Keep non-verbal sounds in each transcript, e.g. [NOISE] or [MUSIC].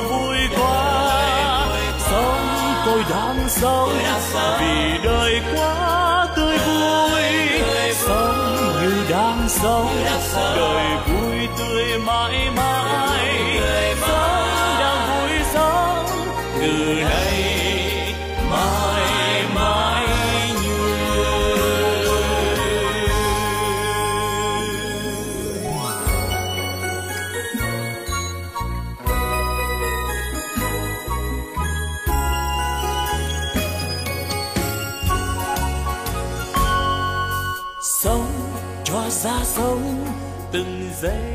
vui quá sống tôi đang sống vì đời quá tươi vui. Sống như đang sống, đời vui say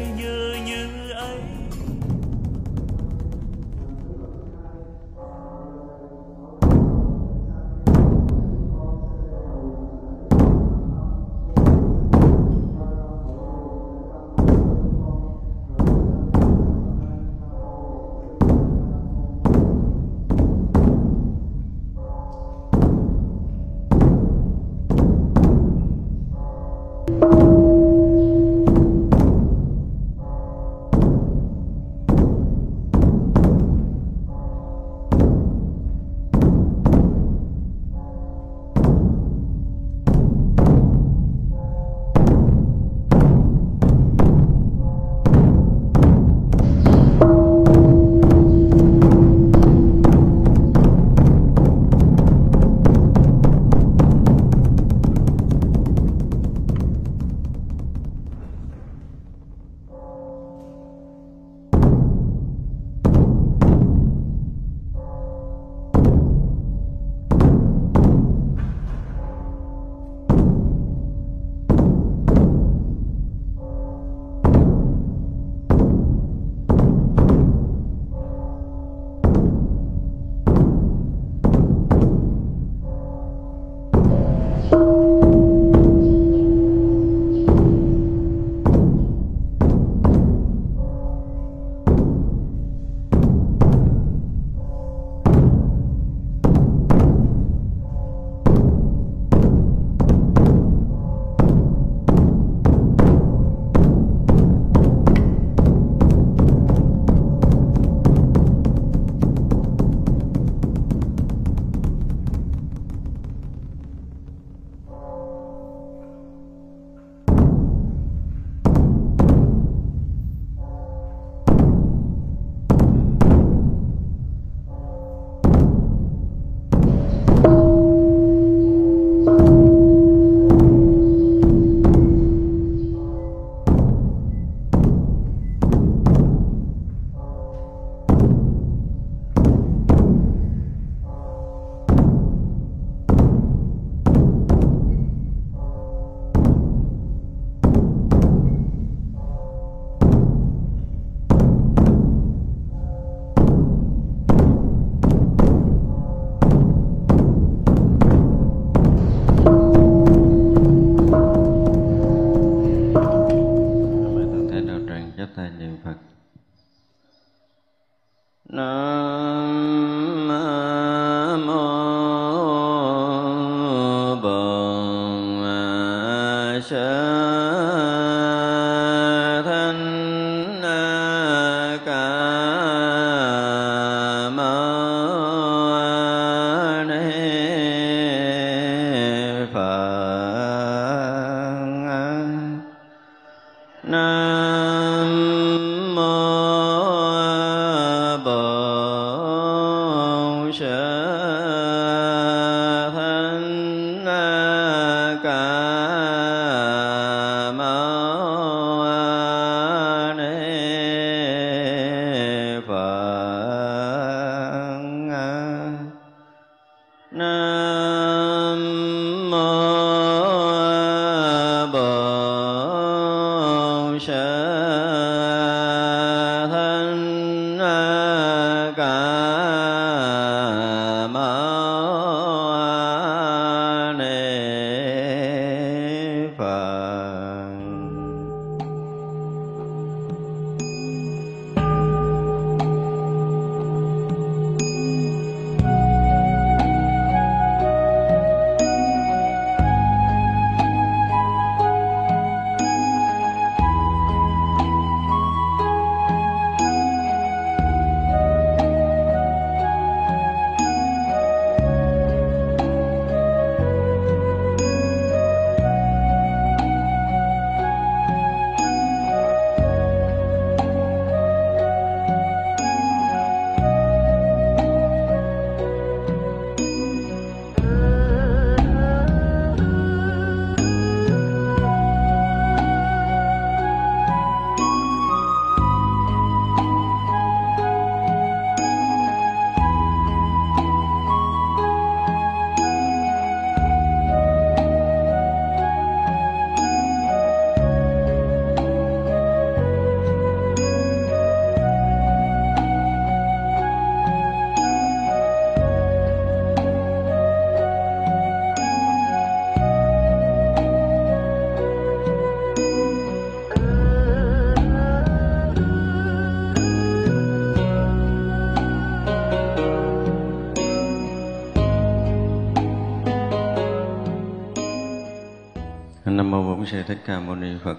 ca mâu ni phật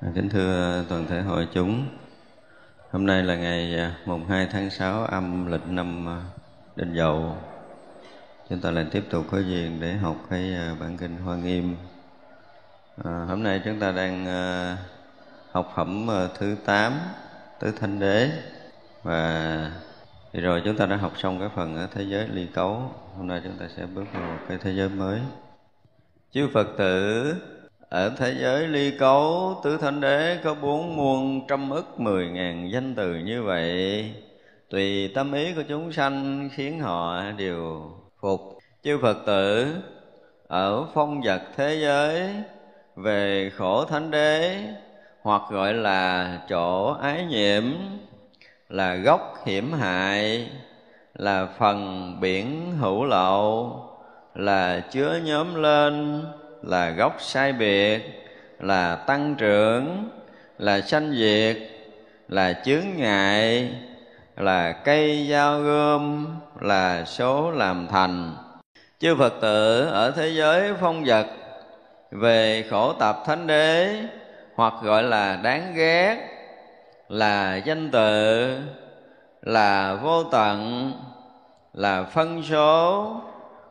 à, kính thưa toàn thể hội chúng hôm nay là ngày à, mùng 2 tháng 6 âm lịch năm à, đinh dậu. Chúng ta lại tiếp tục có duyên để học cái bản kinh hoa nghiêm. À, hôm nay chúng ta đang học phẩm thứ 8 tứ thanh đế. Và thì rồi chúng ta đã học xong cái phần ở thế giới ly cấu. Hôm nay chúng ta sẽ bước vào một cái thế giới mới. Chư phật tử ở thế giới ly cấu, tứ thánh đế có bốn muôn trăm ức mười ngàn danh từ như vậy. Tùy tâm ý của chúng sanh khiến họ đều phục. Chư phật tử, ở phong vật thế giới, về khổ thánh đế, hoặc gọi là chỗ ái nhiễm, là gốc hiểm hại, là phần biển hữu lậu, là chứa nhóm lên là gốc sai biệt, là tăng trưởng, là sanh diệt, là chướng ngại, là cây dao gom, là số làm thành. Chư phật tử ở thế giới phong vật, về khổ tập thánh đế, hoặc gọi là đáng ghét, là danh tự, là vô tận, là phân số,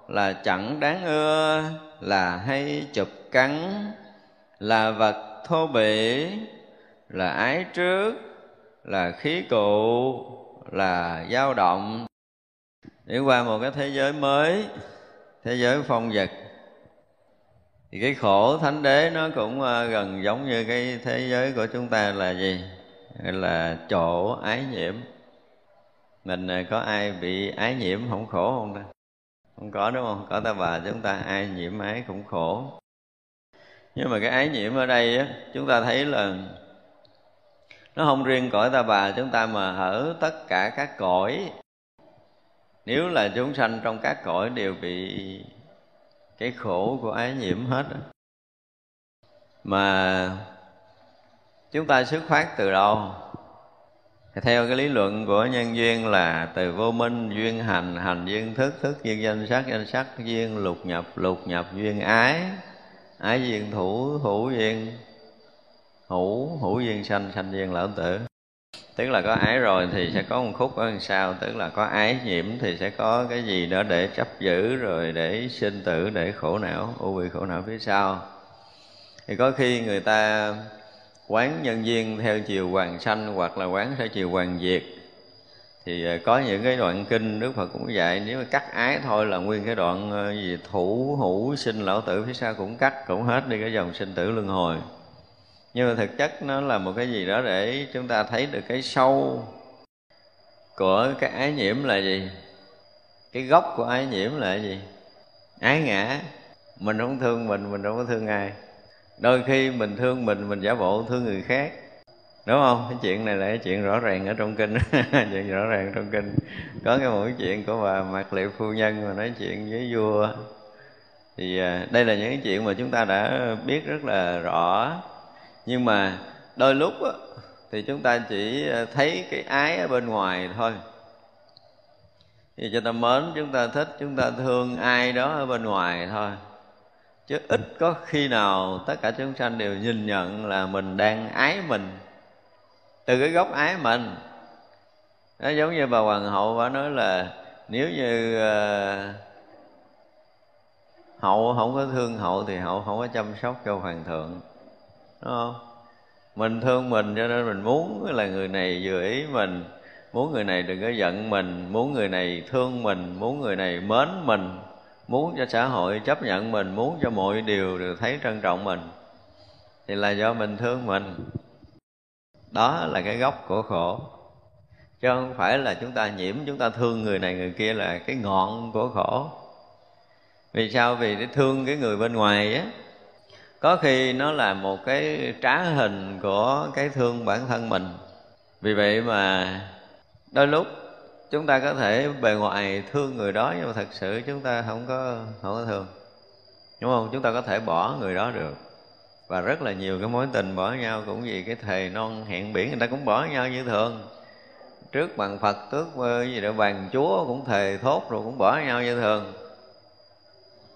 là chẳng đáng ưa là hay chụp cắn, là vật thô bỉ là ái trước, là khí cụ, là dao động. Để qua một cái thế giới mới, thế giới phong vật, thì cái khổ thánh đế nó cũng ờ, gần giống như cái thế giới của chúng ta là gì? Là chỗ ái nhiễm. Mình ờ, có ai bị ái nhiễm không khổ không ta? Không có đúng không? Có ta bà chúng ta ai nhiễm ái cũng khổ. Nhưng mà cái ái nhiễm ở đây á, chúng ta thấy là nó không riêng cõi ta bà chúng ta mà ở tất cả các cõi. Nếu là chúng sanh trong các cõi đều bị cái khổ của ái nhiễm hết mà chúng ta xuất phát từ đâu? Theo cái lý luận của nhân duyên là từ vô minh, duyên hành hành duyên thức thức duyên danh sắc danh sắc duyên lục nhập lục nhập duyên ái. Ái duyên thủ thủ duyên, hữu hữu duyên sanh sanh duyên lão tử. Tức là có ái rồi thì sẽ có một khúc ở đằng sau, tức là có ái nhiễm thì sẽ có cái gì đó để chấp giữ rồi để sinh tử, để khổ não, u bị khổ não phía sau. Thì có khi người ta quán nhân viên theo chiều hoàng sanh hoặc là quán theo chiều hoàng diệt thì ờ, có những cái đoạn kinh Đức Phật cũng dạy, nếu mà cắt ái thôi là nguyên cái đoạn ờ, gì, thủ, hữu, sinh, lão tử, phía sau cũng cắt, cũng hết đi cái dòng sinh tử luân hồi. Nhưng mà thực chất nó là một cái gì đó để chúng ta thấy được cái sâu của cái ái nhiễm là gì? Cái gốc của ái nhiễm là gì? Ái ngã. Mình không thương mình mình đâu có thương ai đôi khi mình thương mình mình giả bộ thương người khác. Đúng không? Cái chuyện này là cái chuyện rõ ràng ở trong kinh. [LAUGHS] Chuyện rõ ràng trong kinh. Có cái mỗi chuyện của bà mạc liệu phu nhân mà nói chuyện với vua. Thì à, đây là những cái chuyện mà chúng ta đã biết rất là rõ. Nhưng mà đôi lúc đó, thì chúng ta chỉ à, thấy cái ái ở bên ngoài thôi. Thì cho ta mến chúng ta thích chúng ta thương ai đó ở bên ngoài thôi chứ ít có khi nào tất cả chúng sanh đều nhìn nhận là mình đang ái mình. Từ cái gốc ái mình. Nó giống như bà hoàng hậu bà nói là nếu như uh, hậu không có thương hậu thì hậu không có chăm sóc cho hoàng thượng. Đúng không? Mình thương mình cho nên mình muốn là người này vừa ý mình muốn người này đừng có giận mình muốn người này thương mình muốn người này mến mình muốn cho xã hội chấp nhận mình, muốn cho mọi điều được thấy trân trọng mình, thì là do mình thương mình. Đó là cái gốc của khổ. Chứ không phải là chúng ta nhiễm, chúng ta thương người này người kia là cái ngọn của khổ. Vì sao? Vì để thương cái người bên ngoài á. Có khi nó là một cái trá hình của cái thương bản thân mình. Vì vậy mà đôi lúc chúng ta có thể bề ngoài thương người đó nhưng mà thật sự chúng ta không có không có thương. Đúng không? Chúng ta có thể bỏ người đó được. Và rất là nhiều cái mối tình bỏ nhau cũng vì cái thề non hẹn biển người ta cũng bỏ nhau như thường. Trước bằng phật tước gì đó bàn chúa cũng thề thốt rồi cũng bỏ nhau như thường.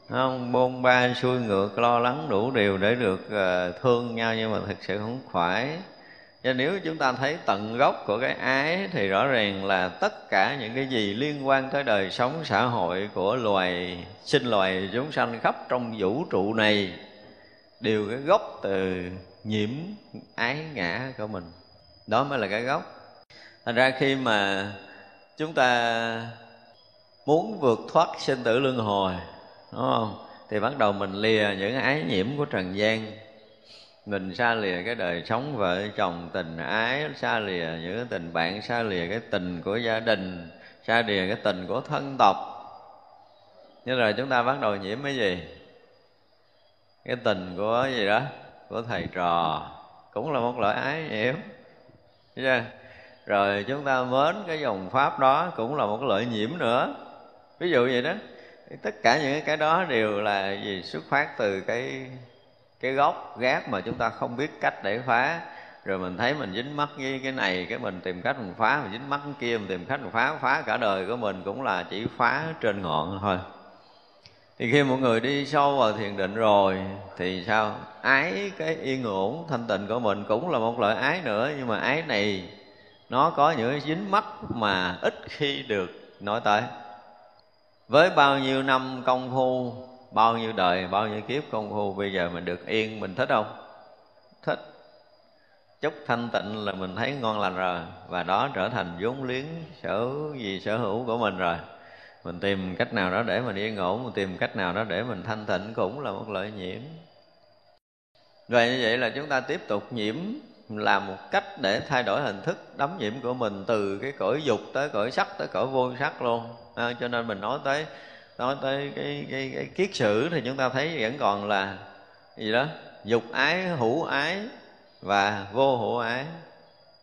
Không? Bôn ba xuôi ngược lo lắng đủ điều để được uh, thương nhau nhưng mà thật sự không phải và nếu chúng ta thấy tận gốc của cái ái thì rõ ràng là tất cả những cái gì liên quan tới đời sống xã hội của loài, sinh loài chúng sanh khắp trong vũ trụ này đều cái gốc từ nhiễm ái ngã của mình. Đó mới là cái gốc. Thành ra khi mà chúng ta muốn vượt thoát sinh tử luân hồi, đúng không? Thì bắt đầu mình lìa những ái nhiễm của trần gian mình xa lìa cái đời sống vợ chồng tình ái, xa lìa những cái tình bạn, xa lìa cái tình của gia đình, xa lìa cái tình của thân tộc. Như rồi chúng ta bắt đầu nhiễm cái gì? Cái tình của gì đó? Của thầy trò. Cũng là một loại ái nhiễm. Chưa? Rồi chúng ta mến cái dòng pháp đó cũng là một loại nhiễm nữa. Ví dụ vậy đó. Tất cả những cái đó đều là gì? Xuất phát từ cái cái gốc gác mà chúng ta không biết cách để phá. Rồi mình thấy mình dính mắc với cái này, cái mình tìm cách mình phá, mình dính mắc cái kia, mình tìm cách mình phá phá cả đời của mình cũng là chỉ phá trên ngọn thôi. Thì khi một người đi sâu vào thiền định rồi thì sao? Ái cái yên ổn thanh tịnh của mình cũng là một loại ái nữa, nhưng mà ái này nó có những dính mắc mà ít khi được nói tới. Với bao nhiêu năm công phu bao nhiêu đời bao nhiêu kiếp công phu bây giờ mình được yên mình thích không? Thích. Chút thanh tịnh là mình thấy ngon lành rồi và đó trở thành vốn liếng sở gì sở hữu của mình rồi. Mình tìm cách nào đó để mình yên ổn mình tìm cách nào đó để mình thanh tịnh cũng là một lợi nhiễm. Vậy như vậy là chúng ta tiếp tục nhiễm làm một cách để thay đổi hình thức đấm nhiễm của mình từ cái cõi dục tới cõi sắc tới cõi vô sắc luôn. À, cho nên mình nói tới nói tới cái, cái, cái kiết sử thì chúng ta thấy vẫn còn là gì đó? Dục ái hữu ái và vô hữu ái.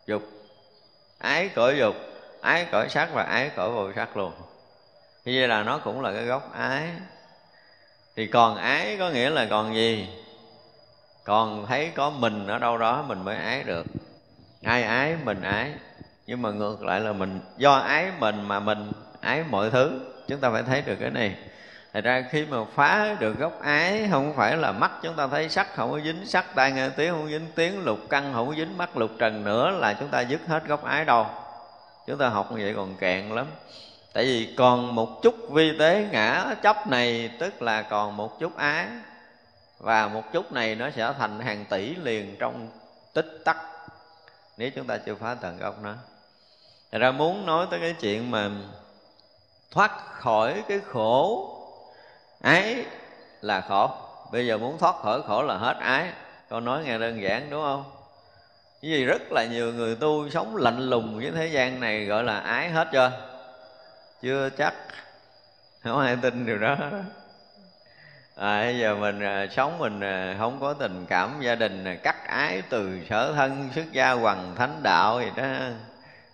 Dục. Ái cõi dục ái cõi sắc và ái cõi vô sắc luôn. Như vậy là nó cũng là cái gốc ái. Thì còn ái có nghĩa là còn gì? Còn thấy có mình ở đâu đó mình mới ái được. Ai ái mình ái. Nhưng mà ngược lại là mình do ái mình mà mình ái mọi thứ chúng ta phải thấy được cái này Thật ra khi mà phá được gốc ái không phải là mắt chúng ta thấy sắc không có dính sắc, tai nghe tiếng không dính tiếng, lục căn không có dính mắt lục trần nữa là chúng ta dứt hết gốc ái đâu. Chúng ta học như vậy còn cạn lắm. Tại vì còn một chút vi tế ngã chấp này tức là còn một chút ái và một chút này nó sẽ thành hàng tỷ liền trong tích tắc nếu chúng ta chưa phá tận gốc nó. Thật ra muốn nói tới cái chuyện mà thoát khỏi cái khổ ái là khổ. Bây giờ muốn thoát khỏi khổ là hết ái. Con nói nghe đơn giản đúng không? Cái vì rất là nhiều người tu sống lạnh lùng với thế gian này gọi là ái hết chưa? Chưa chắc. Không ai tin điều đó. À, bây giờ mình à, sống mình à, không có tình cảm gia đình à, cắt ái từ sở thân xuất gia hoằng thánh đạo gì đó.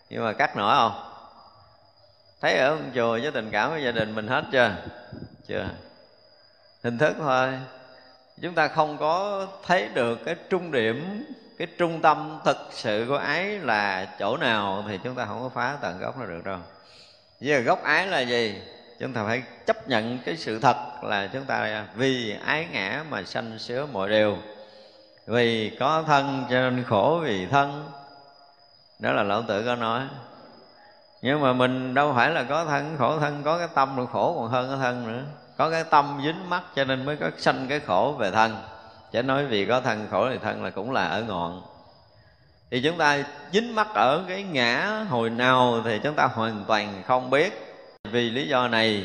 Nhưng mà cắt nổi không? Thấy ở ông chùa với tình cảm với gia đình mình hết chưa? Chưa. Hình thức thôi. Chúng ta không có thấy được cái trung điểm, cái trung tâm thực sự của ái là chỗ nào thì chúng ta không có phá tận gốc nó được đâu. Giờ gốc ái là gì? Chúng ta phải chấp nhận cái sự thật là chúng ta vì ái ngã mà sanh sứa mọi điều. Vì có thân cho nên khổ vì thân. Đó là lão tử có nói nhưng mà mình đâu phải là có thân, khổ thân, có cái tâm rồi khổ còn hơn cái thân nữa. Có cái tâm dính mắt cho nên mới có sanh cái khổ về thân. Chứ nói vì có thân, khổ thì thân là cũng là ở ngọn. Thì chúng ta dính mắt ở cái ngã hồi nào thì chúng ta hoàn toàn không biết. Vì lý do này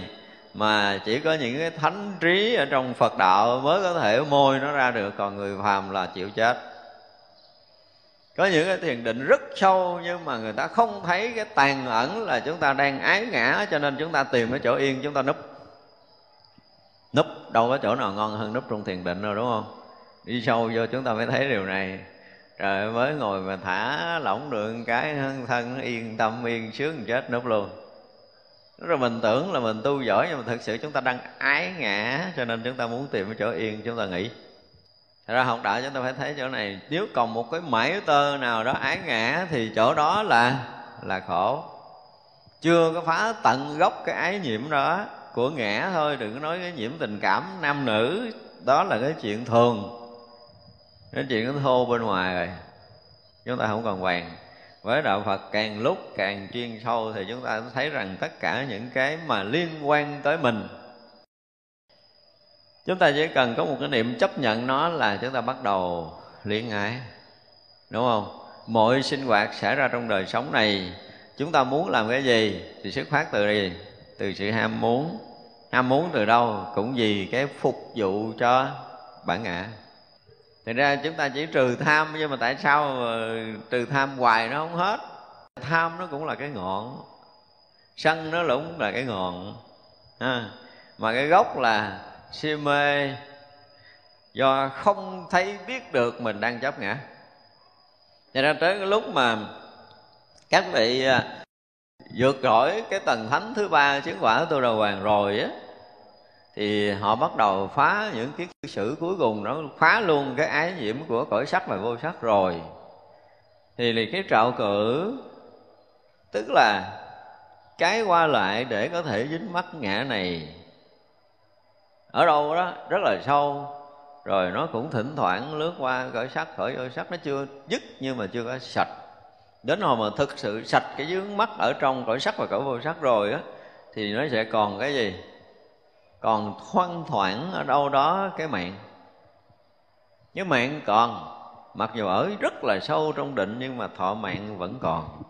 mà chỉ có những cái thánh trí ở trong Phật đạo mới có thể môi nó ra được. Còn người phàm là chịu chết có những cái thiền định rất sâu, nhưng mà người ta không thấy cái tàn ẩn là chúng ta đang ái ngã, cho nên chúng ta tìm cái chỗ yên, chúng ta núp. Núp, đâu có chỗ nào ngon hơn núp trong thiền định đâu, đúng không? Đi sâu vô chúng ta mới thấy điều này. Rồi mới ngồi mà thả lỏng được cái thân, yên tâm, yên sướng, chết, núp luôn. Rồi mình tưởng là mình tu giỏi, nhưng mà thực sự chúng ta đang ái ngã, cho nên chúng ta muốn tìm cái chỗ yên, chúng ta nghĩ Thật ra học đạo chúng ta phải thấy chỗ này, Nếu còn một cái mảy tơ nào đó ái ngã Thì chỗ đó là là khổ. Chưa có phá tận gốc cái ái nhiễm đó, Của ngã thôi, Đừng có nói cái nhiễm tình cảm nam nữ, Đó là cái chuyện thường. Cái chuyện nó thô bên ngoài rồi, Chúng ta không còn vàng với đạo Phật, càng lúc càng chuyên sâu thì chúng ta thấy rằng tất cả những cái mà liên quan tới mình chúng ta chỉ cần có một cái niệm chấp nhận nó là chúng ta bắt đầu liên ái đúng không? Mọi sinh hoạt xảy ra trong đời sống này, chúng ta muốn làm cái gì thì xuất phát từ gì? Từ sự ham muốn. Ham muốn từ đâu? Cũng vì cái phục vụ cho bản ngã. Thì ra chúng ta chỉ trừ tham, Nhưng mà tại sao trừ tham hoài nó không hết? Tham nó cũng là cái ngọn, Sân nó cũng là cái ngọn, ha. Mà cái gốc là si mê, Do không thấy biết được mình đang chấp ngã. Cho nên tới cái lúc mà Các vị à, vượt khỏi cái tầng thánh thứ ba, chứng quả tu đầu hoàng rồi á, thì họ bắt đầu phá những cái sử cuối cùng. Nó phá luôn cái ái nhiễm của cõi sắc và vô sắc rồi. Thì là cái trạo cử, tức là cái qua lại để có thể dính mắt ngã này ở đâu đó, rất là sâu. Rồi nó cũng thỉnh thoảng lướt qua cõi sắc cõi vô sắc. Nó chưa dứt, nhưng mà chưa có sạch. Đến hồi mà thực sự sạch cái dướng mắt ở trong cõi sắc và cõi vô sắc rồi á, thì nó sẽ còn cái gì? Còn thoang thoảng ở đâu đó cái mạng. Cái mạng còn, mặc dù ở rất là sâu trong định, nhưng mà thọ mạng vẫn còn.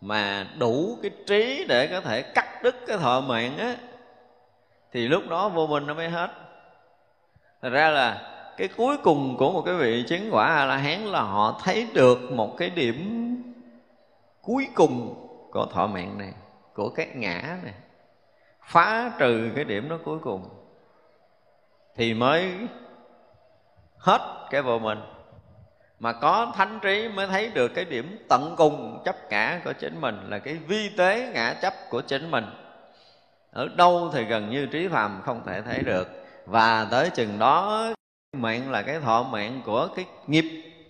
Mà đủ cái trí để có thể cắt đứt cái thọ mạng á thì lúc đó vô minh nó mới hết. Thật ra là cái cuối cùng của một cái vị chứng quả a la hán là họ thấy được một cái điểm cuối cùng của thọ mạng này, của cái ngã này. Phá trừ cái điểm đó cuối cùng. Thì mới hết cái vô mình mà có thánh trí mới thấy được cái điểm tận cùng chấp ngã của chính mình là cái vi tế ngã chấp của chính mình ở đâu thì gần như trí phàm không thể thấy được. Và tới chừng đó mạng là cái thọ mạng của cái nghiệp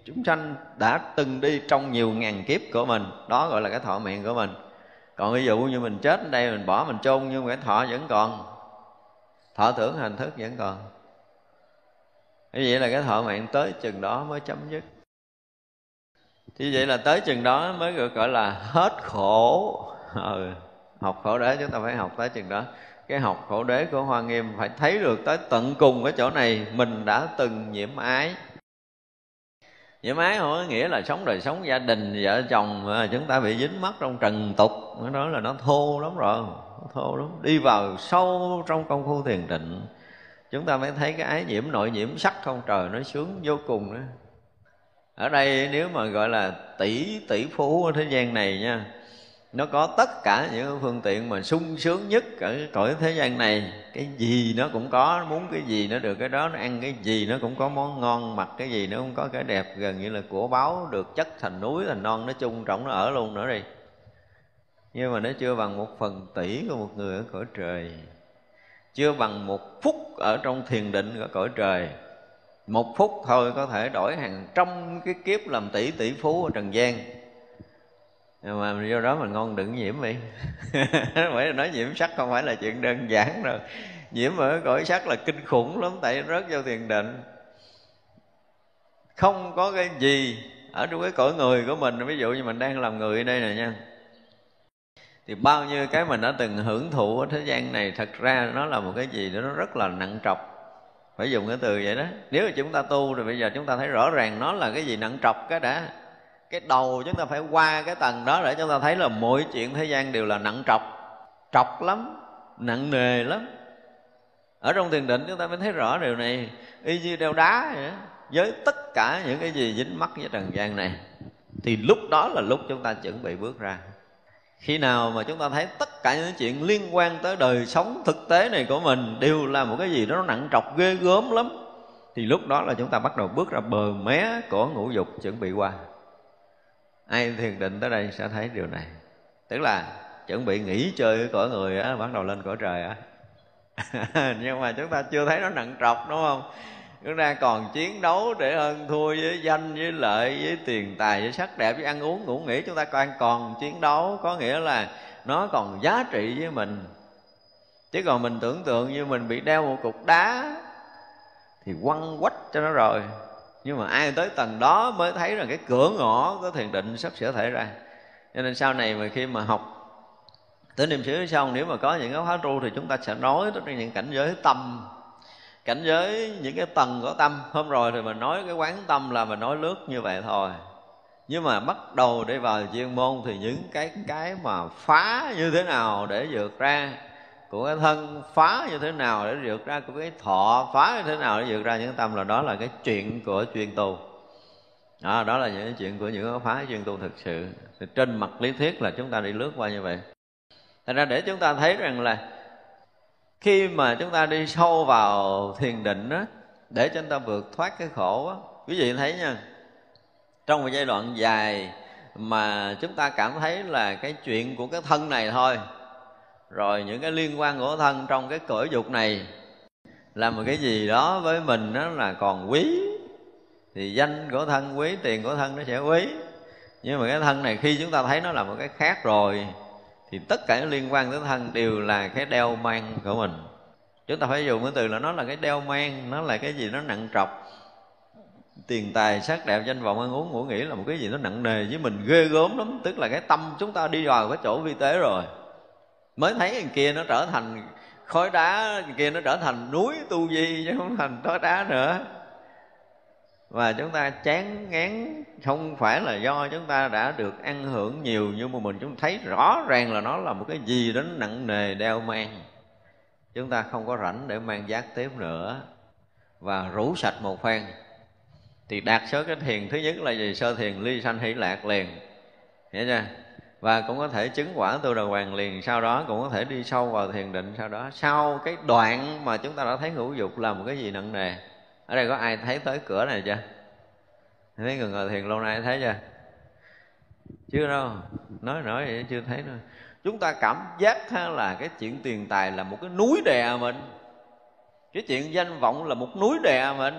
chúng sanh đã từng đi trong nhiều ngàn kiếp của mình. Đó gọi là cái thọ mạng của mình. Còn ví dụ như mình chết ở đây, mình bỏ, mình chôn nhưng mà cái thọ vẫn còn. Thọ tưởng hành thức vẫn còn. Như vậy là cái thọ mạng tới chừng đó mới chấm dứt. Như vậy là tới chừng đó mới được gọi là hết khổ. Ừ học khổ đế, chúng ta phải học tới chừng đó. Cái học khổ đế của hoa nghiêm phải thấy được tới tận cùng cái chỗ này, mình đã từng nhiễm ái. Nhiễm ái không có nghĩa là sống đời sống gia đình, vợ chồng mà chúng ta bị dính mắc trong trần tục. Nó nói là nó thô lắm rồi, nó thô lắm. Đi vào sâu trong công phu thiền định, chúng ta mới thấy cái ái nhiễm, nội nhiễm sắc không trời nó sướng vô cùng nữa ở đây nếu mà gọi là tỷ tỷ phú ở thế gian này nha nó có tất cả những phương tiện mà sung sướng nhất ở cõi thế gian này. Cái gì nó cũng có muốn cái gì nó được cái đó, nó ăn cái gì nó cũng có món ngon, mặc cái gì nó cũng có cái đẹp, gần như là của báo được chất thành núi, thành non, nó chung trọng, nó ở luôn nữa đi. Nhưng mà nó chưa bằng một phần tỷ của một người ở cõi trời. Chưa bằng một phút ở trong thiền định của cõi trời. Một phút thôi có thể đổi hàng trăm cái kiếp làm tỷ tỷ phú ở trần gian nhưng mà do đó mình ngon đừng nhiễm đi. [LAUGHS] Phải nói nhiễm sắc không phải là chuyện đơn giản rồi, nhiễm ở cõi sắc là kinh khủng lắm tại rớt vô thiền định. Không có cái gì ở trong cái cõi người của mình. Ví dụ như mình đang làm người ở đây nè nha. Thì bao nhiêu cái mình đã từng hưởng thụ ở thế gian này thật ra nó là một cái gì đó nó rất là nặng trọc. Phải dùng cái từ vậy đó. Nếu mà chúng ta tu rồi bây giờ chúng ta thấy rõ ràng nó là cái gì nặng trọc cái đã cái đầu chúng ta phải qua cái tầng đó để chúng ta thấy là mọi chuyện thế gian đều là nặng trọc. Trọc lắm, nặng nề lắm. Ở trong thiền định chúng ta mới thấy rõ điều này. Y như đeo đá vậy với tất cả những cái gì dính mắc với trần gian này, thì lúc đó là lúc chúng ta chuẩn bị bước ra. Khi nào mà chúng ta thấy tất cả những chuyện liên quan tới đời sống thực tế này của mình đều là một cái gì đó nó nặng trọc, ghê gớm lắm, thì lúc đó là chúng ta bắt đầu bước ra bờ mé của ngũ dục chuẩn bị qua ai thiền định tới đây sẽ thấy điều này. Tức là chuẩn bị nghỉ chơi với cõi người á, bắt đầu lên cõi trời á. [LAUGHS] Nhưng mà chúng ta chưa thấy nó nặng trọc, đúng không? Chúng ta còn chiến đấu để hơn thua với danh, với lợi, với tiền tài, với sắc đẹp, với ăn uống, ngủ nghỉ. Chúng ta còn còn chiến đấu, có nghĩa là nó còn giá trị với mình. Chứ còn mình tưởng tượng như mình bị đeo một cục đá thì quăng quách cho nó rồi nhưng mà ai tới tầng đó mới thấy rằng cái cửa ngõ của thiền định sắp sửa thể ra. Cho nên sau này mà khi mà học tới niệm xứ xong, nếu mà có những cái khóa tu thì chúng ta sẽ nói tới những cảnh giới tâm. Cảnh giới những cái tầng của tâm. Hôm rồi thì mình nói cái quán tâm là mình nói lướt như vậy thôi. Nhưng mà bắt đầu đi vào chuyên môn thì những cái cái mà phá như thế nào để vượt ra của cái thân phá như thế nào để vượt ra của cái thọ phá như thế nào để vượt ra những tâm là đó là cái chuyện của chuyên tu đó, đó là những chuyện của những cái phá chuyên tu thực sự thì trên mặt lý thuyết là chúng ta đi lướt qua như vậy thành ra để chúng ta thấy rằng là khi mà chúng ta đi sâu vào thiền định đó để cho chúng ta vượt thoát cái khổ đó. quý vị thấy nha trong một giai đoạn dài mà chúng ta cảm thấy là cái chuyện của cái thân này thôi rồi những cái liên quan của thân trong cái cõi dục này là một cái gì đó với mình nó là còn quý. Thì danh của thân, quý, tiền của thân nó sẽ quý. Nhưng mà cái thân này khi chúng ta thấy nó là một cái khác rồi, thì tất cả những liên quan tới thân đều là cái đeo mang của mình. Chúng ta phải dùng cái từ là nó là cái đeo mang, nó là cái gì nó nặng trọc. Tiền tài, sắc đẹp, danh vọng, ăn uống, ngủ nghỉ là một cái gì nó nặng nề với mình, ghê gớm lắm. Tức là cái tâm chúng ta đi vào cái chỗ vi tế rồi mới thấy thằng kia nó trở thành khối đá kia nó trở thành núi tu di chứ không thành khói đá nữa. Và chúng ta chán ngán, không phải là do chúng ta đã được ăn hưởng nhiều nhưng mà mình. Chúng thấy rõ ràng là nó là một cái gì đến nặng nề, đeo mang. Chúng ta không có rảnh để mang giác tiếp nữa. Và rủ sạch một phen. Thì đạt số cái thiền thứ nhất là gì? Sơ thiền ly sanh hỷ lạc liền. Hiểu chưa? Và cũng có thể chứng quả tu đà hoàng liền, sau đó cũng có thể đi sâu vào thiền định. Sau đó, sau cái đoạn mà chúng ta đã thấy ngũ dục là một cái gì nặng nề? Ở đây có ai thấy tới cửa này chưa? Thấy người ngồi thiền lâu nay thấy chưa? Chưa đâu. Nói nói vậy chưa thấy đâu. Chúng ta cảm giác ha là cái chuyện tiền tài là một cái núi đè mình. Cái chuyện danh vọng là một núi đè mình.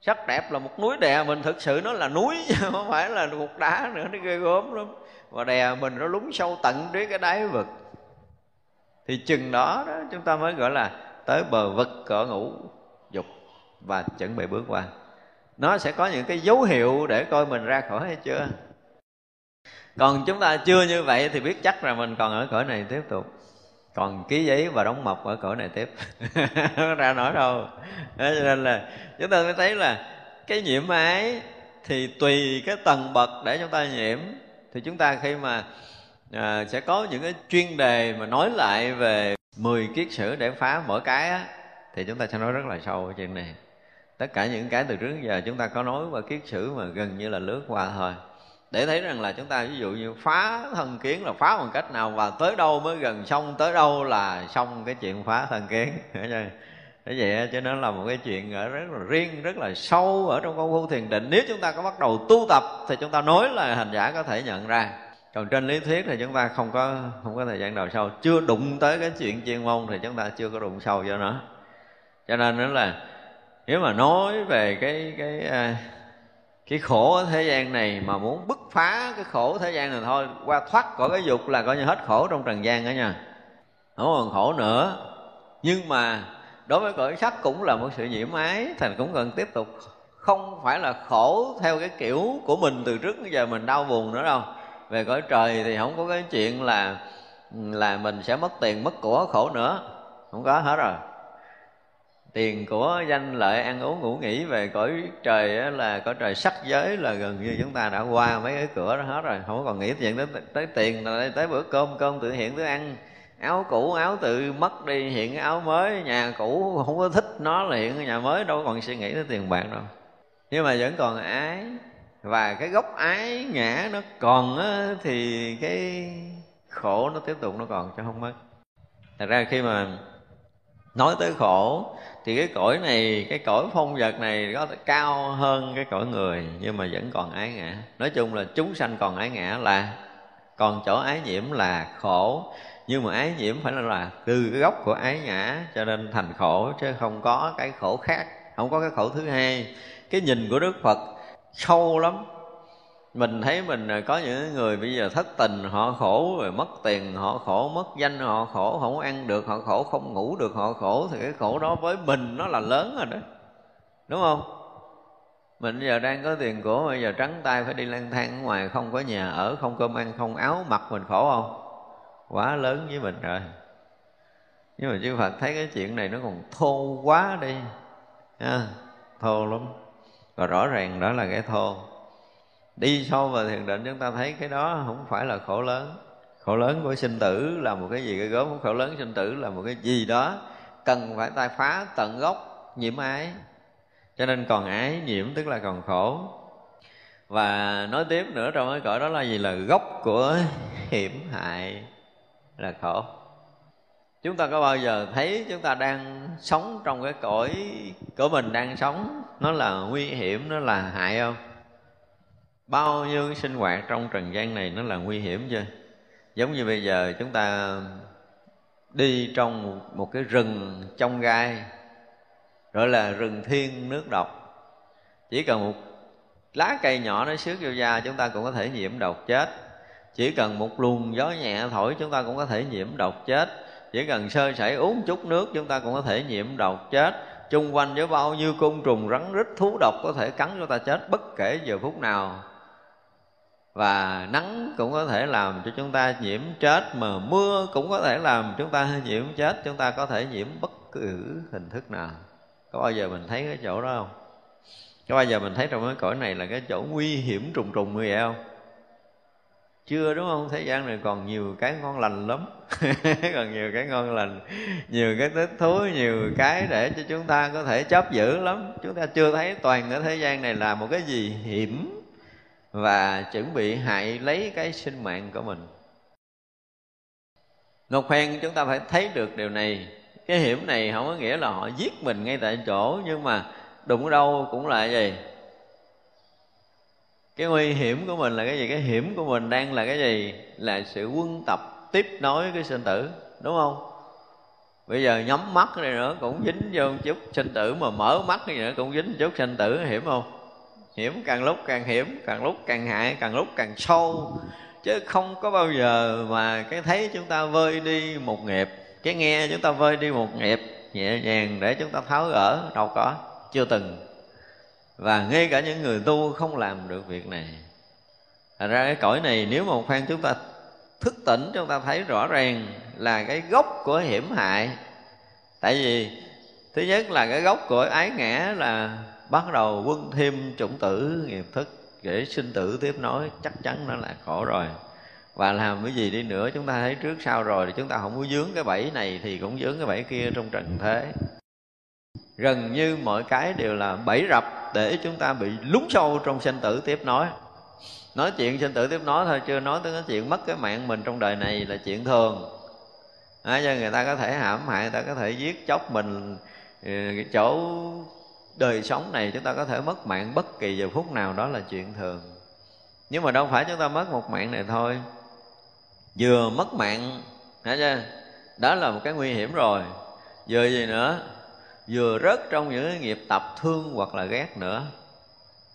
Sắc đẹp là một núi đè mình. Thực sự nó là núi không phải là cục đá nữa, nó ghê gớm lắm và đè mình nó lún sâu tận dưới cái đáy vực. Thì chừng đó đó, chúng ta mới gọi là tới bờ vực cỡ ngủ, dục và chuẩn bị bước qua. Nó sẽ có những cái dấu hiệu để coi mình ra khỏi hay chưa. Còn chúng ta chưa như vậy thì biết chắc là mình còn ở cõi này tiếp tục. Còn ký giấy và đóng mộc ở cõi này tiếp. [LAUGHS] Ra nổi đâu. Thế cho nên là chúng ta mới thấy là cái nhiễm ái thì tùy cái tầng bậc để chúng ta nhiễm thì chúng ta khi mà à, sẽ có những cái chuyên đề mà nói lại về 10 kiết sử để phá mỗi cái á, thì chúng ta sẽ nói rất là sâu ở trên này. Tất cả những cái từ trước giờ chúng ta có nói qua kiết sử mà gần như là lướt qua thôi. Để thấy rằng là chúng ta ví dụ như phá thân kiến là phá bằng cách nào và tới đâu mới gần xong tới đâu là xong cái chuyện phá thân kiến. [LAUGHS] thế vậy cho nên là một cái chuyện ở rất là riêng, rất là sâu ở trong công phu thiền định. Nếu chúng ta có bắt đầu tu tập thì chúng ta nói là hành giả có thể nhận ra. Còn trên lý thuyết thì chúng ta không có không có thời gian đào sâu chưa đụng tới cái chuyện chuyên môn thì chúng ta chưa có đụng sâu cho nó. Cho nên nó là, nếu mà nói về cái cái à, cái khổ ở thế gian này mà muốn bứt phá cái khổ thế gian này thôi, qua thoát khỏi cái dục là coi như hết khổ trong trần gian đó nha. Không còn khổ nữa. Nhưng mà đối với cõi sắc cũng là một sự nhiễm ái, thành cũng cần tiếp tục. Không phải là khổ theo cái kiểu của mình từ trước đến giờ mình đau buồn nữa đâu. Về cõi trời thì không có cái chuyện là là mình sẽ mất tiền, mất của, khổ nữa. Không có hết rồi. Tiền của danh lợi, ăn uống, ngủ nghỉ về cõi trời là, cõi trời sắc giới là gần như chúng ta đã qua mấy cái cửa đó hết rồi. Không còn nghĩ chuyện đến tới tiền là tới bữa cơm cơm tự hiện tới ăn áo cũ áo tự mất đi hiện áo mới. Nhà cũ không có thích nó là hiện nhà mới đâu còn suy nghĩ tới tiền bạc đâu. Nhưng mà vẫn còn ái. Và cái gốc ái ngã nó còn á, thì cái khổ nó tiếp tục nó còn cho không mất. Thật ra khi mà nói tới khổ thì cái cõi này cái cõi phong vật này có cao hơn cái cõi người nhưng mà vẫn còn ái ngã. Nói chung là chúng sanh còn ái ngã là còn chỗ ái nhiễm là khổ nhưng mà ái nhiễm phải là, là từ cái gốc của ái ngã cho nên thành khổ chứ không có cái khổ khác không có cái khổ thứ hai. Cái nhìn của đức phật sâu lắm. Mình thấy mình à, có những người bây giờ thất tình họ khổ rồi mất tiền họ khổ mất danh họ khổ không ăn được họ khổ không ngủ được họ khổ thì cái khổ đó với mình nó là lớn rồi đó. Đúng không? Mình giờ đang có tiền của bây giờ trắng tay phải đi lang thang ở ngoài không có nhà ở không cơm ăn không áo mặc mình khổ không? Quá lớn với mình rồi. Nhưng mà chư Phật thấy cái chuyện này nó còn thô quá đi. Ha, thô lắm. Và rõ ràng đó là cái thô. Đi sâu vào thiền định chúng ta thấy cái đó không phải là khổ lớn. Khổ lớn của sinh tử là một cái gì? Cái gớm khổ lớn sinh tử là một cái gì đó cần phải tai phá tận gốc nhiễm ái. Cho nên còn ái nhiễm tức là còn khổ. Và nói tiếp nữa trong cái cõi đó là gì? Là gốc của hiểm hại là khổ. Chúng ta có bao giờ thấy chúng ta đang sống trong cái cõi của mình đang sống, nó là nguy hiểm, nó là hại không? Bao nhiêu sinh hoạt trong trần gian này nó là nguy hiểm chưa? Giống như bây giờ chúng ta đi trong một cái rừng trong gai, gọi là rừng thiên nước độc. Chỉ cần một lá cây nhỏ nó xước vô da, chúng ta cũng có thể nhiễm độc chết chỉ cần một luồng gió nhẹ thổi, chúng ta cũng có thể nhiễm độc chết. Chỉ cần sơ sẩy uống chút nước, chúng ta cũng có thể nhiễm độc chết. Chung quanh với bao nhiêu côn trùng rắn rít thú độc có thể cắn chúng ta chết bất kể giờ phút nào. Và nắng cũng có thể làm cho chúng ta nhiễm chết, mà mưa cũng có thể làm chúng ta nhiễm chết. Chúng ta có thể nhiễm bất cứ hình thức nào. Có bao giờ mình thấy cái chỗ đó không? Có bao giờ mình thấy trong cái cõi này là cái chỗ nguy hiểm trùng trùng như vậy không? Chưa, đúng không? Thế gian này còn nhiều cái ngon lành lắm. [LAUGHS] Còn nhiều cái ngon lành, nhiều cái thích thú, nhiều cái để cho chúng ta có thể chấp giữ lắm. Chúng ta chưa thấy toàn ở thế gian này là một cái gì hiểm và chuẩn bị hại lấy cái sinh mạng của mình. Ngọc hoen chúng ta phải thấy được điều này. Cái hiểm này không có nghĩa là họ giết mình ngay tại chỗ, nhưng mà đụng đâu cũng là gì cái nguy hiểm của mình là cái gì? Cái hiểm của mình đang là cái gì? Là sự quân tập tiếp nối cái sinh tử, đúng không? Bây giờ nhắm mắt này nữa cũng dính vô một chút sinh tử, mà mở mắt này nữa cũng dính một chút sinh tử, hiểm không? Hiểm càng lúc càng hiểm, càng lúc càng hại, càng lúc càng sâu. Chứ không có bao giờ mà cái thấy chúng ta vơi đi một nghiệp, cái nghe chúng ta vơi đi một nghiệp, nhẹ nhàng để chúng ta tháo gỡ, đâu có, chưa từng và ngay cả những người tu không làm được việc này. Thật ra cái cõi này nếu mà một chúng ta thức tỉnh, chúng ta thấy rõ ràng là cái gốc của hiểm hại. Tại vì, thứ nhất là cái gốc của ái ngã là bắt đầu quân thêm chủng tử, nghiệp thức để sinh tử tiếp nối, chắc chắn nó là khổ rồi. Và làm cái gì đi nữa, chúng ta thấy trước sau rồi thì chúng ta không có dướng cái bẫy này thì cũng dướng cái bẫy kia trong trần thế. Gần như mọi cái đều là bẫy rập để chúng ta bị lún sâu trong sinh tử. Tiếp nối nói chuyện sinh tử tiếp nối thôi chưa nói tới cái chuyện mất cái mạng mình trong đời này là chuyện thường. À, cho người ta có thể hãm hại người ta có thể giết chóc mình ừ, cái chỗ đời sống này chúng ta có thể mất mạng bất kỳ giờ phút nào đó là chuyện thường. Nhưng mà đâu phải chúng ta mất một mạng này thôi. Vừa mất mạng hả chưa đó là một cái nguy hiểm rồi. Vừa gì nữa? Vừa rớt trong những nghiệp tập thương hoặc là ghét nữa.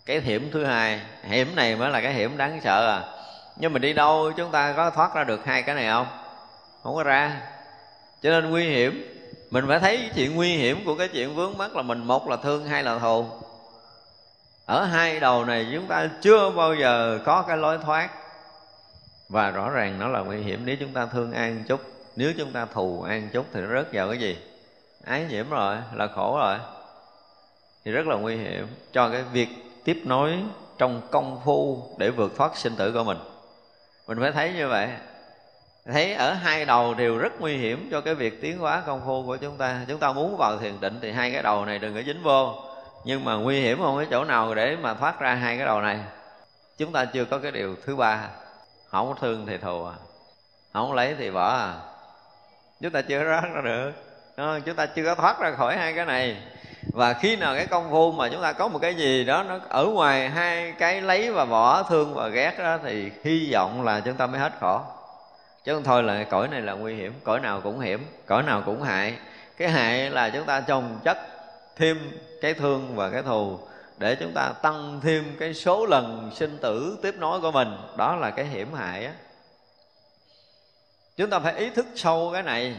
Cái hiểm thứ hai, hiểm này mới là cái hiểm đáng sợ à. Nhưng mà đi đâu chúng ta có thoát ra được hai cái này không? Không có ra. Cho nên nguy hiểm, mình phải thấy chuyện nguy hiểm của cái chuyện vướng mắt là mình một là thương, hai là thù. Ở hai đầu này chúng ta chưa bao giờ có cái lối thoát. Và rõ ràng nó là nguy hiểm nếu chúng ta thương an chút. Nếu chúng ta thù an chút thì nó rớt vào cái gì? Ái nhiễm rồi, là khổ rồi. Thì rất là nguy hiểm cho cái việc tiếp nối trong công phu để vượt thoát sinh tử của mình. Mình phải thấy như vậy. Thấy ở hai đầu đều rất nguy hiểm cho cái việc tiến hóa công phu của chúng ta. Chúng ta muốn vào thiền định thì hai cái đầu này đừng có dính vô. Nhưng mà nguy hiểm không cái chỗ nào để mà thoát ra hai cái đầu này. Chúng ta chưa có cái điều thứ ba. Không có thương thì thù à. Không lấy thì bỏ à. Chúng ta chưa thoát ra được. Ờ, chúng ta chưa có thoát ra khỏi hai cái này. Và khi nào cái công phu mà chúng ta có một cái gì đó nó ở ngoài hai cái lấy và bỏ, thương và ghét đó thì hy vọng là chúng ta mới hết khổ. Chứ không thôi là cõi này là nguy hiểm, cõi nào cũng hiểm, cõi nào cũng hại. Cái hại là chúng ta trồng chất thêm cái thương và cái thù để chúng ta tăng thêm cái số lần sinh tử tiếp nối của mình. Đó là cái hiểm hại á. Chúng ta phải ý thức sâu cái này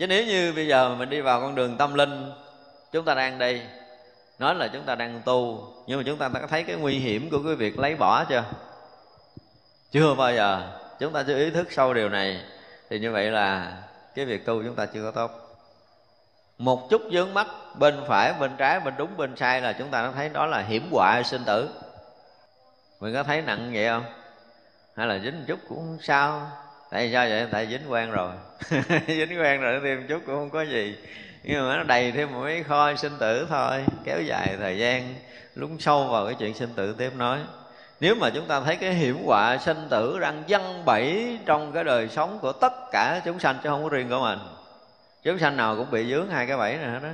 chứ nếu như bây giờ mình đi vào con đường tâm linh, chúng ta đang đi nói là chúng ta đang tu, nhưng mà chúng ta đã thấy cái nguy hiểm của cái việc lấy bỏ chưa? Chưa bao giờ. Chúng ta chưa ý thức sâu điều này. Thì như vậy là cái việc tu chúng ta chưa có tốt. Một chút dướng mắt bên phải, bên trái, bên đúng, bên sai là chúng ta đã thấy đó là hiểm họa sinh tử. Mình có thấy nặng vậy không? Hay là dính một chút cũng không sao? Tại sao vậy? Tại dính quen rồi. [LAUGHS] Dính quen rồi thêm chút cũng không có gì. Nhưng mà nó đầy thêm một mấy kho sinh tử thôi. Kéo dài thời gian, lún sâu vào cái chuyện sinh tử tiếp nói nếu mà chúng ta thấy cái hiểm họa sinh tử đang văng bẫy trong cái đời sống của tất cả chúng sanh, chứ không có riêng của mình, chúng sanh nào cũng bị dướng hai cái bẫy này hết đó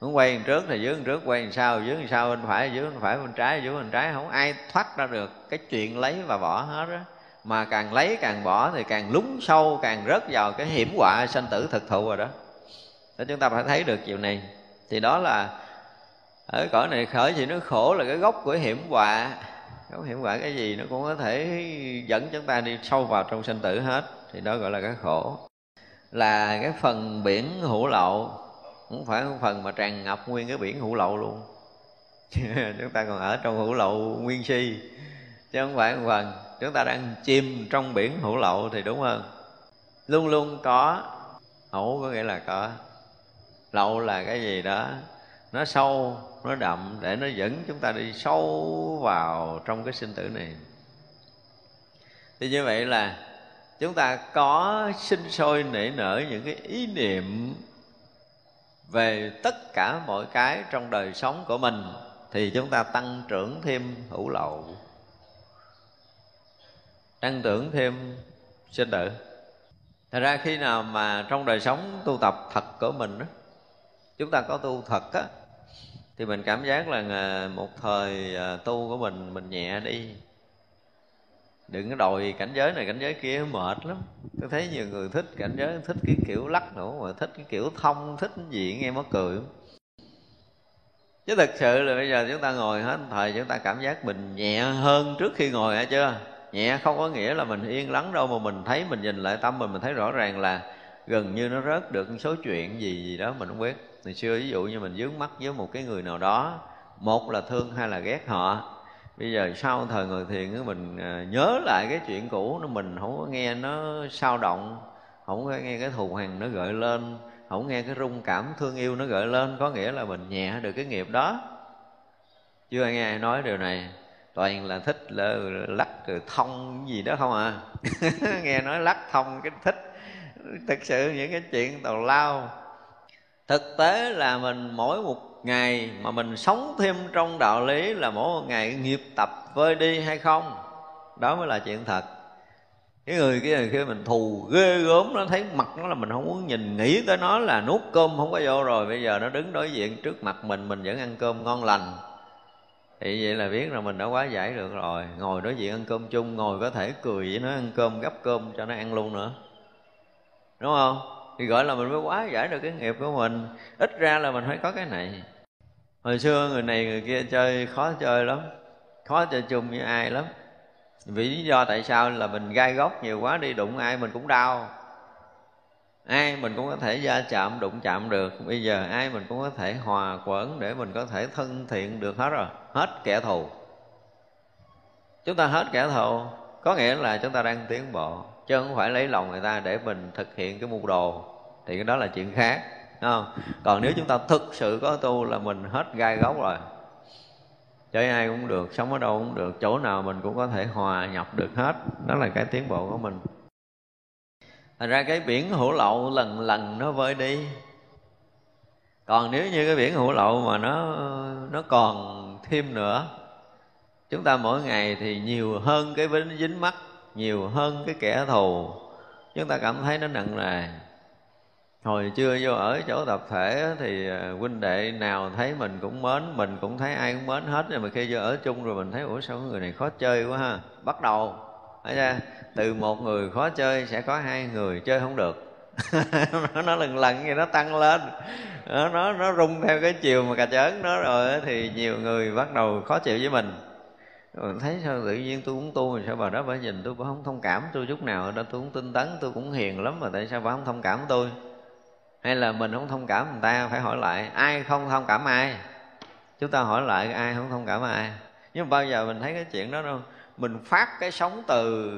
cũng quay trước thì dướng trước, quay sau, dướng sau bên phải, dướng bên phải bên trái, dướng bên trái. Không ai thoát ra được cái chuyện lấy và bỏ hết đó mà càng lấy càng bỏ thì càng lún sâu, càng rớt vào cái hiểm họa sanh tử thực thụ rồi đó. Để chúng ta phải thấy được điều này. Thì đó là ở cõi này khởi thì nó khổ là cái gốc của hiểm họa. Gốc hiểm họa cái gì nó cũng có thể dẫn chúng ta đi sâu vào trong sinh tử hết. Thì đó gọi là cái khổ. Là cái phần biển hữu lậu. Không phải một phần mà tràn ngập nguyên cái biển hữu lậu luôn. [LAUGHS] Chúng ta còn ở trong hữu lậu nguyên si. Chứ không phải một phần chúng ta đang chìm trong biển hữu lậu thì đúng hơn. Luôn luôn có. Hữu có nghĩa là có. Lậu là cái gì đó. Nó sâu, nó đậm để nó dẫn chúng ta đi sâu vào trong cái sinh tử này. Thì như vậy là chúng ta có sinh sôi nảy nở những cái ý niệm về tất cả mọi cái trong đời sống của mình thì chúng ta tăng trưởng thêm hữu lậu tăng tưởng thêm sinh tử. Thật ra khi nào mà trong đời sống tu tập thật của mình đó, chúng ta có tu thật á thì mình cảm giác là à, một thời à, tu của mình mình nhẹ đi. Đừng có đòi cảnh giới này cảnh giới kia mệt lắm. Tôi thấy nhiều người thích cảnh giới thích cái kiểu lắc nữa mà thích cái kiểu thông thích cái gì nghe mắc cười chứ thực sự là bây giờ chúng ta ngồi hết thời chúng ta cảm giác mình nhẹ hơn trước khi ngồi hả chưa? Nhẹ, không có nghĩa là mình yên lắng đâu, mà mình thấy, mình nhìn lại tâm mình mình thấy rõ ràng là gần như nó rớt được số chuyện gì gì đó mình không biết. Ngày xưa ví dụ như mình dướng mắt với một cái người nào đó, một là thương hay là ghét họ. Bây giờ sau thời ngồi thiền mình à, nhớ lại cái chuyện cũ, nó mình không có nghe nó sao động, không có nghe cái thù hằn nó gợi lên, không nghe cái rung cảm thương yêu nó gợi lên, có nghĩa là mình nhẹ được cái nghiệp đó. Chưa nghe ai nói điều này toàn là thích là lắc rồi thông gì đó không à? [LAUGHS] Nghe nói lắc thông cái thích. Thực sự những cái chuyện tào lao. Thực tế là mình mỗi một ngày mà mình sống thêm trong đạo lý là mỗi một ngày nghiệp tập vơi đi hay không? Đó mới là chuyện thật. Cái người kia khi mình thù ghê gớm nó thấy mặt nó là mình không muốn nhìn, nghĩ tới nó là nuốt cơm không có vô rồi. Bây giờ nó đứng đối diện trước mặt mình mình vẫn ăn cơm ngon lành thì vậy là biết là mình đã quá giải được rồi. Ngồi đối diện ăn cơm chung, ngồi có thể cười với nó ăn cơm gấp cơm cho nó ăn luôn nữa. Đúng không? Thì gọi là mình mới quá giải được cái nghiệp của mình. Ít ra là mình phải có cái này. Hồi xưa người này người kia chơi khó chơi lắm. Khó chơi chung với ai lắm. Vì lý do tại sao là mình gai góc nhiều quá, đi đụng ai mình cũng đau ai mình cũng có thể gia chạm, đụng chạm được. Bây giờ ai mình cũng có thể hòa quẩn để mình có thể thân thiện được hết rồi. Hết kẻ thù. Chúng ta hết kẻ thù, có nghĩa là chúng ta đang tiến bộ, chứ không phải lấy lòng người ta để mình thực hiện cái mưu đồ. Thì cái đó là chuyện khác không? còn nếu chúng ta thực sự có tu là mình hết gai gốc rồi. Chơi ai cũng được, sống ở đâu cũng được, chỗ nào mình cũng có thể hòa nhập được hết. Đó là cái tiến bộ của mình thành ra cái biển hữu lậu lần lần nó vơi đi. Còn nếu như cái biển hữu lậu mà nó nó còn thêm nữa, chúng ta mỗi ngày thì nhiều hơn cái dính dính mắt nhiều hơn cái kẻ thù. Chúng ta cảm thấy nó nặng nề. Hồi chưa vô ở chỗ tập thể thì à, huynh đệ nào thấy mình cũng mến, mình cũng thấy ai cũng mến hết. Nhưng mà khi vô ở chung rồi mình thấy, ủa, sao người này khó chơi quá ha? Bắt đầu ra từ một người khó chơi sẽ có hai người chơi không được. [LAUGHS] Nó lần lần vậy nó tăng lên. Nó nó, nó rung theo cái chiều mà cà chớn nó rồi thì nhiều người bắt đầu khó chịu với mình. Rồi thấy sao tự nhiên tôi cũng tu sao bà đó bà nhìn tôi bà không thông cảm tôi chút nào đó tôi cũng tinh tấn tôi cũng hiền lắm mà tại sao bà không thông cảm tôi? Hay là mình không thông cảm người ta phải hỏi lại ai không thông cảm ai? Chúng ta hỏi lại ai không thông cảm ai? Nhưng mà bao giờ mình thấy cái chuyện đó đâu mình phát cái sống từ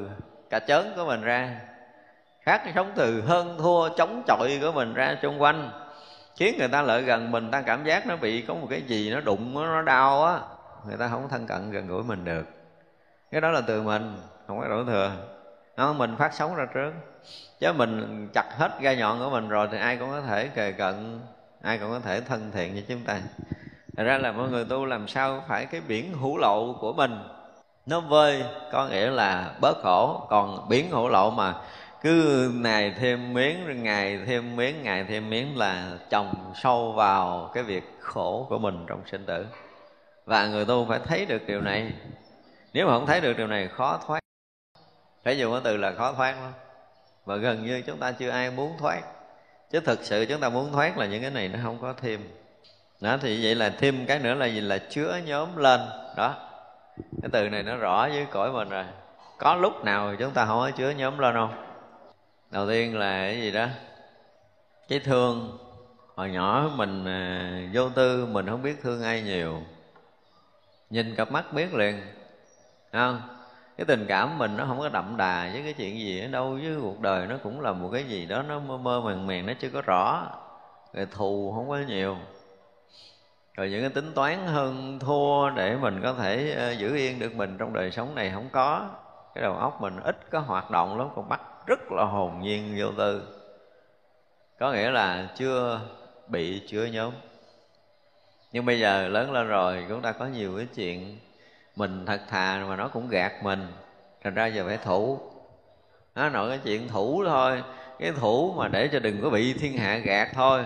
cả chớn của mình ra. Phát cái sống từ hơn thua chống chọi của mình ra xung quanh. Khiến người ta lợi gần mình, ta cảm giác nó bị có một cái gì nó đụng, nó đau á. Người ta không thân cận gần gũi mình được. Cái đó là từ mình, không có đổ thừa. Nó mình phát sống ra trước. Chứ mình chặt hết gai nhọn của mình rồi thì ai cũng có thể kề cận, ai cũng có thể thân thiện với chúng ta. Thật ra là mọi người tu làm sao phải cái biển hữu lộ của mình nó vơi, có nghĩa là bớt khổ, còn biến khổ lộ mà. Cứ ngày thêm miếng, ngày thêm miếng, ngày thêm miếng là chồng sâu vào cái việc khổ của mình trong sinh tử. Và người tu phải thấy được điều này. Nếu mà không thấy được điều này, khó thoát. Phải dùng cái từ là khó thoát lắm và gần như chúng ta chưa ai muốn thoát. Chứ thực sự chúng ta muốn thoát là những cái này nó không có thêm. Đó, thì vậy là thêm cái nữa là gì? Là chứa nhóm lên. Đó cái từ này nó rõ với cõi mình rồi. Có lúc nào chúng ta không có chứa nhóm lên không? Đầu tiên là cái gì đó? Cái thương. Hồi nhỏ mình à, vô tư mình không biết thương ai nhiều. Nhìn cặp mắt biết liền. Không? Cái tình cảm mình nó không có đậm đà với cái chuyện gì ở đâu với cuộc đời nó cũng là một cái gì đó nó mơ mơ màng màng nó chưa có rõ. Rồi thù không có nhiều rồi những cái tính toán hơn thua để mình có thể ờ, giữ yên được mình trong đời sống này không có. Cái đầu óc mình ít có hoạt động lắm còn bắt rất là hồn nhiên vô tư. Có nghĩa là chưa bị chứa nhóm nhưng bây giờ lớn lên rồi, chúng ta có nhiều cái chuyện mình thật thà mà nó cũng gạt mình. Thành ra giờ phải thủ. Nó nói cái chuyện thủ thôi. Cái thủ mà để cho đừng có bị thiên hạ gạt thôi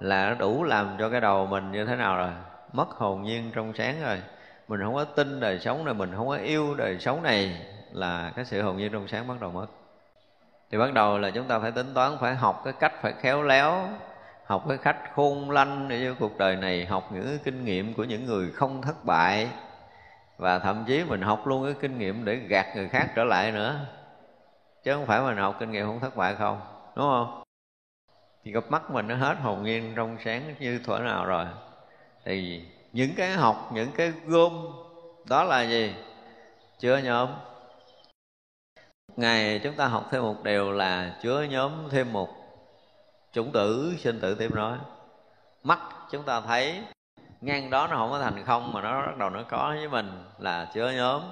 là nó đủ làm cho cái đầu mình như thế nào rồi. Mất hồn nhiên trong sáng rồi. Mình không có tin đời sống này, mình không có yêu đời sống này là cái sự hồn nhiên trong sáng bắt đầu mất. Thì bắt đầu là chúng ta phải tính toán, phải học cái cách phải khéo léo, học cái cách khôn lanh để cho cuộc đời này, học những kinh nghiệm của những người không thất bại. Và thậm chí mình học luôn cái kinh nghiệm để gạt người khác trở lại nữa. Chứ không phải mình học kinh nghiệm không thất bại không, đúng không? Thì gặp mắt mình nó hết hồn nhiên trong sáng như thuở nào rồi. Thì những cái học, những cái gom, đó là gì? Chưa nhóm. Ngày chúng ta học thêm một điều là chứa nhóm thêm một chủng tử, sinh tử tiếp nói mắt chúng ta thấy, ngang đó nó không có thành không mà nó bắt đầu nó có với mình là chứa nhóm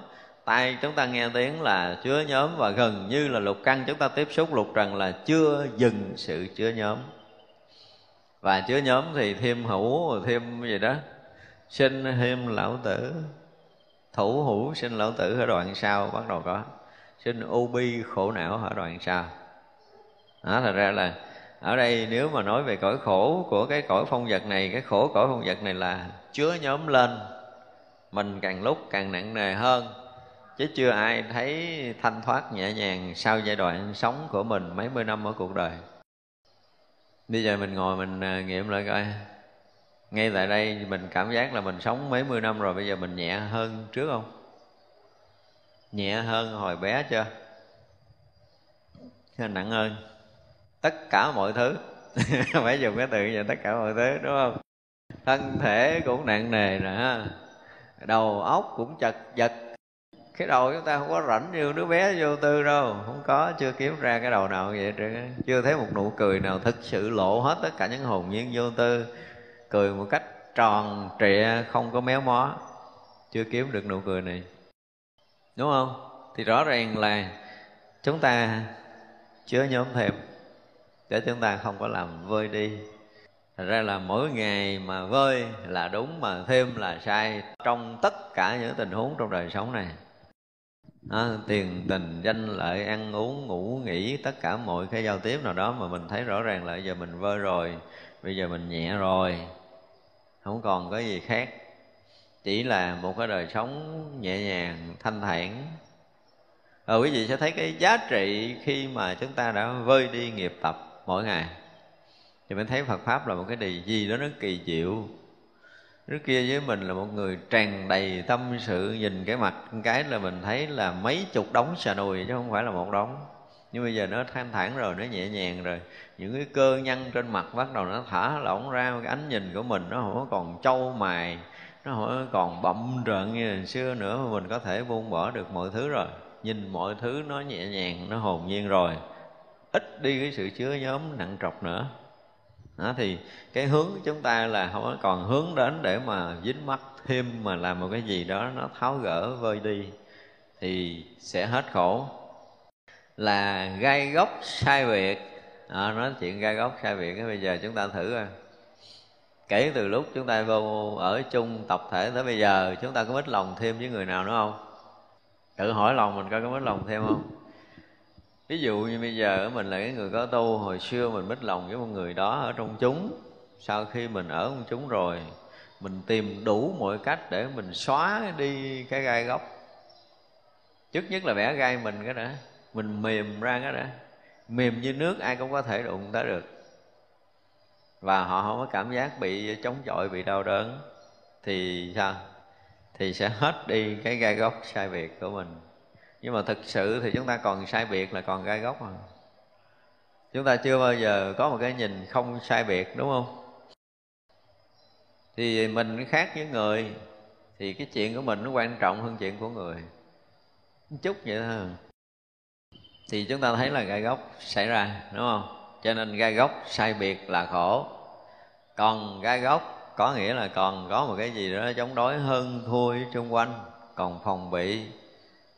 tay chúng ta nghe tiếng là chứa nhóm và gần như là lục căn. Chúng ta tiếp xúc lục trần là chưa dừng sự chứa nhóm. Và chứa nhóm thì thêm hữu, thêm gì đó. Sinh thêm lão tử. Thủ hữu sinh lão tử ở đoạn sau, bắt đầu có. Sinh u bi khổ não ở đoạn sau. Đó, thật ra là ở đây nếu mà nói về cõi khổ của cái cõi phong vật này, cái khổ cõi phong vật này là chứa nhóm lên. Mình càng lúc càng nặng nề hơn chứ chưa ai thấy thanh thoát nhẹ nhàng sau giai đoạn sống của mình mấy mươi năm ở cuộc đời. Bây giờ mình ngồi mình à, nghiệm lại coi. Ngay tại đây mình cảm giác là mình sống mấy mươi năm rồi, bây giờ mình nhẹ hơn trước không? Nhẹ hơn hồi bé chưa? Hay nặng hơn? Tất cả mọi thứ. [LAUGHS] Phải dùng cái từ như vậy, tất cả mọi thứ, đúng không? Thân thể cũng nặng nề nè đầu óc cũng chật vật cái đầu chúng ta không có rảnh như đứa bé vô tư đâu. Không có, chưa kiếm ra cái đầu nào vậy chứ chưa thấy một nụ cười nào thực sự lộ hết tất cả những hồn nhiên vô tư. Cười một cách tròn trịa, không có méo mó. Chưa kiếm được nụ cười này. Đúng không? Thì rõ ràng là chúng ta chứa nhóm thêm để chúng ta không có làm vơi đi. Thật ra là mỗi ngày mà vơi là đúng mà thêm là sai Trong tất cả những tình huống trong đời sống này à, Tiền, tình, danh, lợi, ăn uống, ngủ, nghỉ Tất cả mọi cái giao tiếp nào đó mà mình thấy rõ ràng là giờ mình vơi rồi Bây giờ mình nhẹ rồi Không còn có gì khác. Chỉ là một cái đời sống nhẹ nhàng, thanh thản. Rồi quý vị sẽ thấy cái giá trị khi mà chúng ta đã vơi đi nghiệp tập mỗi ngày. Thì mình thấy Phật pháp là một cái điều gì đó nó kỳ diệu trước kia với mình là một người tràn đầy tâm sự, nhìn cái mặt cái là mình thấy là mấy chục đống xà nùi chứ không phải là một đống. Nhưng bây giờ nó thanh thản rồi, nó nhẹ nhàng rồi. Những cái cơ nhăn trên mặt bắt đầu nó thả lỏng ra, cái ánh nhìn của mình nó không còn trâu mài, nó không còn bậm rợn như hồi xưa nữa mà mình có thể buông bỏ được mọi thứ rồi. Nhìn mọi thứ nó nhẹ nhàng, nó hồn nhiên rồi. Ít đi cái sự chứa nhóm, nặng trọc nữa đó, thì cái hướng của chúng ta là không còn hướng đến để mà dính mắt thêm mà làm một cái gì đó nó tháo gỡ vơi đi thì sẽ hết khổ. Là gai gốc sai biệt à, nói chuyện gai gốc sai biệt cái bây giờ chúng ta thử coi. Kể từ lúc chúng ta vô ở chung tập thể tới bây giờ chúng ta có mít lòng thêm với người nào nữa không? Tự hỏi lòng mình coi có mít lòng thêm không? Ví dụ như bây giờ mình là cái người có tu, hồi xưa mình mít lòng với một người đó ở trong chúng. Sau khi mình ở trong chúng rồi, mình tìm đủ mọi cách để mình xóa đi cái gai gốc trước nhất là vẽ gai mình cái đã. Mình mềm ra cái đã. Mềm như nước, ai cũng có thể đụng tới được. Và họ không có cảm giác bị chống chọi, bị đau đớn. Thì sao? Thì sẽ hết đi cái gai gốc sai biệt của mình nhưng mà thực sự thì chúng ta còn sai biệt là còn gai gốc mà. Chúng ta chưa bao giờ có một cái nhìn không sai biệt, đúng không? Thì mình khác với người, thì cái chuyện của mình nó quan trọng hơn chuyện của người. Một chút vậy thôi. Thì chúng ta thấy là gai gốc xảy ra, đúng không? Cho nên gai gốc sai biệt là khổ. Còn gai gốc có nghĩa là còn có một cái gì đó chống đối hơn thua xung quanh, còn phòng bị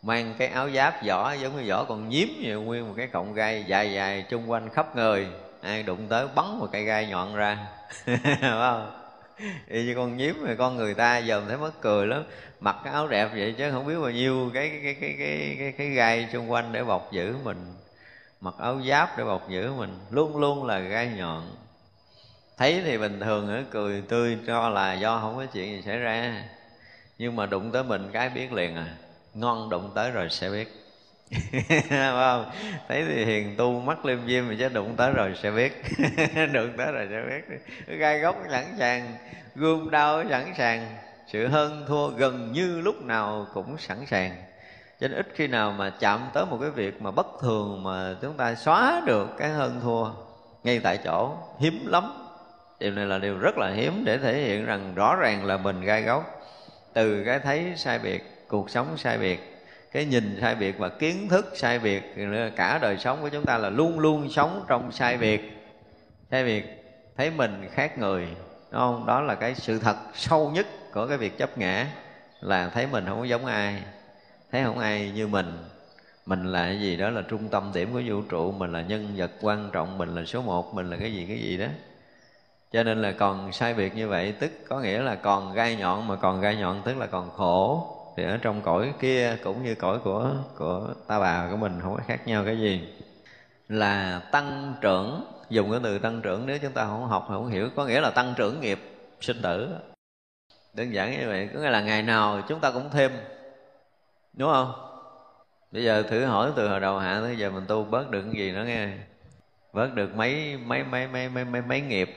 mang cái áo giáp vỏ giống như vỏ còn nhím như nguyên một cái cọng gai dài dài chung quanh khắp người. Ai đụng tới bắn một cây gai nhọn ra. [LAUGHS] Phải không? Y như con nhím rồi con người ta giờ thấy mất cười lắm. Mặc cái áo đẹp vậy chứ không biết bao nhiêu cái cái cái cái cái cái, cái gai xung quanh để bọc giữ mình. Mặc áo giáp để bọc giữ mình. Luôn luôn là gai nhọn. Thấy thì bình thường cười tươi cho là do không có chuyện gì xảy ra. Nhưng mà đụng tới mình cái biết liền à ngon đụng tới rồi sẽ biết. [LAUGHS] Không? Thấy thì hiền tu mắt liêm diêm thì chứ đụng tới rồi sẽ biết. [LAUGHS] Đụng tới rồi sẽ biết. Gai góc sẵn sàng, gươm đau sẵn sàng, sự hơn thua gần như lúc nào cũng sẵn sàng. Cho nên ít khi nào mà chạm tới một cái việc mà bất thường mà chúng ta xóa được cái hơn thua ngay tại chỗ, hiếm lắm. Điều này là điều rất là hiếm để thể hiện rằng rõ ràng là mình gai góc. Từ cái thấy sai biệt cuộc sống sai biệt, cái nhìn sai biệt và kiến thức sai biệt cả đời sống của chúng ta là luôn luôn sống trong sai biệt. Sai biệt, thấy mình khác người, đúng không? Đó là cái sự thật sâu nhất của cái việc chấp ngã, là thấy mình không có giống ai, thấy không ai như mình. Mình là cái gì đó là trung tâm điểm của vũ trụ, mình là nhân vật quan trọng, mình là số một, mình là cái gì cái gì đó. Cho nên là còn sai biệt như vậy, tức có nghĩa là còn gai nhọn, mà còn gai nhọn tức là còn khổ thì ở trong cõi kia cũng như cõi của của ta bà của mình không có khác nhau cái gì. Là tăng trưởng dùng cái từ tăng trưởng nếu chúng ta không học không hiểu có nghĩa là tăng trưởng nghiệp sinh tử. Đơn giản như vậy có nghĩa là ngày nào chúng ta cũng thêm đúng không? Bây giờ thử hỏi từ hồi đầu hạ tới giờ mình tu bớt được cái gì nữa nghe. Bớt được mấy mấy mấy mấy mấy mấy, mấy nghiệp.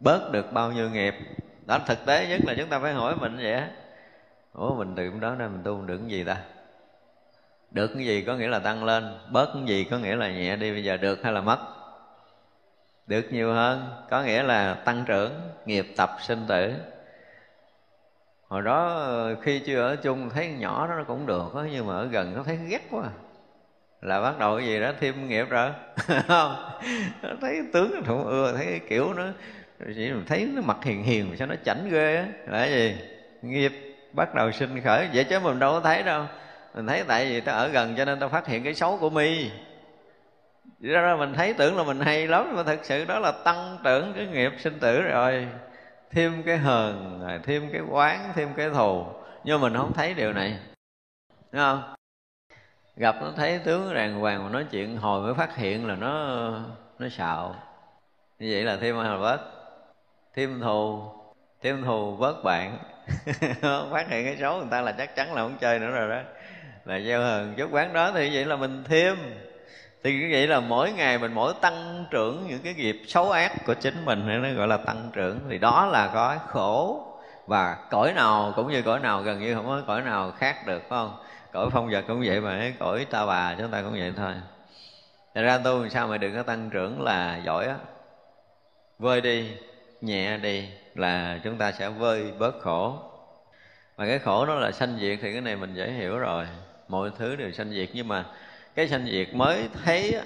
Bớt được bao nhiêu nghiệp. Đó thực tế nhất là chúng ta phải hỏi mình vậy ủa mình từ đó nên mình tu được cái gì ta? Được cái gì có nghĩa là tăng lên bớt cái gì có nghĩa là nhẹ đi bây giờ được hay là mất? Được nhiều hơn có nghĩa là tăng trưởng nghiệp tập sinh tử. Hồi đó khi chưa ở chung thấy nhỏ đó nó cũng được đó, nhưng mà ở gần nó thấy ghét quá. Là bắt đầu cái gì đó thêm nghiệp rồi. [LAUGHS] Không thấy tướng không ưa thấy cái kiểu nó chỉ thấy nó mặt hiền hiền mà sao nó chảnh ghê á. Là cái gì? Nghiệp bắt đầu sinh khởi. Vậy chứ mình đâu có thấy đâu. Mình thấy tại vì ta ở gần cho nên ta phát hiện cái xấu của mi. Ra ra mình thấy tưởng là mình hay lắm, mà thật sự đó là tăng trưởng cái nghiệp sinh tử rồi. Thêm cái hờn thêm cái quán thêm cái thù. Nhưng mình không thấy điều này. Đúng không? Gặp nó thấy tướng đàng hoàng mà nói chuyện, hồi mới phát hiện là nó nó xạo. Như vậy là thêm hờn bớt. Thêm thù thêm thù bớt bạn. [LAUGHS] phát hiện cái xấu người ta là chắc chắn là không chơi nữa rồi đó. Là gieo hờn. Chút quán đó thì vậy là mình thêm. Thì như vậy là mỗi ngày mình mỗi tăng trưởng những cái nghiệp xấu ác của chính mình nó gọi là tăng trưởng. Thì đó là có khổ và cõi nào cũng như cõi nào gần như không có cõi nào khác được phải không? Cõi phong vật cũng vậy mà cõi ta bà chúng ta cũng vậy thôi. Thật ra tu sao mà đừng có tăng trưởng là giỏi á. Vơi đi, nhẹ đi là chúng ta sẽ vơi bớt khổ. Mà cái khổ đó là sanh diệt thì cái này mình dễ hiểu rồi. Mọi thứ đều sanh diệt. Nhưng mà cái sanh diệt mới thấy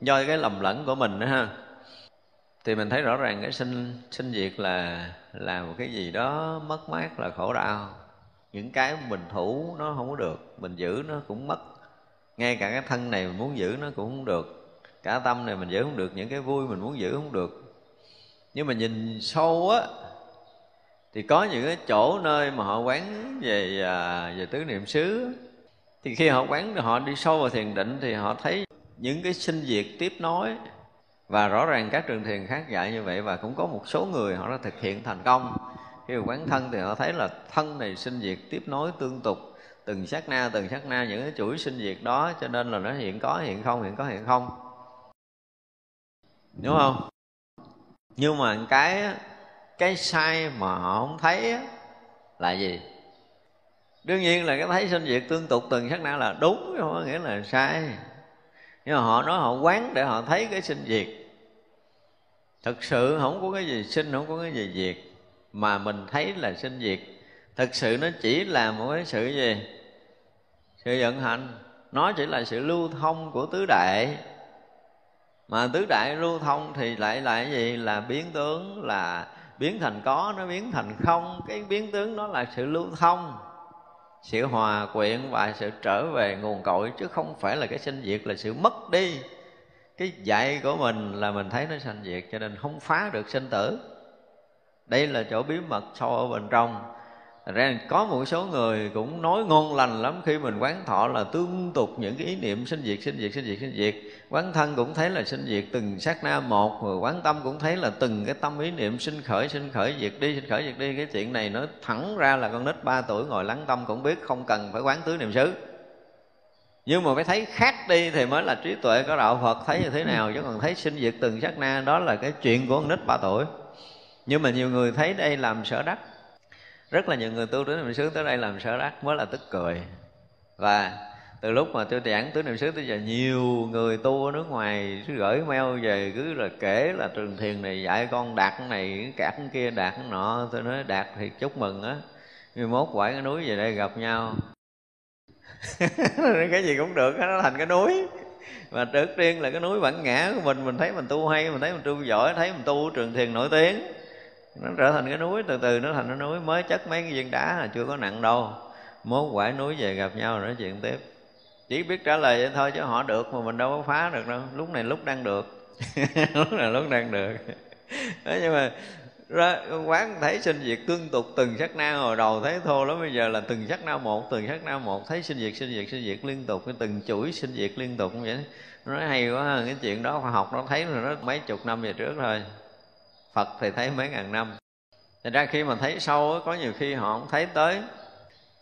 do cái lầm lẫn của mình đó ha, thì mình thấy rõ ràng cái sinh sinh diệt là là một cái gì đó mất mát là khổ đau. Những cái mình thủ nó không có được, mình giữ nó cũng mất. Ngay cả cái thân này mình muốn giữ nó cũng không được. Cả tâm này mình giữ không được, những cái vui mình muốn giữ không được. Nhưng mà nhìn sâu á thì có những cái chỗ nơi mà họ quán về à, về tứ niệm xứ. Thì khi họ quán, họ đi sâu vào thiền định thì họ thấy những cái sinh diệt tiếp nối. Và rõ ràng các trường thiền khác dạy như vậy và cũng có một số người họ đã thực hiện thành công. Khi mà quán thân thì họ thấy là thân này sinh diệt tiếp nối tương tục. Từng sát na, từng sát na những cái chuỗi sinh diệt đó, cho nên là nó hiện có, hiện không, hiện có, hiện không. Đúng không? Nhưng mà cái cái sai mà họ không thấy là gì? Đương nhiên là cái thấy sinh diệt tương tục từng sát na là đúng không có nghĩa là sai. Nhưng mà họ nói họ quán để họ thấy cái sinh diệt. Thực sự không có cái gì sinh, không có cái gì diệt, mà mình thấy là sinh diệt. Thực sự nó chỉ là một cái sự gì? Sự vận hành. Nó chỉ là sự lưu thông của tứ đại. Mà tứ đại lưu thông thì lại lại gì? Là biến tướng, là biến thành có nó biến thành không. Cái biến tướng đó là sự lưu thông sự hòa quyện và sự trở về nguồn cội chứ không phải là cái sinh diệt là sự mất đi. Cái dạy của mình là mình thấy nó sanh diệt cho nên không phá được sinh tử. Đây là chỗ bí mật sâu ở bên trong. Thật ra có một số người cũng nói ngon lành lắm khi mình quán thọ là tương tục những cái ý niệm sinh diệt, sinh diệt, sinh diệt, sinh diệt. Quán thân cũng thấy là sinh diệt từng sát na một, rồi quán tâm cũng thấy là từng cái tâm ý niệm sinh khởi, sinh khởi, diệt đi, sinh khởi, diệt đi. Cái chuyện này nó thẳng ra là con nít 3 tuổi ngồi lắng tâm cũng biết không cần phải quán tứ niệm xứ. nhưng mà phải thấy khác đi thì mới là trí tuệ của đạo phật thấy như thế nào chứ còn thấy sinh diệt từng sát na đó là cái chuyện của con nít ba tuổi nhưng mà nhiều người thấy đây làm sở đắc rất là nhiều người tu đến niệm xứ tới đây làm sở đắc mới là tức cười và từ lúc mà tôi giảng tứ niệm xứ tới giờ, nhiều người tu ở nước ngoài cứ gửi mail về, cứ là kể là trường thiền này dạy con đạt cái này cạc cái kia, đạt cái nọ. Tôi nói đạt thì chúc mừng á. Mười mốt quải cái núi về đây gặp nhau. [LAUGHS] Cái gì cũng được, nó thành cái núi. Mà trước tiên là cái núi bản ngã của mình mình thấy mình tu hay, mình thấy mình tu giỏi, thấy mình tu trường thiền nổi tiếng. Nó trở thành cái núi, từ từ nó thành cái núi mới, chất mấy cái viên đá là chưa có nặng đâu. Mốt quải núi về gặp nhau rồi nói chuyện tiếp chỉ biết trả lời vậy thôi chứ họ được mà mình đâu có phá được đâu. Lúc này lúc đang được. [LAUGHS] Lúc này lúc đang được. Đó, nhưng mà ra quán thấy sinh diệt tương tục từng sắc na hồi đầu thấy thô lắm bây giờ là từng sắc na một từng sắc na một thấy sinh diệt sinh diệt sinh diệt liên tục cái từng chuỗi sinh diệt liên tục như vậy. Nó nói hay quá cái chuyện đó khoa học nó thấy rồi nó mấy chục năm về trước thôi. Phật thì thấy mấy ngàn năm. Thành ra khi mà thấy sâu có nhiều khi họ không thấy tới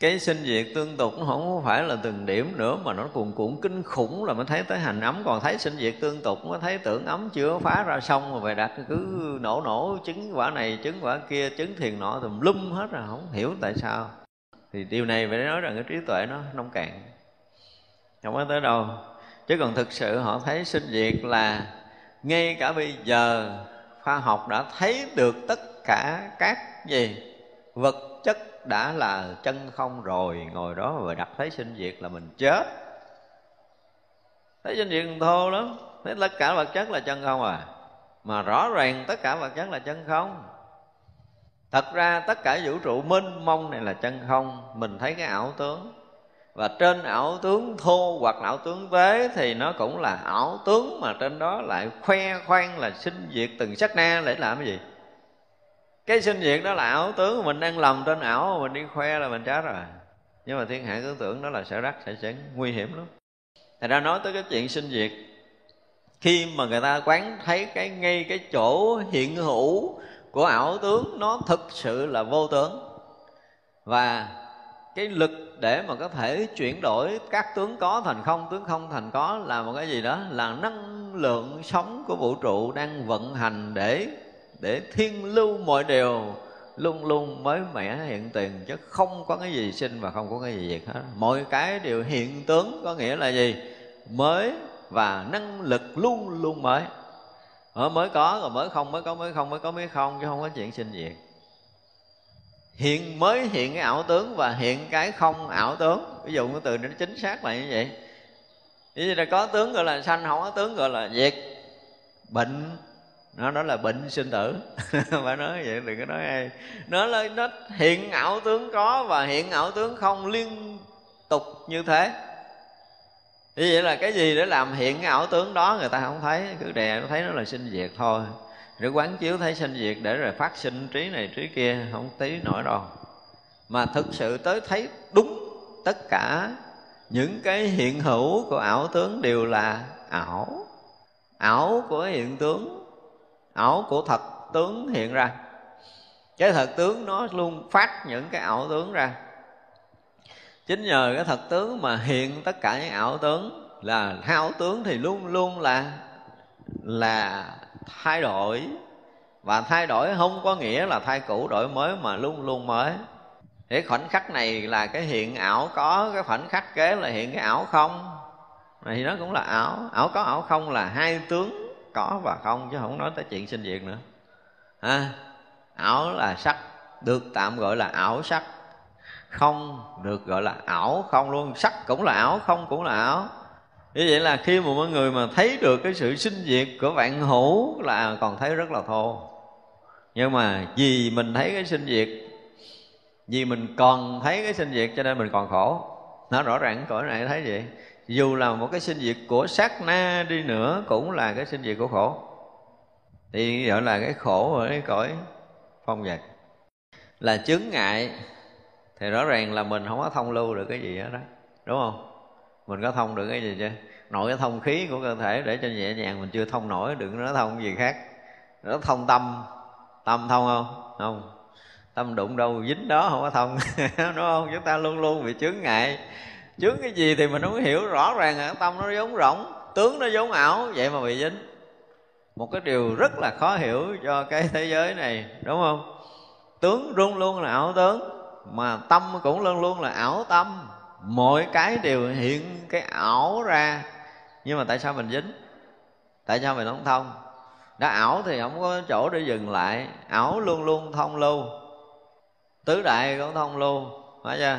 cái sinh diệt tương tục nó không phải là từng điểm nữa, mà nó cuồn cuộn kinh khủng là mới thấy tới hành ấm. Còn thấy sinh diệt tương tục mới thấy tưởng ấm chưa phá ra xong mà về đặt cứ nổ nổ, chứng quả này, chứng quả kia, chứng thiền nọ tùm lum hết rồi, không hiểu tại sao. Thì điều này phải nói rằng cái trí tuệ nó nông cạn. Không có tới đâu. Chứ còn thực sự họ thấy sinh diệt là ngay cả bây giờ khoa học đã thấy được tất cả các gì, vật đã là chân không rồi, ngồi đó và đặt thấy sinh diệt là mình chết. Thấy sinh diệt thô lắm, thấy tất cả vật chất là chân không à. Mà rõ ràng tất cả vật chất là chân không. Thật ra tất cả vũ trụ mênh mông này là chân không, mình thấy cái ảo tướng. Và trên ảo tướng thô hoặc ảo tướng tế thì nó cũng là ảo tướng mà trên đó lại khoe khoang là sinh diệt từng sắc na để làm cái gì? Cái sinh diệt đó là ảo tướng mình đang lầm trên ảo, mình đi khoe là mình chết rồi. Nhưng mà thiên hạ cứ tưởng đó là sẽ rắc, sẽ chấn, nguy hiểm lắm. Thành ra nói tới cái chuyện sinh diệt khi mà người ta quán thấy cái ngay cái chỗ hiện hữu của ảo tướng nó thực sự là vô tướng. Và cái lực để mà có thể chuyển đổi các tướng có thành không, tướng không thành có là một cái gì đó, là năng lượng sống của vũ trụ đang vận hành để để thiên lưu mọi điều luôn luôn mới mẻ hiện tiền, chứ không có cái gì sinh và không có cái gì diệt hết. Mọi cái đều hiện tướng có nghĩa là gì? Mới và năng lực luôn luôn mới. Ở mới có rồi mới không, mới có, mới không, mới có, mới không, chứ không có chuyện sinh diệt. Hiện mới hiện cái ảo tướng và hiện cái không ảo tướng. Ví dụ cái từ nó chính xác là như vậy. Như là có tướng gọi là sanh, không có tướng gọi là diệt. Bệnh nó đó là bệnh sinh tử. [LAUGHS] Phải nói vậy, đừng có nói ai. Nó là nó hiện ảo tướng có và hiện ảo tướng không liên tục như thế. Như vậy là cái gì để làm hiện ảo tướng đó, người ta không thấy. Cứ đè, nó thấy nó là sinh diệt thôi. Rồi quán chiếu thấy sinh diệt để rồi phát sinh trí này, trí kia, không tí nổi đâu. Mà thực sự tới thấy đúng tất cả những cái hiện hữu của ảo tướng đều là ảo. Ảo của hiện tướng ảo của thật tướng hiện ra. Cái thật tướng nó luôn phát những cái ảo tướng ra. Chính nhờ cái thật tướng mà hiện tất cả những ảo tướng là hao tướng thì luôn luôn là là thay đổi. Và thay đổi không có nghĩa là thay cũ đổi mới mà luôn luôn mới. Thì khoảnh khắc này là cái hiện ảo có, cái khoảnh khắc kế là hiện cái ảo không? Thì nó cũng là ảo ảo có ảo không là hai tướng có và không, chứ không nói tới chuyện sinh diệt nữa. Ha? Ảo là sắc, được tạm gọi là ảo sắc. Không được gọi là ảo không luôn. Sắc cũng là ảo, không cũng là ảo. Như vậy là khi mà mọi người mà thấy được cái sự sinh diệt của vạn hữu là còn thấy rất là thô. Nhưng mà vì mình thấy cái sinh diệt, vì mình còn thấy cái sinh diệt cho nên mình còn khổ. Nó rõ ràng, cõi này thấy vậy dù là một cái sinh diệt của sát na đi nữa cũng là cái sinh diệt của khổ. Thì gọi là cái khổ ở cái cõi phong vật là chứng ngại, thì rõ ràng là mình không có thông lưu được cái gì hết đó, đúng không? Mình có thông được cái gì chưa? Nội cái thông khí của cơ thể để cho nhẹ nhàng, mình chưa thông nổi đừng nói thông gì khác? Nó thông tâm tâm thông không? Không. Tâm đụng đâu dính đó không có thông, [LAUGHS] đúng không? Chúng ta luôn luôn bị chướng ngại chướng cái gì thì mình không hiểu rõ ràng là tâm nó giống rỗng, tướng nó giống ảo, vậy mà bị dính. Một cái điều rất là khó hiểu cho cái thế giới này, đúng không? Tướng luôn luôn là ảo tướng, mà tâm cũng luôn luôn là ảo tâm. Mọi cái đều hiện cái ảo ra, nhưng mà tại sao mình dính? Tại sao mình không thông? Đã ảo thì không có chỗ để dừng lại, ảo luôn luôn thông lưu. Tứ đại cũng thông lưu, phải chưa?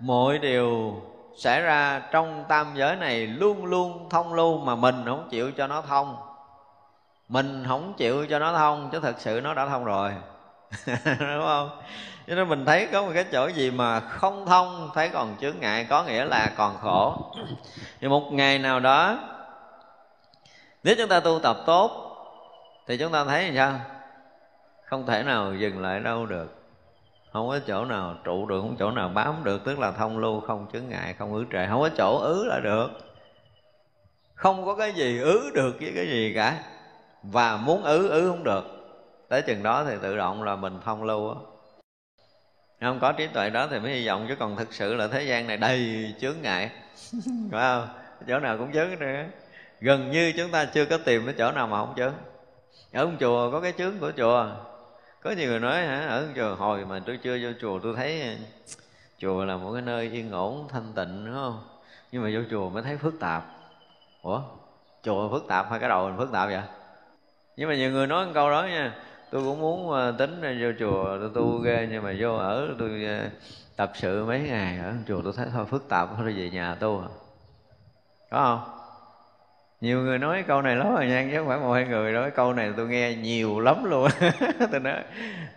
Mọi điều xảy ra trong tam giới này luôn luôn thông lưu mà mình không chịu cho nó thông. Mình không chịu cho nó thông, chứ thật sự nó đã thông rồi. [LAUGHS] Đúng không? Cho nên mình thấy có một cái chỗ gì mà không thông, thấy còn chướng ngại, có nghĩa là còn khổ. Thì một ngày nào đó, nếu chúng ta tu tập tốt, thì chúng ta thấy làm sao? Không thể nào dừng lại đâu được không có chỗ nào trụ được không chỗ nào bám được tức là thông lưu không chướng ngại không ứ trệ. Không có chỗ ứ là được. Không có cái gì ứ được với cái gì cả. Và muốn ứ ứ không được. Tới chừng đó thì tự động là mình thông lưu á. Không có trí tuệ đó thì mới hy vọng chứ còn thực sự là thế gian này đầy chướng ngại. [LAUGHS] Phải không? Chỗ nào cũng chướng nữa gần như chúng ta chưa có tìm cái chỗ nào mà không chướng. Ở một chùa có cái chướng của chùa có nhiều người nói, hả? Ở chùa hồi mà tôi chưa vô chùa, tôi thấy ờ, chùa là một cái nơi yên ổn, thanh tịnh, đúng không? Nhưng mà vô chùa mới thấy phức tạp. Ủa? Chùa phức tạp hay cái đầu mình phức tạp vậy? Nhưng mà nhiều người nói một câu đó nha. Tôi cũng muốn ờ, tính vô chùa tôi tu ghê, nhưng mà vô ở tôi ờ, tập sự mấy ngày ở chùa tôi thấy thôi phức tạp thôi về nhà tu à. Có không? Nhiều người nói câu này lắm rồi nha chứ không phải một hai người nói câu này tôi nghe nhiều lắm luôn. [LAUGHS] Tôi nói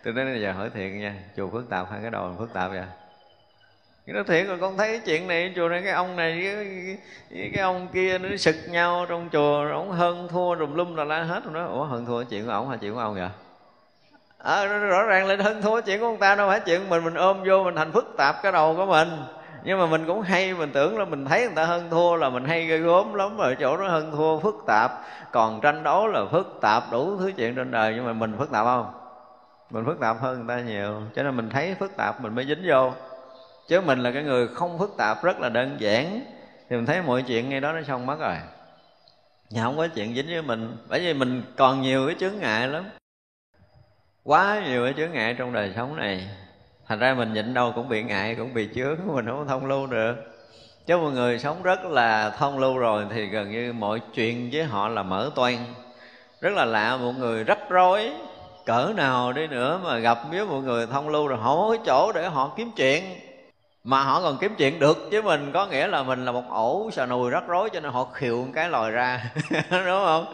tôi nói bây giờ hỏi thiệt nha chùa phức tạp hay cái đầu phức tạp vậy à? cái đó thiệt rồi con thấy cái chuyện này chùa này cái ông này cái, cái, cái ông kia nó sực nhau trong chùa ông hơn thua rùm lum là la hết rồi đó. Ủa hơn thua chuyện của ông hay chuyện của ông vậy? À, rõ ràng là hơn thua chuyện của ông ta đâu phải chuyện mình mình ôm vô mình thành phức tạp cái đầu của mình nhưng mà mình cũng hay, mình tưởng là mình thấy người ta hơn thua là mình hay gây gốm lắm ở chỗ đó hơn thua phức tạp. Còn tranh đấu là phức tạp đủ thứ chuyện trên đời, nhưng mà mình phức tạp không? Mình phức tạp hơn người ta nhiều, cho nên mình thấy phức tạp mình mới dính vô. Chứ mình là cái người không phức tạp rất là đơn giản. Thì mình thấy mọi chuyện ngay đó nó xong mất rồi. Nhà không có chuyện dính với mình, bởi vì mình còn nhiều cái chướng ngại lắm. Quá nhiều cái chướng ngại trong đời sống này thành ra mình nhịn đâu cũng bị ngại, cũng bị chướng, [LAUGHS] mình không thông lưu được. Chứ một người sống rất là thông lưu rồi thì gần như mọi chuyện với họ là mở toan rất là lạ, một người rắc rối, cỡ nào đi nữa mà gặp với một người thông lưu rồi họ có chỗ để họ kiếm chuyện. Mà họ còn kiếm chuyện được chứ mình, có nghĩa là mình là một ổ sà nùi rắc rối cho nên họ khiệu một cái lòi ra, [LAUGHS] đúng không?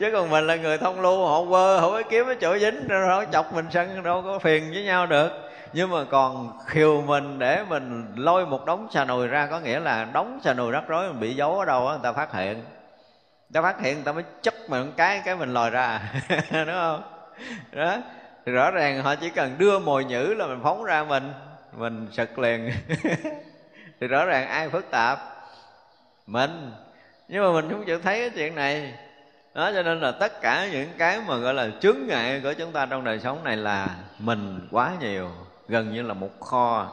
Chứ còn mình là người thông lưu, họ quơ, họ mới kiếm cái chỗ dính, rồi họ chọc mình sân, đâu có phiền với nhau được nhưng mà còn khiều mình để mình lôi một đống xà nùi ra có nghĩa là đống xà nùi rắc rối mình bị giấu ở đâu đó, người ta phát hiện. Người ta phát hiện người ta mới chất mình một cái cái mình lòi ra [LAUGHS] đúng không? Đó. Thì rõ ràng họ chỉ cần đưa mồi nhữ là mình phóng ra mình mình sực liền. [LAUGHS] Thì rõ ràng ai phức tạp? Mình. Nhưng mà mình không chịu thấy cái chuyện này. Đó cho nên là tất cả những cái mà gọi là chướng ngại của chúng ta trong đời sống này là mình quá nhiều gần như là một kho.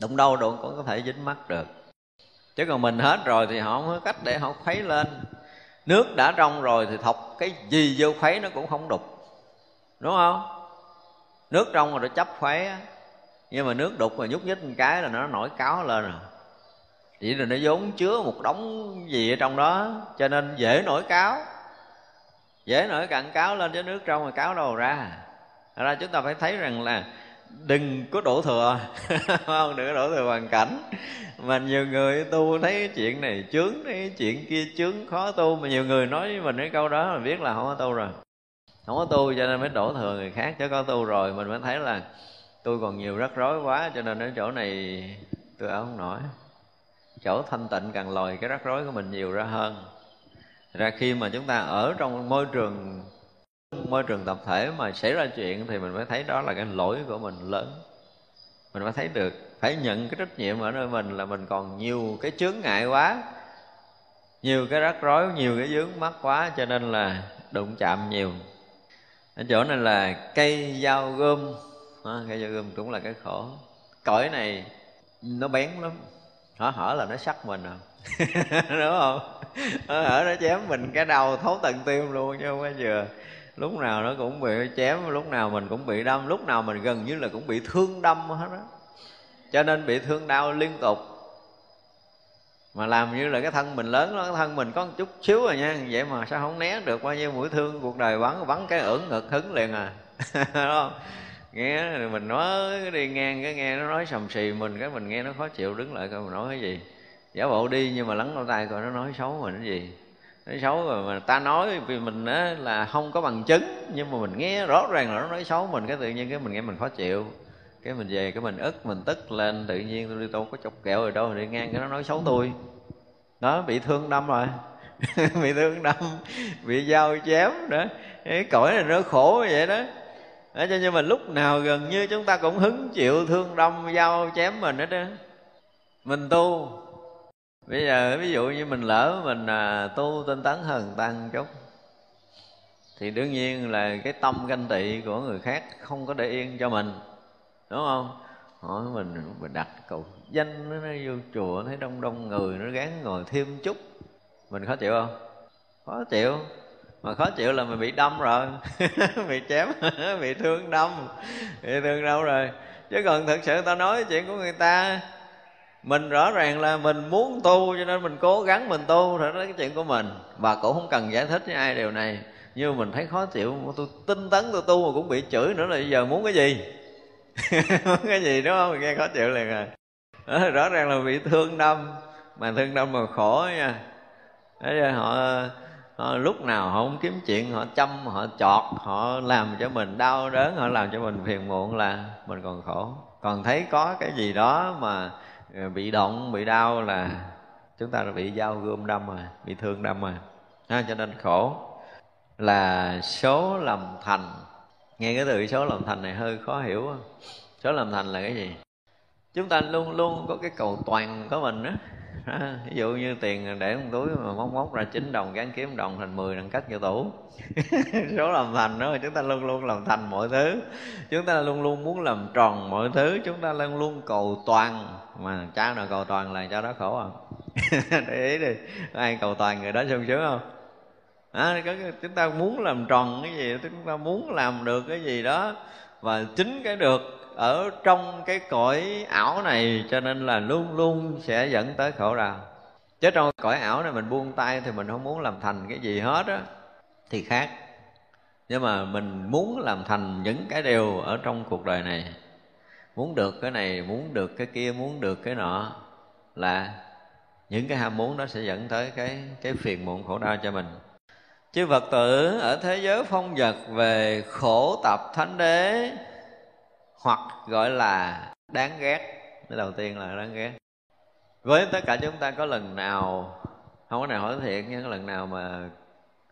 Đụng đâu đụng cũng có thể dính mắt được. Chứ còn mình hết rồi thì họ không có cách để họ khuấy lên. Nước đã trong rồi thì thọc cái gì vô khuấy nó cũng không đục. Đúng không? Nước trong rồi nó chấp khuấy nhưng mà nước đục mà nhúc nhích một cái là nó nổi cáo lên à. rồi chỉ là nó vốn chứa một đống gì ở trong đó, cho nên dễ nổi cáo. Dễ nổi cặn cáo lên chứ nước trong mà cáo đâu ra. Thật ra chúng ta phải thấy rằng là đừng có đổ thừa. [LAUGHS] Không, đừng có đổ thừa hoàn cảnh. Mà nhiều người tu thấy chuyện này chướng, thấy chuyện kia chướng, khó tu. Mà nhiều người nói với mình cái câu đó, mình biết là không có tu rồi. Không có tu cho nên mới đổ thừa người khác, chứ có tu rồi mình mới thấy là tôi còn nhiều rắc rối quá, cho nên ở chỗ này tôi ở không nổi chỗ thanh tịnh càng lòi cái rắc rối của mình nhiều ra hơn. Ra khi mà chúng ta ở trong môi trường môi trường tập thể mà xảy ra chuyện thì mình phải thấy đó là cái lỗi của mình lớn. Mình phải thấy được phải nhận cái trách nhiệm ở nơi mình là mình còn nhiều cái chướng ngại quá nhiều cái rắc rối nhiều cái vướng mắc quá cho nên là đụng chạm nhiều. Ở chỗ này là cây dao gươm. À, cây dao gươm cũng là cái khổ. Cõi này nó bén lắm. Hở hở là nó sắc mình à? [LAUGHS] Đúng không? Hở hở nó chém mình cái đầu thấu tận tim luôn chứ không có vừa lúc nào nó cũng bị chém lúc nào mình cũng bị đâm lúc nào mình gần như là cũng bị thương đâm hết đó cho nên bị thương đau liên tục. Mà làm như là cái thân mình lớn đó, cái thân mình có một chút xíu rồi nha vậy mà sao không né được bao nhiêu mũi thương cuộc đời bắn bắn cái ưỡn ngực hứng liền à. [LAUGHS] Đúng không? Nghe mình nói đi ngang cái nghe nó nói sầm xì mình cái mình nghe nó khó chịu đứng lại coi mình nói cái gì. Giả bộ đi nhưng mà lắng lỗ tai coi nó nói xấu mình cái gì nói xấu rồi mà ta nói vì mình á, là không có bằng chứng nhưng mà mình nghe rõ ràng là nó nói xấu mình cái tự nhiên cái mình nghe mình khó chịu. Cái mình về cái mình ức mình tức lên tự nhiên tôi đi tôi có chọc kẹo rồi đâu đi ngang cái nó nói xấu tôi. Đó bị thương đâm rồi. [LAUGHS] Bị thương đâm bị dao chém nữa. Cái cõi này nó khổ vậy đó. Đó cho nên mà lúc nào gần như chúng ta cũng hứng chịu thương đâm dao chém mình hết đó mình tu bây giờ ví dụ như mình lỡ mình à, tu tinh tấn hơn tăng chút thì đương nhiên là cái tâm ganh tị của người khác không có để yên cho mình đúng không? Hỏi mình mình đặt cầu danh nó, nó vô chùa thấy đông đông người nó gán ngồi thêm chút. Mình khó chịu không? Khó chịu. Mà khó chịu là mình bị đâm rồi. [LAUGHS] Bị chém [LAUGHS] bị thương đâm. Bị thương đâu rồi? Chứ còn thực sự tao nói chuyện của người ta mình rõ ràng là mình muốn tu cho nên mình cố gắng mình tu thì đó cái chuyện của mình. Và cũng không cần giải thích với ai điều này nhưng mà mình thấy khó chịu. Tôi tinh tấn tôi tu mà cũng bị chửi nữa là bây giờ muốn cái gì? [LAUGHS] Muốn cái gì đúng không? Nghe khó chịu liền rồi đó, rõ ràng là bị thương đâm. Mà thương đâm mà khổ nha. Đấy, họ, họ lúc nào họ không kiếm chuyện họ chăm họ chọt họ làm cho mình đau đớn họ làm cho mình phiền muộn là mình còn khổ. Còn thấy có cái gì đó mà Ờ, bị động bị đau là chúng ta đã bị dao gươm đâm rồi bị thương đâm rồi. Ha, cho nên khổ là số làm thành. Nghe cái từ số làm thành này hơi khó hiểu số làm thành là cái gì? Chúng ta luôn luôn có cái cầu toàn của mình đó ví dụ như tiền để trong túi mà móc móc ra chín đồng gắn kiếm đồng thành 10 đằng cắt vô tủ. [LAUGHS] Số làm thành đó chúng ta luôn luôn làm thành mọi thứ. Chúng ta luôn luôn muốn làm tròn mọi thứ chúng ta luôn luôn cầu toàn mà cha nào cầu toàn là cho đó khổ không? [LAUGHS] Để ý đi ai cầu toàn người đó sung sướng không? À, chúng ta muốn làm tròn cái gì chúng ta muốn làm được cái gì đó và chính cái được ở trong cái cõi ảo này cho nên là luôn luôn sẽ dẫn tới khổ đau. Chứ trong cõi ảo này mình buông tay thì mình không muốn làm thành cái gì hết á thì khác. Nhưng mà mình muốn làm thành những cái điều ở trong cuộc đời này muốn được cái này, muốn được cái kia, muốn được cái nọ, là những cái ham muốn đó sẽ dẫn tới cái cái phiền muộn khổ đau cho mình. Chư Phật tử ở thế giới phong vật về khổ tập thánh đế, hoặc gọi là đáng ghét, cái đầu tiên là đáng ghét. Với tất cả chúng ta có lần nào, không có nào hỏi thiện nhưng có lần nào mà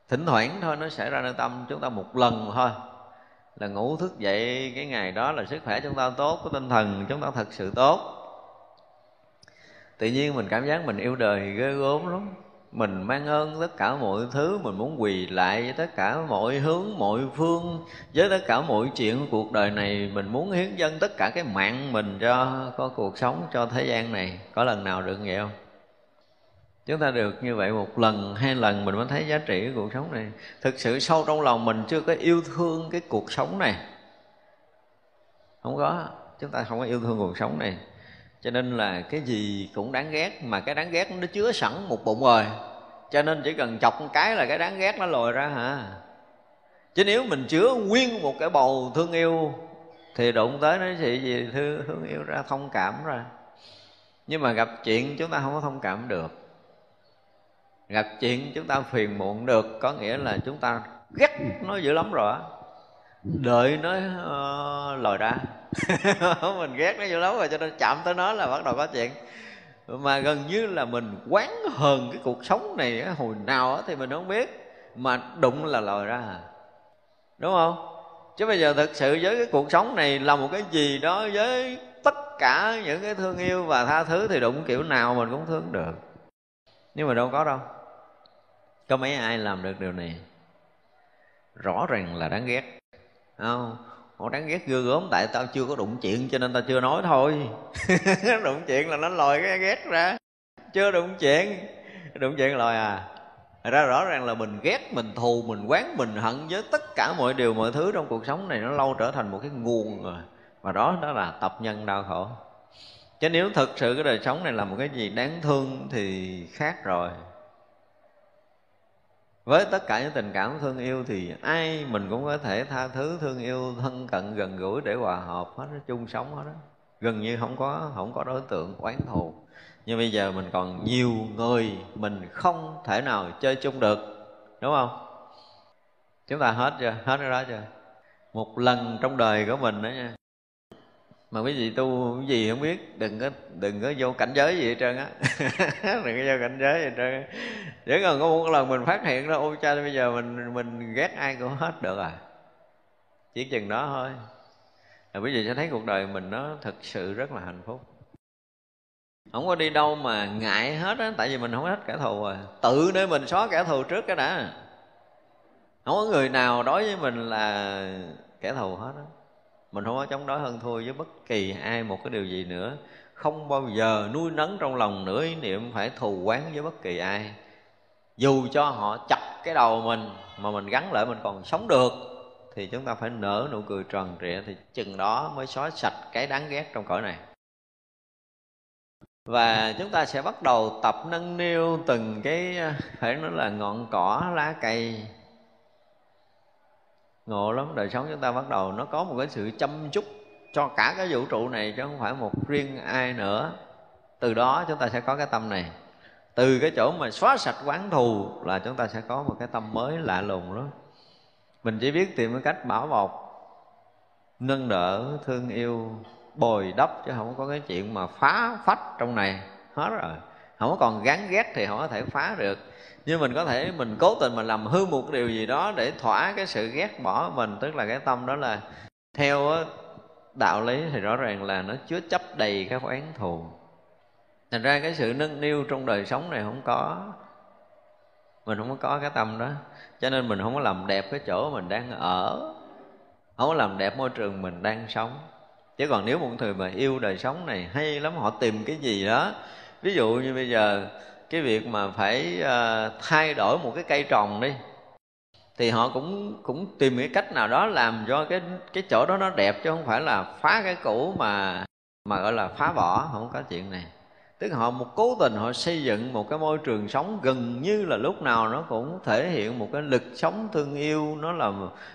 thỉnh thoảng thôi, nó xảy ra nơi tâm chúng ta một lần thôi là ngủ thức dậy cái ngày đó là sức khỏe chúng ta tốt, có tinh thần chúng ta thật sự tốt. Tự nhiên mình cảm giác mình yêu đời ghê gớm lắm. Mình mang ơn tất cả mọi thứ, mình muốn quỳ lại với tất cả mọi hướng, mọi phương, với tất cả mọi chuyện của cuộc đời này. Mình muốn hiến dân tất cả cái mạng mình cho, có cuộc sống cho thế gian này. Có lần nào được vậy không? Chúng ta được như vậy một lần hai lần mình mới thấy giá trị của cuộc sống này. Thực sự sâu trong lòng mình chưa có yêu thương cái cuộc sống này. Không có. Chúng ta không có yêu thương cuộc sống này. Cho nên là cái gì cũng đáng ghét mà cái đáng ghét nó chứa sẵn một bụng rồi. Cho nên chỉ cần chọc một cái là cái đáng ghét nó lồi ra hả? Chứ nếu mình chứa nguyên một cái bầu thương yêu thì đụng tới nó gì gì? Thương, thương yêu ra thông cảm ra nhưng mà gặp chuyện chúng ta không có thông cảm được gặp chuyện chúng ta phiền muộn được có nghĩa là chúng ta ghét nó dữ lắm rồi đợi nó uh, lòi ra. [LAUGHS] Mình ghét nó dữ lắm rồi cho nên chạm tới nó là bắt đầu có chuyện. Mà gần như là mình quán hờn cái cuộc sống này hồi nào thì mình không biết mà đụng là lòi ra. Đúng không? Chứ bây giờ thực sự với cái cuộc sống này là một cái gì đó với tất cả những cái thương yêu và tha thứ thì đụng kiểu nào mình cũng thương được. Nhưng mà đâu có đâu có mấy ai làm được điều này? Rõ ràng là đáng ghét. Không, họ đáng ghét ghê gớm tại tao chưa có đụng chuyện cho nên tao chưa nói thôi. [LAUGHS] Đụng chuyện là nó lòi cái ghét ra. Chưa đụng chuyện. Đụng chuyện lòi à? Ra rõ ràng là mình ghét, mình thù, mình quán, mình hận với tất cả mọi điều, mọi thứ trong cuộc sống này nó lâu trở thành một cái nguồn rồi và đó đó là tập nhân đau khổ. Chứ nếu thực sự cái đời sống này là một cái gì đáng thương thì khác rồi với tất cả những tình cảm thương yêu thì ai mình cũng có thể tha thứ thương yêu, thân cận, gần gũi để hòa hợp hết chung sống hết đó gần như không có không có đối tượng oán thù. Nhưng bây giờ mình còn nhiều người mình không thể nào chơi chung được, đúng không? Chúng ta hết chưa? Hết cái đó chưa? Một lần trong đời của mình đó nha mà quý vị tu cái gì không biết, đừng có đừng có vô cảnh giới gì hết trơn á. [LAUGHS] Đừng có vô cảnh giới gì hết trơn chỉ cần có một lần mình phát hiện ra ôi cha, bây giờ mình mình ghét ai cũng hết được à. Chỉ chừng đó thôi. Là quý vị sẽ thấy cuộc đời mình nó thực sự rất là hạnh phúc. Không có đi đâu mà ngại hết á, tại vì mình không hết kẻ thù rồi tự để mình xóa kẻ thù trước cái đã. Không có người nào đối với mình là kẻ thù hết á mình không có chống đối hơn thua với bất kỳ ai một cái điều gì nữa. Không bao giờ nuôi nấng trong lòng nửa ý niệm phải thù quán với bất kỳ ai. Dù cho họ chặt cái đầu mình mà mình gắn lại mình còn sống được, thì chúng ta phải nở nụ cười tròn trịa thì chừng đó mới xóa sạch cái đáng ghét trong cõi này. Và chúng ta sẽ bắt đầu tập nâng niu từng cái, phải nói là ngọn cỏ, lá cây ngộ lắm, đời sống chúng ta bắt đầu nó có một cái sự chăm chút cho cả cái vũ trụ này, chứ không phải một riêng ai nữa. Từ đó chúng ta sẽ có cái tâm này. Từ cái chỗ mà xóa sạch quán thù là chúng ta sẽ có một cái tâm mới lạ lùng đó mình chỉ biết tìm cái cách bảo bọc, nâng đỡ thương yêu, bồi đắp, chứ không có cái chuyện mà phá phách trong này. Hết rồi. Không có còn gán ghét thì không có thể phá được nhưng mình có thể mình cố tình mình làm hư một điều gì đó để thỏa cái sự ghét bỏ mình. Tức là cái tâm đó là theo đạo lý thì rõ ràng là nó chứa chấp đầy các oán thù. Thành ra cái sự nâng niu trong đời sống này không có, mình không có cái tâm đó. Cho nên mình không có làm đẹp cái chỗ mình đang ở, không có làm đẹp môi trường mình đang sống. Chứ còn nếu một người mà yêu đời sống này, hay lắm, họ tìm cái gì đó. Ví dụ như bây giờ cái việc mà phải uh, thay đổi một cái cây trồng đi thì họ cũng cũng tìm cái cách nào đó làm cho cái cái chỗ đó nó đẹp chứ không phải là phá cái cũ mà mà gọi là phá bỏ không có chuyện này. Tức là họ một cố tình họ xây dựng một cái môi trường sống gần như là lúc nào nó cũng thể hiện một cái lực sống thương yêu nó là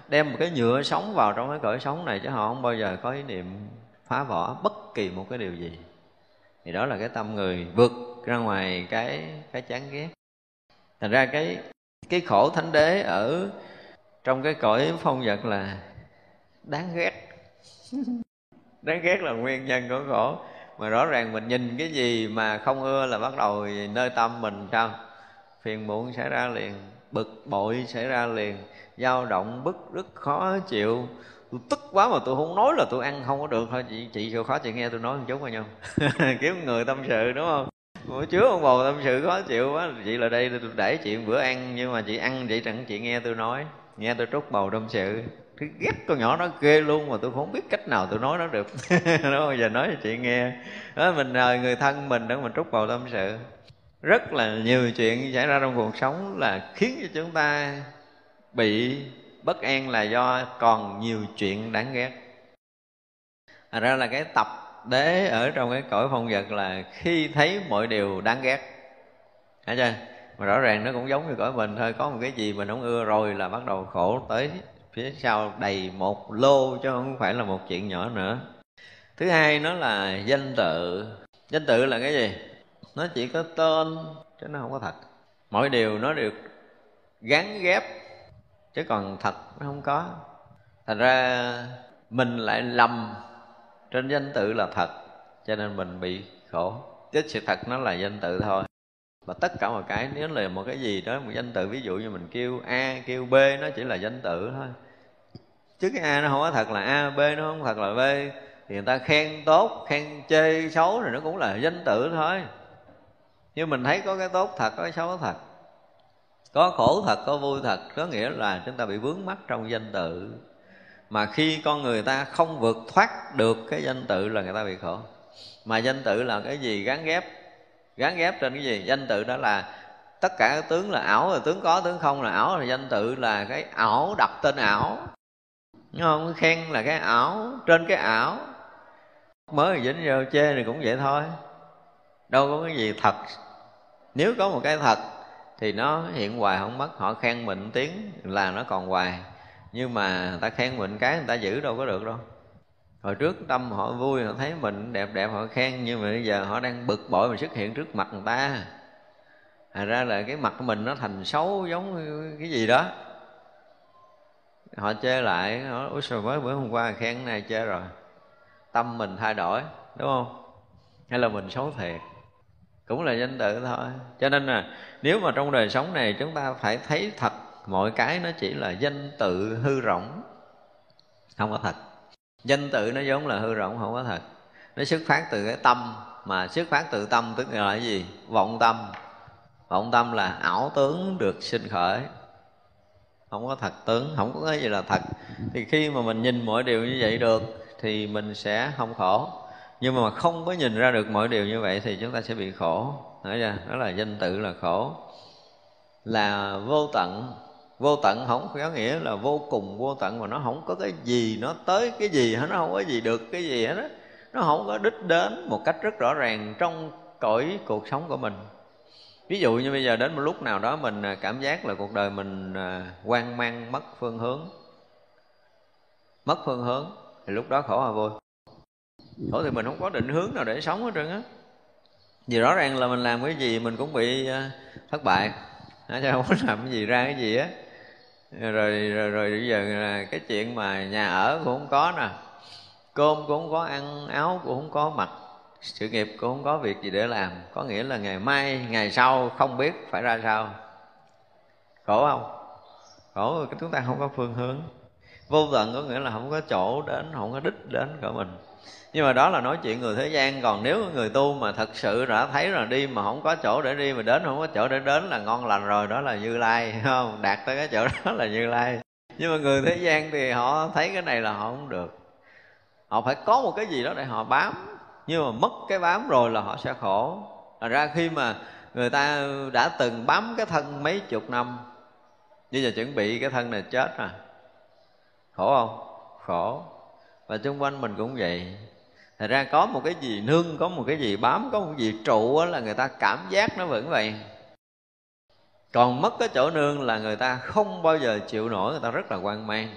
đem một cái nhựa sống vào trong cái cõi sống này chứ họ không bao giờ có ý niệm phá bỏ bất kỳ một cái điều gì. Thì đó là cái tâm người vượt ra ngoài cái cái chán ghét. Thành ra cái cái khổ thánh đế ở trong cái cõi phong vật là đáng ghét. [LAUGHS] Đáng ghét là nguyên nhân của khổ. Mà rõ ràng mình nhìn cái gì mà không ưa là bắt đầu nơi tâm mình sao? Phiền muộn xảy ra liền, bực bội xảy ra liền, dao động, bức rất khó chịu. Tôi tức quá mà tôi không nói là tôi ăn không có được thôi. Chị chị chịu khó chị nghe tôi nói một chút coi nhau [LAUGHS] kiếm người tâm sự, đúng không? Bữa trước ông bầu tâm sự khó chịu quá. Chị là đây để chuyện bữa ăn, nhưng mà chị ăn vậy chẳng chị nghe tôi nói. Nghe tôi trút bầu tâm sự. Thứ ghét con nhỏ nó ghê luôn mà tôi không biết cách nào tôi nói nó được. [LAUGHS] Đúng không giờ nói cho chị nghe. Đó, mình nhờ người thân mình đó, mình trút bầu tâm sự. Rất là nhiều chuyện xảy ra trong cuộc sống là khiến cho chúng ta bị bất an là do còn nhiều chuyện đáng ghét. Thật ra là cái tập đế ở trong cái cõi phong vật là khi thấy mọi điều đáng ghét. Thấy chưa? Mà rõ ràng nó cũng giống như cõi mình thôi, Có một cái gì mình không ưa rồi là bắt đầu khổ tới phía sau đầy một lô chứ không phải là một chuyện nhỏ nữa. Thứ hai nó là danh tự. Danh tự là cái gì? Nó chỉ có tên, chứ nó không có thật. Mọi điều nó được gắn ghép, chứ còn thật nó không có. Thành ra mình lại lầm trên danh tự là thật cho nên mình bị khổ. Chứ sự thật nó là danh tự thôi. Và tất cả mọi cái, nếu là một cái gì đó, một danh tự, ví dụ như mình kêu a, kêu b, nó chỉ là danh tự thôi. Chứ cái a nó không có thật là a, b, nó không thật là b, thì người ta khen tốt, khen chê, xấu thì nó cũng là danh tự thôi. Nhưng mình thấy có cái tốt thật, có cái xấu thật. Có khổ thật, có vui thật, có nghĩa là chúng ta bị vướng mắc trong danh tự mà khi con người ta không vượt thoát được cái danh tự là người ta bị khổ. Mà danh tự là cái gì gắn ghép? Gắn ghép trên cái gì? Danh tự đó là tất cả các tướng là ảo, rồi tướng có, tướng không là ảo, rồi danh tự là cái ảo, đặt tên ảo. Đúng không? Khen là cái ảo, trên cái ảo. Mới dính vô chê thì cũng vậy thôi. Đâu có cái gì thật. Nếu có một cái thật thì nó hiện hoài không mất. Họ khen mình tiếng là nó còn hoài nhưng mà người ta khen mình cái người ta giữ đâu có được đâu. Hồi trước tâm họ vui, họ thấy mình đẹp đẹp, họ khen, nhưng mà bây giờ họ đang bực bội mà xuất hiện trước mặt người ta. Thành ra là cái mặt của mình nó thành xấu giống cái gì đó. Họ chê lại, họ ôi sao mới bữa hôm qua khen này chê rồi. Tâm mình thay đổi, đúng không? Hay là mình xấu thiệt? Cũng là danh tự thôi. Cho nên là nếu mà trong đời sống này chúng ta phải thấy thật mọi cái nó chỉ là danh tự hư rỗng, không có thật. Danh tự nó giống là hư rỗng, không có thật. Nó xuất phát từ cái tâm, mà xuất phát từ tâm tức là cái gì? Vọng tâm. Vọng tâm là ảo tướng được sinh khởi. Không có thật tướng, không có cái gì là thật. Thì khi mà mình nhìn mọi điều như vậy được, thì mình sẽ không khổ. Nhưng mà không có nhìn ra được mọi điều như vậy thì chúng ta sẽ bị khổ. Nói ra đó là danh tự là khổ. Là vô tận vô tận không có nghĩa là vô cùng vô tận, mà nó không có cái gì, nó tới cái gì hết nó không có gì được cái gì hết đó nó không có đích đến một cách rất rõ ràng trong cõi cuộc sống của mình. Ví dụ như bây giờ đến một lúc nào đó mình à, cảm giác là cuộc đời mình à, quan mang, mất phương hướng. Mất phương hướng, thì lúc đó khổ hay vui. Khổ thì mình không có định hướng nào để sống hết trơn á. Vì rõ ràng là mình làm cái gì mình cũng bị à, thất bại. Chứ không có làm cái gì ra cái gì á rồi, rồi rồi bây giờ là cái chuyện mà nhà ở cũng không có nè. Cơm cũng không có ăn áo cũng không có mặc sự nghiệp cũng không có việc gì để làm. Có nghĩa là ngày mai ngày sau không biết phải ra sao. Khổ không? Khổ chúng ta không có phương hướng. Vô tận có nghĩa là không có chỗ đến không có đích đến của mình nhưng mà đó là nói chuyện người thế gian. Còn nếu người tu mà thật sự đã thấy là đi mà không có chỗ để đi, mà đến không có chỗ để đến là ngon lành rồi, đó là như lai, [LAUGHS] không? Đạt tới cái chỗ đó là như lai. Nhưng mà người thế gian thì họ thấy cái này là họ không được. Họ phải có một cái gì đó để họ bám. Nhưng mà mất cái bám rồi là họ sẽ khổ. Thật ra khi mà người ta đã từng bám cái thân mấy chục năm, bây giờ chuẩn bị cái thân này chết à khổ không? Khổ và xung quanh mình cũng vậy. Thật ra có một cái gì nương, có một cái gì bám, có một cái gì trụ là người ta cảm giác nó vẫn vậy. Còn mất cái chỗ nương là người ta không bao giờ chịu nổi, người ta rất là quan mang.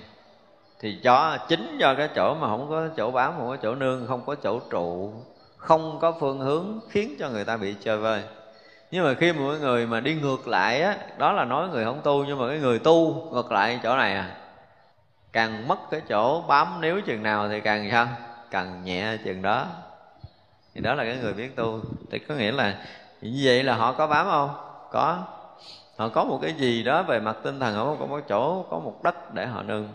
Thì cho chính do cái chỗ mà không có chỗ bám, không có chỗ nương, không có chỗ trụ Không có phương hướng khiến cho người ta bị chơi vơi. Nhưng mà khi mọi người mà đi ngược lại á đó là nói người không tu nhưng mà cái người tu ngược lại chỗ này à càng mất cái chỗ bám níu chừng nào thì càng sao càng nhẹ chừng đó. Thì đó là cái người biết tu. Thì có nghĩa là như vậy là họ có bám không? Có. Họ có một cái gì đó về mặt tinh thần, họ có một chỗ, có một đất để họ nương.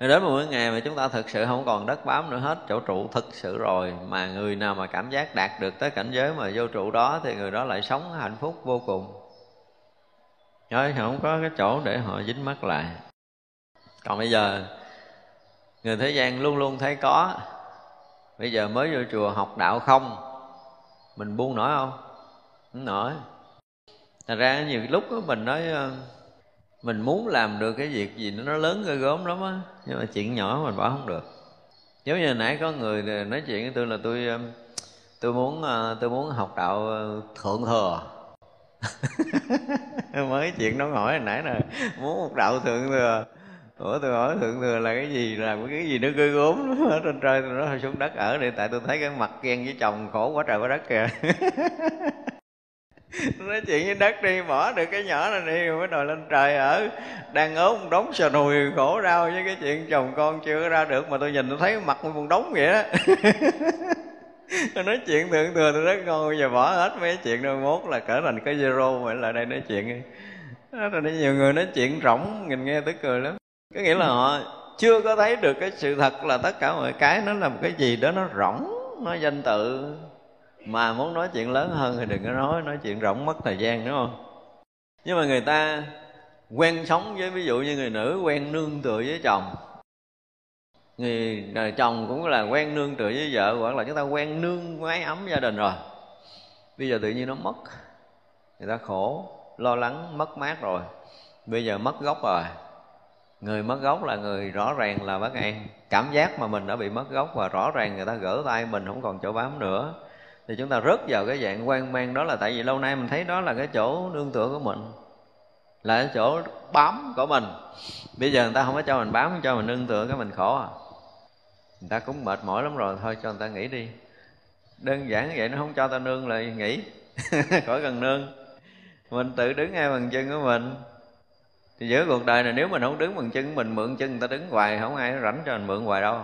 Đến một ngày mà chúng ta thực sự không còn đất bám nữa hết, chỗ trụ thực sự rồi, mà người nào mà cảm giác đạt được tới cảnh giới mà vô trụ đó thì người đó lại sống hạnh phúc vô cùng. Chứ không có cái chỗ để họ dính mắc lại còn bây giờ, người thế gian luôn luôn thấy có. Bây giờ mới vô chùa học đạo không? Mình buông nổi không? Không nổi. Thật ra nhiều lúc đó mình nói ờ, mình muốn làm được cái việc gì nó lớn ghê gớm lắm á, nhưng mà chuyện nhỏ mình bỏ không được. Giống như nãy có người nói chuyện với tôi là tôi ờ, tôi muốn ờ, tôi muốn học đạo thượng thừa. [LAUGHS] Mới chuyện nó hỏi hồi nãy là muốn học đạo thượng thừa ủa, tôi hỏi thượng thừa là cái gì? Làm cái gì nó ghê gốm ở trên trời tôi nói xuống đất ở đây tại tôi thấy cái mặt ghen với chồng khổ quá, trời quá đất kìa. [LAUGHS] Nói, chuyện với đất đi, bỏ được cái nhỏ này đi mới đòi lên trời ở. Đang ốm một đống sờ nùi, khổ đau với cái chuyện chồng con chưa ra được mà tôi nhìn tôi thấy mặt một đống vậy đó. [LAUGHS] Tôi nói, chuyện thượng thừa tôi rất ngon, bây giờ bỏ hết mấy chuyện đâu, mốt là cỡ thành cái zero mà lại đây nói chuyện rồi nhiều người nói chuyện rỗng, nhìn nghe tới cười lắm có nghĩa là họ chưa có thấy được cái sự thật là tất cả mọi cái nó là một cái gì đó nó rỗng, nó danh tự. Mà muốn nói chuyện lớn hơn thì đừng có nói nói chuyện rỗng mất thời gian, đúng không? Nhưng mà người ta quen sống với, ví dụ như người nữ quen nương tựa với chồng. Người, đời chồng cũng là quen nương tựa với vợ, hoặc là chúng ta quen nương mái ấm gia đình rồi. Bây giờ tự nhiên nó mất. Người ta khổ, lo lắng, mất mát rồi. Bây giờ mất gốc rồi người mất gốc là người rõ ràng là bất an. Cảm giác mà mình đã bị mất gốc và rõ ràng người ta gỡ tay, mình không còn chỗ bám nữa. Thì chúng ta rớt vào cái dạng quan mang đó là tại vì lâu nay mình thấy đó là cái chỗ nương tựa của mình, là cái chỗ bám của mình. Bây giờ người ta không có cho mình bám cho mình nương tựa, cái mình khổ à. Người ta cũng mệt mỏi lắm rồi, thôi cho người ta nghỉ đi. Đơn giản vậy, nó không cho ta nương là nghỉ. [LAUGHS] Khỏi cần nương. Mình tự đứng ngay bằng chân của mình thì giữa cuộc đời này nếu mình không đứng bằng chân mình, mượn chân người ta đứng hoài, không ai rảnh cho mình mượn hoài đâu.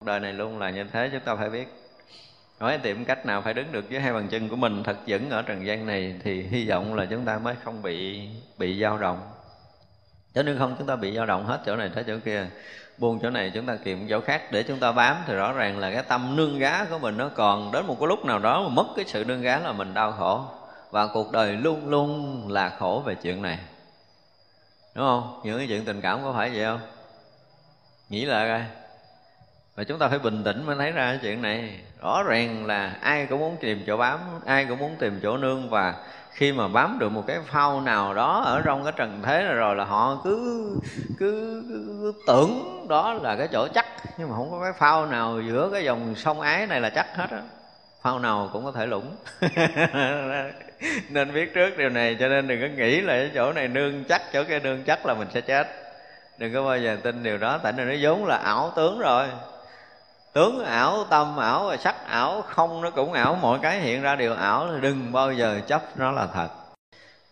Cuộc đời này luôn là như thế, chúng ta phải biết. Nói tìm cách nào phải đứng được với hai bàn chân của mình, thật vững ở trần gian này thì hy vọng là chúng ta mới không bị bị dao động. Cho nên không chúng ta bị dao động hết chỗ này tới chỗ kia, buông chỗ này chúng ta kiệm chỗ khác để chúng ta bám, thì rõ ràng là cái tâm nương gá của mình nó còn đến một cái lúc nào đó mà mất cái sự nương gá là mình đau khổ. Và cuộc đời luôn luôn là khổ về chuyện này đúng không? Những cái chuyện tình cảm có phải vậy không? Nghĩ lại coi. Và chúng ta phải bình tĩnh mới thấy ra cái chuyện này. Rõ ràng là ai cũng muốn tìm chỗ bám ai cũng muốn tìm chỗ nương và khi mà bám được một cái phao nào đó ở trong cái trần thế này rồi là họ cứ cứ, cứ tưởng đó là cái chỗ chắc. Nhưng mà không có cái phao nào giữa cái dòng sông ái này là chắc hết á. Phao nào cũng có thể lũng. [LAUGHS] [LAUGHS] nên biết trước điều này cho nên đừng có nghĩ là cái chỗ này nương chắc chỗ kia nương chắc là mình sẽ chết. Đừng có bao giờ tin điều đó tại nên nó vốn là ảo tướng rồi. Tướng ảo tâm ảo và sắc ảo không nó cũng ảo. Mọi cái hiện ra đều ảo đừng bao giờ chấp nó là thật.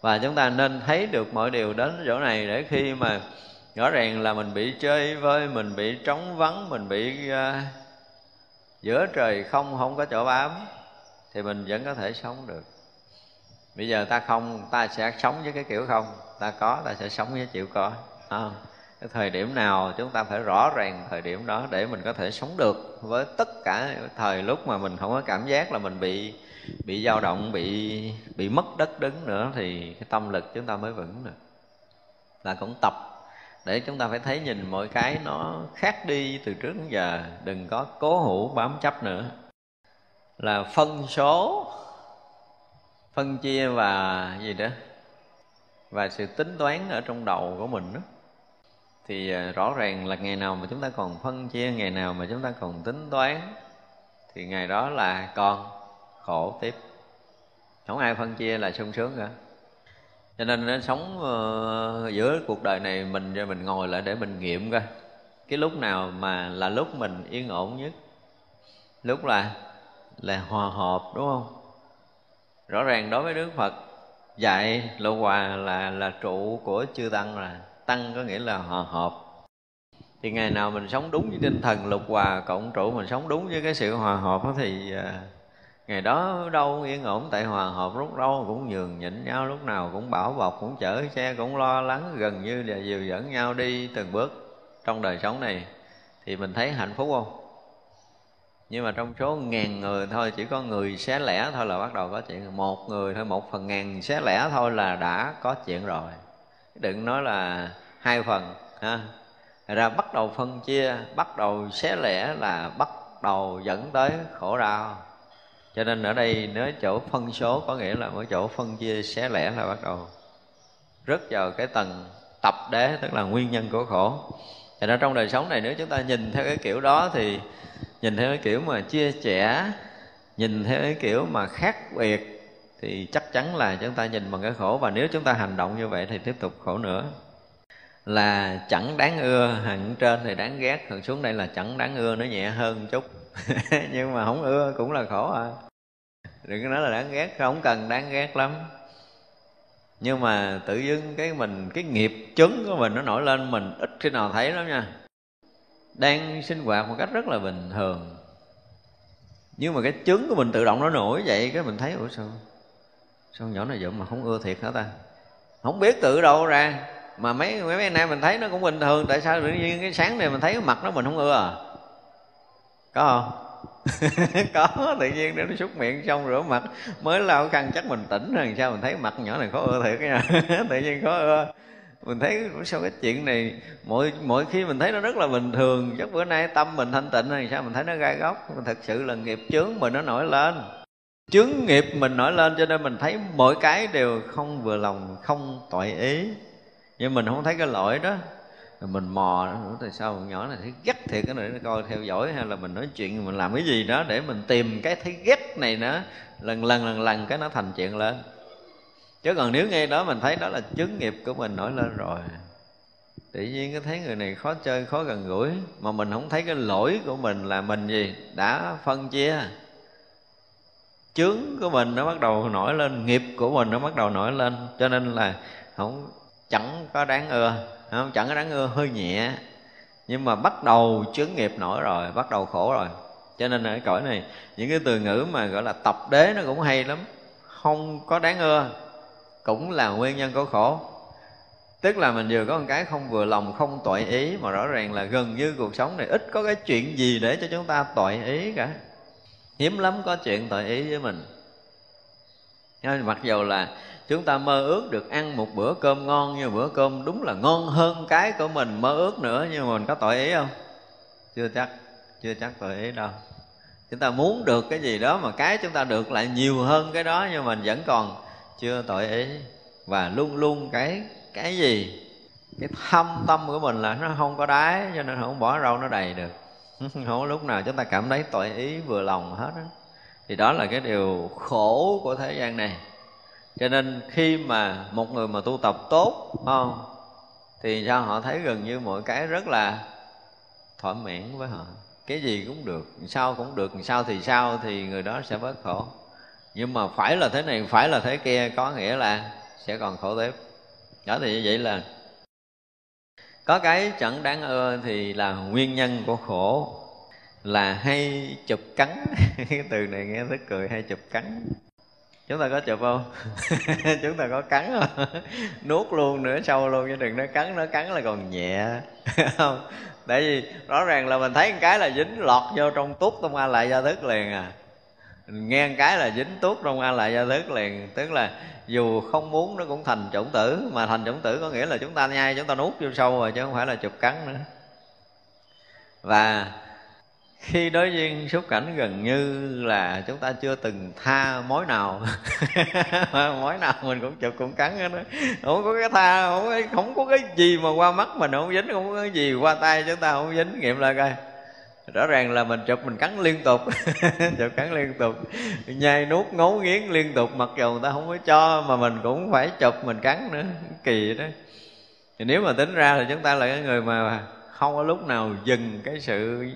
Và chúng ta nên thấy được mọi điều đến chỗ này để khi mà rõ ràng là mình bị chơi vơi mình bị trống vắng mình bị uh, giữa trời không không có chỗ bám thì mình vẫn có thể sống được bây giờ ta không ta sẽ sống với cái kiểu không? Ta có ta sẽ sống với chịu có à, cái thời điểm nào chúng ta phải rõ ràng thời điểm đó để mình có thể sống được với tất cả thời lúc mà mình không có cảm giác là mình bị bị dao động bị bị mất đất đứng nữa thì cái tâm lực chúng ta mới vững được. Là cũng tập để chúng ta phải thấy nhìn mọi cái nó khác đi từ trước đến giờ đừng có cố hữu bám chấp nữa. Là phân số phân chia và gì đó, và sự tính toán ở trong đầu của mình đó, thì à, rõ ràng là ngày nào mà chúng ta còn phân chia, ngày nào mà chúng ta còn tính toán, thì ngày đó là còn khổ tiếp. Không ai phân chia là sung sướng cả. Cho nên nó sống ờ, giữa cuộc đời này mình cho mình ngồi lại để mình nghiệm coi, cái lúc nào mà là lúc mình yên ổn nhất. Lúc là là hòa hợp, đúng không? Rõ ràng đối với đức phật, dạy lộ hòa là là trụ của chư tăng là tăng có nghĩa là hòa hợp. Thì ngày nào mình sống đúng với tinh thần lục hòa, cộng trụ mình sống đúng với cái sự hòa hợp đó thì à, ngày đó đâu yên ổn. Tại hòa hợp lúc đâu cũng nhường nhịn nhau, lúc nào cũng bảo bọc, cũng chở xe, cũng lo lắng, gần như là dìu dẫn nhau đi từng bước trong đời sống này. Thì mình thấy hạnh phúc không? Nhưng mà trong số ngàn người thôi, chỉ có người xé lẻ thôi là bắt đầu có chuyện. Một người thôi, một phần ngàn xé lẻ thôi là đã có chuyện rồi. Đừng nói là hai phần, ha. Ra bắt đầu phân chia, bắt đầu xé lẻ là bắt đầu dẫn tới khổ đau. Cho nên ở đây nếu chỗ phân số có nghĩa là ở chỗ phân chia xé lẻ là bắt đầu. Rất vào cái tầng tập đế, tức là nguyên nhân của khổ. Thì ra trong đời sống này nếu chúng ta nhìn theo cái kiểu đó thì nhìn theo cái kiểu mà chia sẻ, nhìn theo cái kiểu mà khác biệt thì chắc chắn là chúng ta nhìn bằng cái khổ. Và nếu chúng ta hành động như vậy thì tiếp tục khổ nữa. Là chẳng đáng ưa, hẳn trên thì đáng ghét. Hẳn xuống đây là chẳng đáng ưa, nó nhẹ hơn chút. [LAUGHS] Nhưng mà không ưa cũng là khổ à. Đừng có nói là đáng ghét, không cần đáng ghét lắm nhưng mà tự dưng cái mình, cái nghiệp chứng của mình nó nổi lên, mình ít khi nào thấy lắm nha. Đang sinh hoạt một cách rất là bình thường. Nhưng mà cái chứng của mình tự động nó nổi vậy, cái mình thấy, ủa sao? Sao nhỏ này vậy mà không ưa thiệt hả ta? Không biết tự đâu ra. Mà mấy mấy mấy nay mình thấy nó cũng bình thường. Tại sao tự nhiên cái sáng này mình thấy cái mặt nó mình không ưa à? Có không? [LAUGHS] có, tự nhiên nó xúc miệng xong rửa mặt. Mới lau khăn chắc mình tỉnh rồi, sao mình thấy mặt nhỏ này khó ưa thiệt nha. [LAUGHS] Tự nhiên khó ưa. Mình thấy sao cái chuyện này, mỗi mỗi khi mình thấy nó rất là bình thường, chắc bữa nay tâm mình thanh tịnh rồi, sao mình thấy nó gai góc. Mình thật sự là nghiệp chướng mình nó nổi lên. Chướng nghiệp mình nổi lên cho nên mình thấy mỗi cái đều không vừa lòng, không tội ý. Nhưng mình không thấy cái lỗi đó rồi mình mò nữa tại sao nhỏ này thấy ghét thiệt cái này nó coi theo dõi hay là mình nói chuyện, mình làm cái gì đó để mình tìm cái thấy ghét này nó, lần lần lần lần cái nó thành chuyện lên. Chứ còn nếu nghe đó mình thấy đó là chứng nghiệp của mình nổi lên rồi. Tự nhiên cái thấy người này khó chơi, khó gần gũi, mà mình không thấy cái lỗi của mình là mình gì? Đã phân chia. Chướng của mình nó bắt đầu nổi lên, nghiệp của mình nó bắt đầu nổi lên, cho nên là không, chẳng có đáng ưa không? Chẳng có đáng ưa hơi nhẹ. Nhưng mà bắt đầu chướng nghiệp nổi rồi, bắt đầu khổ rồi. Cho nên ở cõi này, những cái từ ngữ mà gọi là tập đế nó cũng hay lắm. Không có đáng ưa cũng là nguyên nhân của khổ. Tức là mình vừa có một cái không vừa lòng, không tội ý, mà rõ ràng là gần như cuộc sống này ít có cái chuyện gì để cho chúng ta tội ý cả. Hiếm lắm có chuyện tội ý với mình. Mặc dù là chúng ta mơ ước được ăn một bữa cơm ngon như bữa cơm đúng là ngon hơn cái của mình. Mơ ước nữa, nhưng mà mình có tội ý không? Chưa chắc chưa chắc tội ý đâu. Chúng ta muốn được cái gì đó mà cái chúng ta được lại nhiều hơn cái đó, nhưng mình vẫn còn chưa tội ý. Và luôn luôn cái cái gì? Cái thâm tâm của mình là nó không có đáy, cho nên không bỏ rau nó đầy được. [LAUGHS] Không lúc nào chúng ta cảm thấy tội ý vừa lòng hết đó. thì đó là cái điều khổ của thế gian này cho nên khi mà một người mà tu tập tốt không? Thì sao họ thấy gần như mọi cái rất là thỏa mãn với họ. Cái gì cũng được, sao cũng được, sao thì sao thì người đó sẽ bớt khổ. Nhưng mà phải là thế này, phải là thế kia, có nghĩa là sẽ còn khổ tiếp. Đó thì như vậy là có cái chẳng đáng ưa thì là nguyên nhân của khổ là hay chụp cắn. [LAUGHS] Cái từ này nghe rất cười, hay chụp cắn chúng ta có chụp không? [LAUGHS] Chúng ta có cắn không? [LAUGHS] Nuốt luôn nữa, sâu luôn, chứ đừng nói cắn nó cắn là còn nhẹ. [LAUGHS] Không, tại vì rõ ràng là mình thấy một cái là dính lọt vô trong tút trong a lại gia thức liền à. Nghe một cái là dính tuốt trong a lại gia thức liền, tức là dù không muốn nó cũng thành chủng tử, mà thành chủng tử có nghĩa là chúng ta nhai, chúng ta nuốt vô sâu rồi, chứ không phải là chụp cắn nữa. Và khi đối duyên xúc cảnh gần như là chúng ta chưa từng tha mối nào. [LAUGHS] Mối nào mình cũng chụp cũng cắn hết đó không có cái tha không có, không có cái gì mà qua mắt mình không dính không có cái gì qua tay chúng ta không dính. Nghiệm lại coi. Rõ ràng là mình chụp mình cắn liên tục. [LAUGHS] Chụp cắn liên tục. Nhai nuốt ngấu nghiến liên tục mặc dù người ta không có cho mà mình cũng phải chụp mình cắn nữa. Kỳ đó. Thì nếu mà tính ra thì chúng ta là cái người mà không có lúc nào dừng cái sự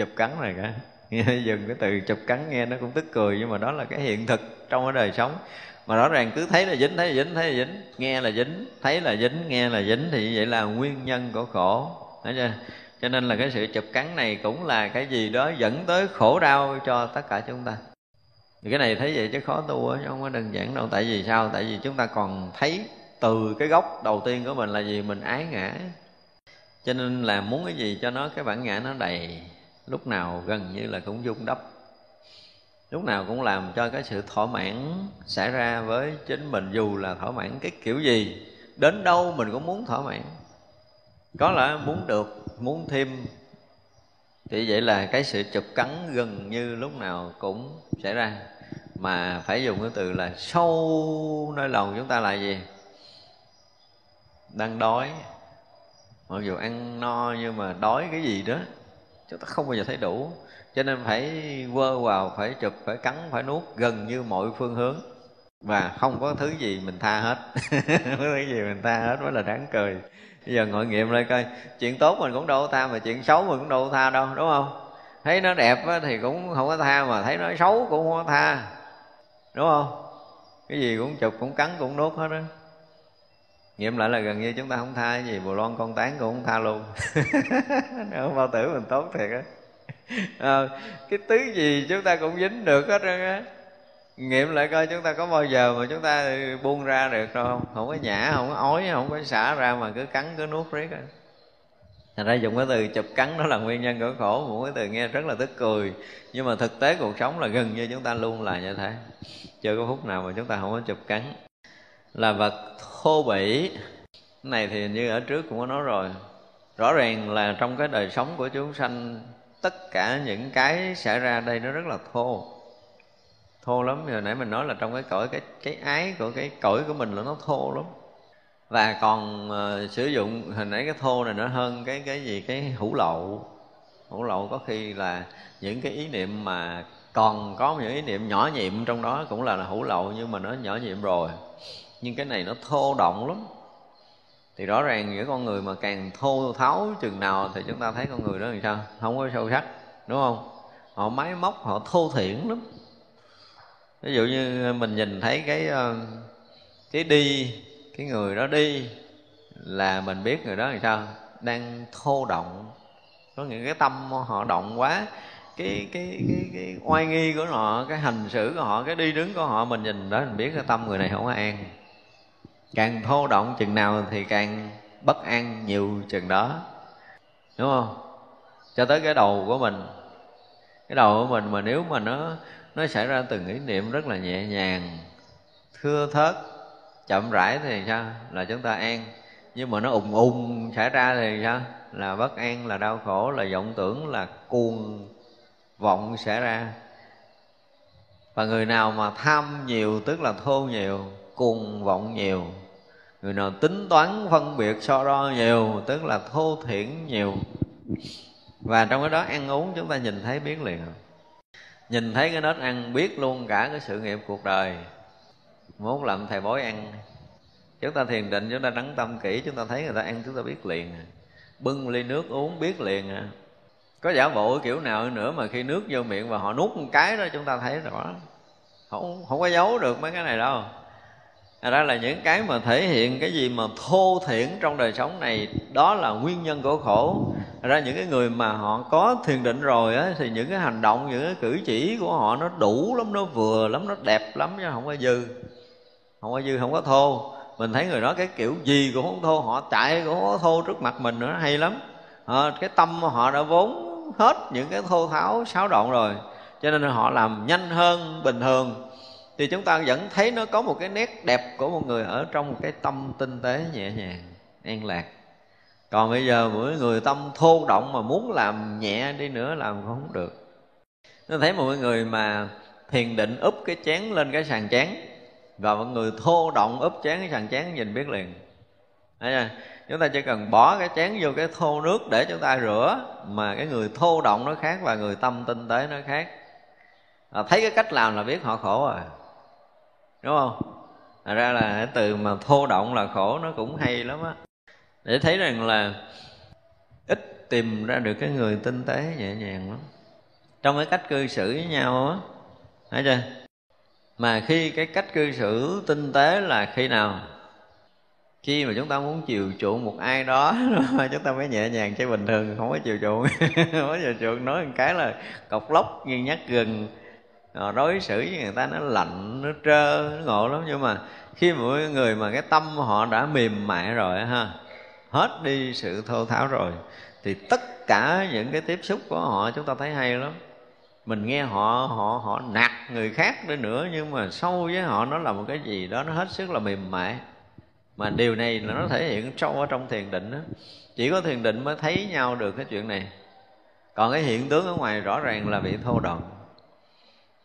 chụp cắn này cả. [LAUGHS] Dừng cái từ chụp cắn nghe nó cũng tức cười, nhưng mà đó là cái hiện thực trong cái đời sống. Mà rõ ràng cứ thấy là dính, thấy là dính, thấy là dính. Nghe là dính, thấy là dính, nghe là dính thì như vậy là nguyên nhân của khổ. Thấy chưa? cho nên là cái sự chụp cắn này cũng là cái gì đó dẫn tới khổ đau cho tất cả chúng ta. Thì cái này thấy vậy chứ khó tu á, chứ không có đơn giản đâu. Tại vì sao? Tại vì chúng ta còn thấy từ cái gốc đầu tiên của mình là gì? Mình ái ngã. Cho nên là muốn cái gì cho nó, cái bản ngã nó đầy lúc nào gần như là cũng dung đắp. Lúc nào cũng làm cho cái sự thỏa mãn xảy ra với chính mình, dù là thỏa mãn cái kiểu gì, đến đâu mình cũng muốn thỏa mãn. Có là muốn được, muốn thêm, thì vậy là cái sự chụp cắn gần như lúc nào cũng xảy ra. Mà phải dùng cái từ là sâu nơi lòng chúng ta là gì? Đang đói. Mặc dù ăn no nhưng mà đói cái gì đó chúng ta không bao giờ thấy đủ. Cho nên phải vơ vào, phải chụp, phải cắn, phải nuốt gần như mọi phương hướng. Và không có thứ gì mình tha hết. [LAUGHS] Không có thứ gì mình tha hết, mới là đáng cười. Bây giờ ngồi nghiệm lại coi, chuyện tốt mình cũng đâu có tha mà chuyện xấu mình cũng đâu có tha đâu, đúng không? Thấy nó đẹp thì cũng không có tha mà thấy nó xấu cũng không có tha. Đúng không? Cái gì cũng chụp, cũng cắn, cũng nuốt hết đó nghiệm lại là gần như chúng ta không tha cái gì bồ loan con tán cũng không tha luôn. [LAUGHS] Không bao tử mình tốt thiệt á. À, cái thứ gì chúng ta cũng dính được hết trơn á. Nghiệm lại coi chúng ta có bao giờ mà chúng ta buông ra được đâu không? Không có nhả không có ói không có xả ra mà cứ cắn cứ nuốt riết á. Thành ra dùng cái từ chụp cắn đó là nguyên nhân của khổ. Một cái từ nghe rất là tức cười. Nhưng mà thực tế cuộc sống là gần như chúng ta luôn là như thế. Chưa có phút nào mà chúng ta không có chụp cắn là vật thô bỉ. Cái này thì như ở trước cũng có nói rồi. Rõ ràng là trong cái đời sống của chúng sanh tất cả những cái xảy ra đây nó rất là thô. Thô lắm hồi nãy mình nói là trong cái cõi cái cái ái của cái cõi của mình là nó thô lắm. Và còn uh, sử dụng hình nãy cái thô này nó hơn cái cái gì? Cái hữu lậu. Hữu lậu có khi là những cái ý niệm mà còn có những ý niệm nhỏ nhiệm trong đó cũng là, là hữu lậu nhưng mà nó nhỏ nhiệm rồi nhưng cái này nó thô động lắm. Thì rõ ràng những con người mà càng thô tháo chừng nào thì chúng ta thấy con người đó làm sao? Không có sâu sắc, đúng không? Họ máy móc, họ thô thiển lắm. Ví dụ như mình nhìn thấy cái ờ, cái đi, cái người đó đi là mình biết người đó làm sao? Đang thô động. Có những cái tâm họ động quá. Cái cái cái cái oai nghi của họ, cái hành xử của họ, cái đi đứng của họ, mình nhìn đó, mình biết cái tâm người này không có an càng thô động chừng nào thì càng bất an nhiều chừng đó. Đúng không? Cho tới cái đầu của mình. Cái đầu của mình mà nếu mà nó nó xảy ra từng ý niệm rất là nhẹ nhàng, thưa thớt, chậm rãi thì sao? Là chúng ta an. Nhưng mà nó ùng ùng xảy ra thì sao? Là bất an, là đau khổ, là vọng tưởng, là cuồng vọng xảy ra. Và người nào mà tham nhiều, tức là thô nhiều, cuồng vọng nhiều người nào tính toán, phân biệt so đo nhiều, tức là thô thiển nhiều. Và trong cái đó ăn uống chúng ta nhìn thấy biết liền. Nhìn thấy cái nết ăn biết luôn cả cái sự nghiệp cuộc đời. Muốn làm thầy bói ăn. Chúng ta thiền định, chúng ta đắng tâm kỹ, chúng ta thấy người ta ăn, chúng ta biết liền. Bưng ly nước uống biết liền. À có giả bộ kiểu nào nữa mà khi nước vô miệng và họ nuốt một cái đó, chúng ta thấy rõ. Không không có giấu được mấy cái này đâu. Thật ra là những cái mà thể hiện cái gì mà thô thiển trong đời sống này Đó là nguyên nhân của khổ. Thật ra những cái người mà họ có thiền định rồi á Thì những cái hành động, những cái cử chỉ của họ Nó đủ lắm, nó vừa lắm, nó đẹp lắm chứ không có dư. Không có dư, không có thô. Mình thấy người đó cái kiểu gì cũng không thô. Họ chạy cũng không có thô trước mặt mình nữa, hay lắm. À, Cái tâm họ đã vốn hết những cái thô tháo xáo động rồi. Cho nên họ làm nhanh hơn bình thường thì chúng ta vẫn thấy nó có một cái nét đẹp của một người ở trong một cái tâm tinh tế nhẹ nhàng an lạc. Còn bây giờ mỗi người tâm thô động mà muốn làm nhẹ đi nữa làm không được. Nó thấy mọi người mà thiền định úp cái chén lên cái sàn chén và mọi người thô động úp chén cái sàn chén nhìn biết liền. Thấy chưa? chúng ta chỉ cần bỏ cái chén vô cái thô nước để chúng ta rửa mà cái người thô động nó khác và người tâm tinh tế nó khác. À, thấy cái cách làm là biết họ khổ rồi đúng không? Thật ra là cái từ mà thô động là khổ, nó cũng hay lắm á. Để thấy rằng là ít tìm ra được cái người tinh tế nhẹ nhàng lắm. Trong cái cách cư xử với nhau á, thấy chưa? Mà khi cái cách cư xử tinh tế là khi nào? Khi mà chúng ta muốn chiều chuộng một ai đó, [LAUGHS] chúng ta mới nhẹ nhàng, chứ bình thường không có chiều chuộng. [LAUGHS] Không có chiều chuộng, nói một cái là cọc lóc như nhát gừng Ờ, đối xử với người ta nó lạnh, nó trơ, nó ngộ lắm. Nhưng mà khi mỗi người mà cái tâm họ đã mềm mại rồi ha, hết đi sự thô tháo rồi, thì tất cả những cái tiếp xúc của họ chúng ta thấy hay lắm. Mình nghe họ họ họ nạt người khác đi nữa, nhưng mà sâu với họ nó là một cái gì đó, nó hết sức là mềm mại. Mà điều này là nó thể hiện sâu ở trong thiền định đó chỉ có thiền định mới thấy nhau được cái chuyện này. Còn cái hiện tướng ở ngoài rõ ràng là bị thô đòn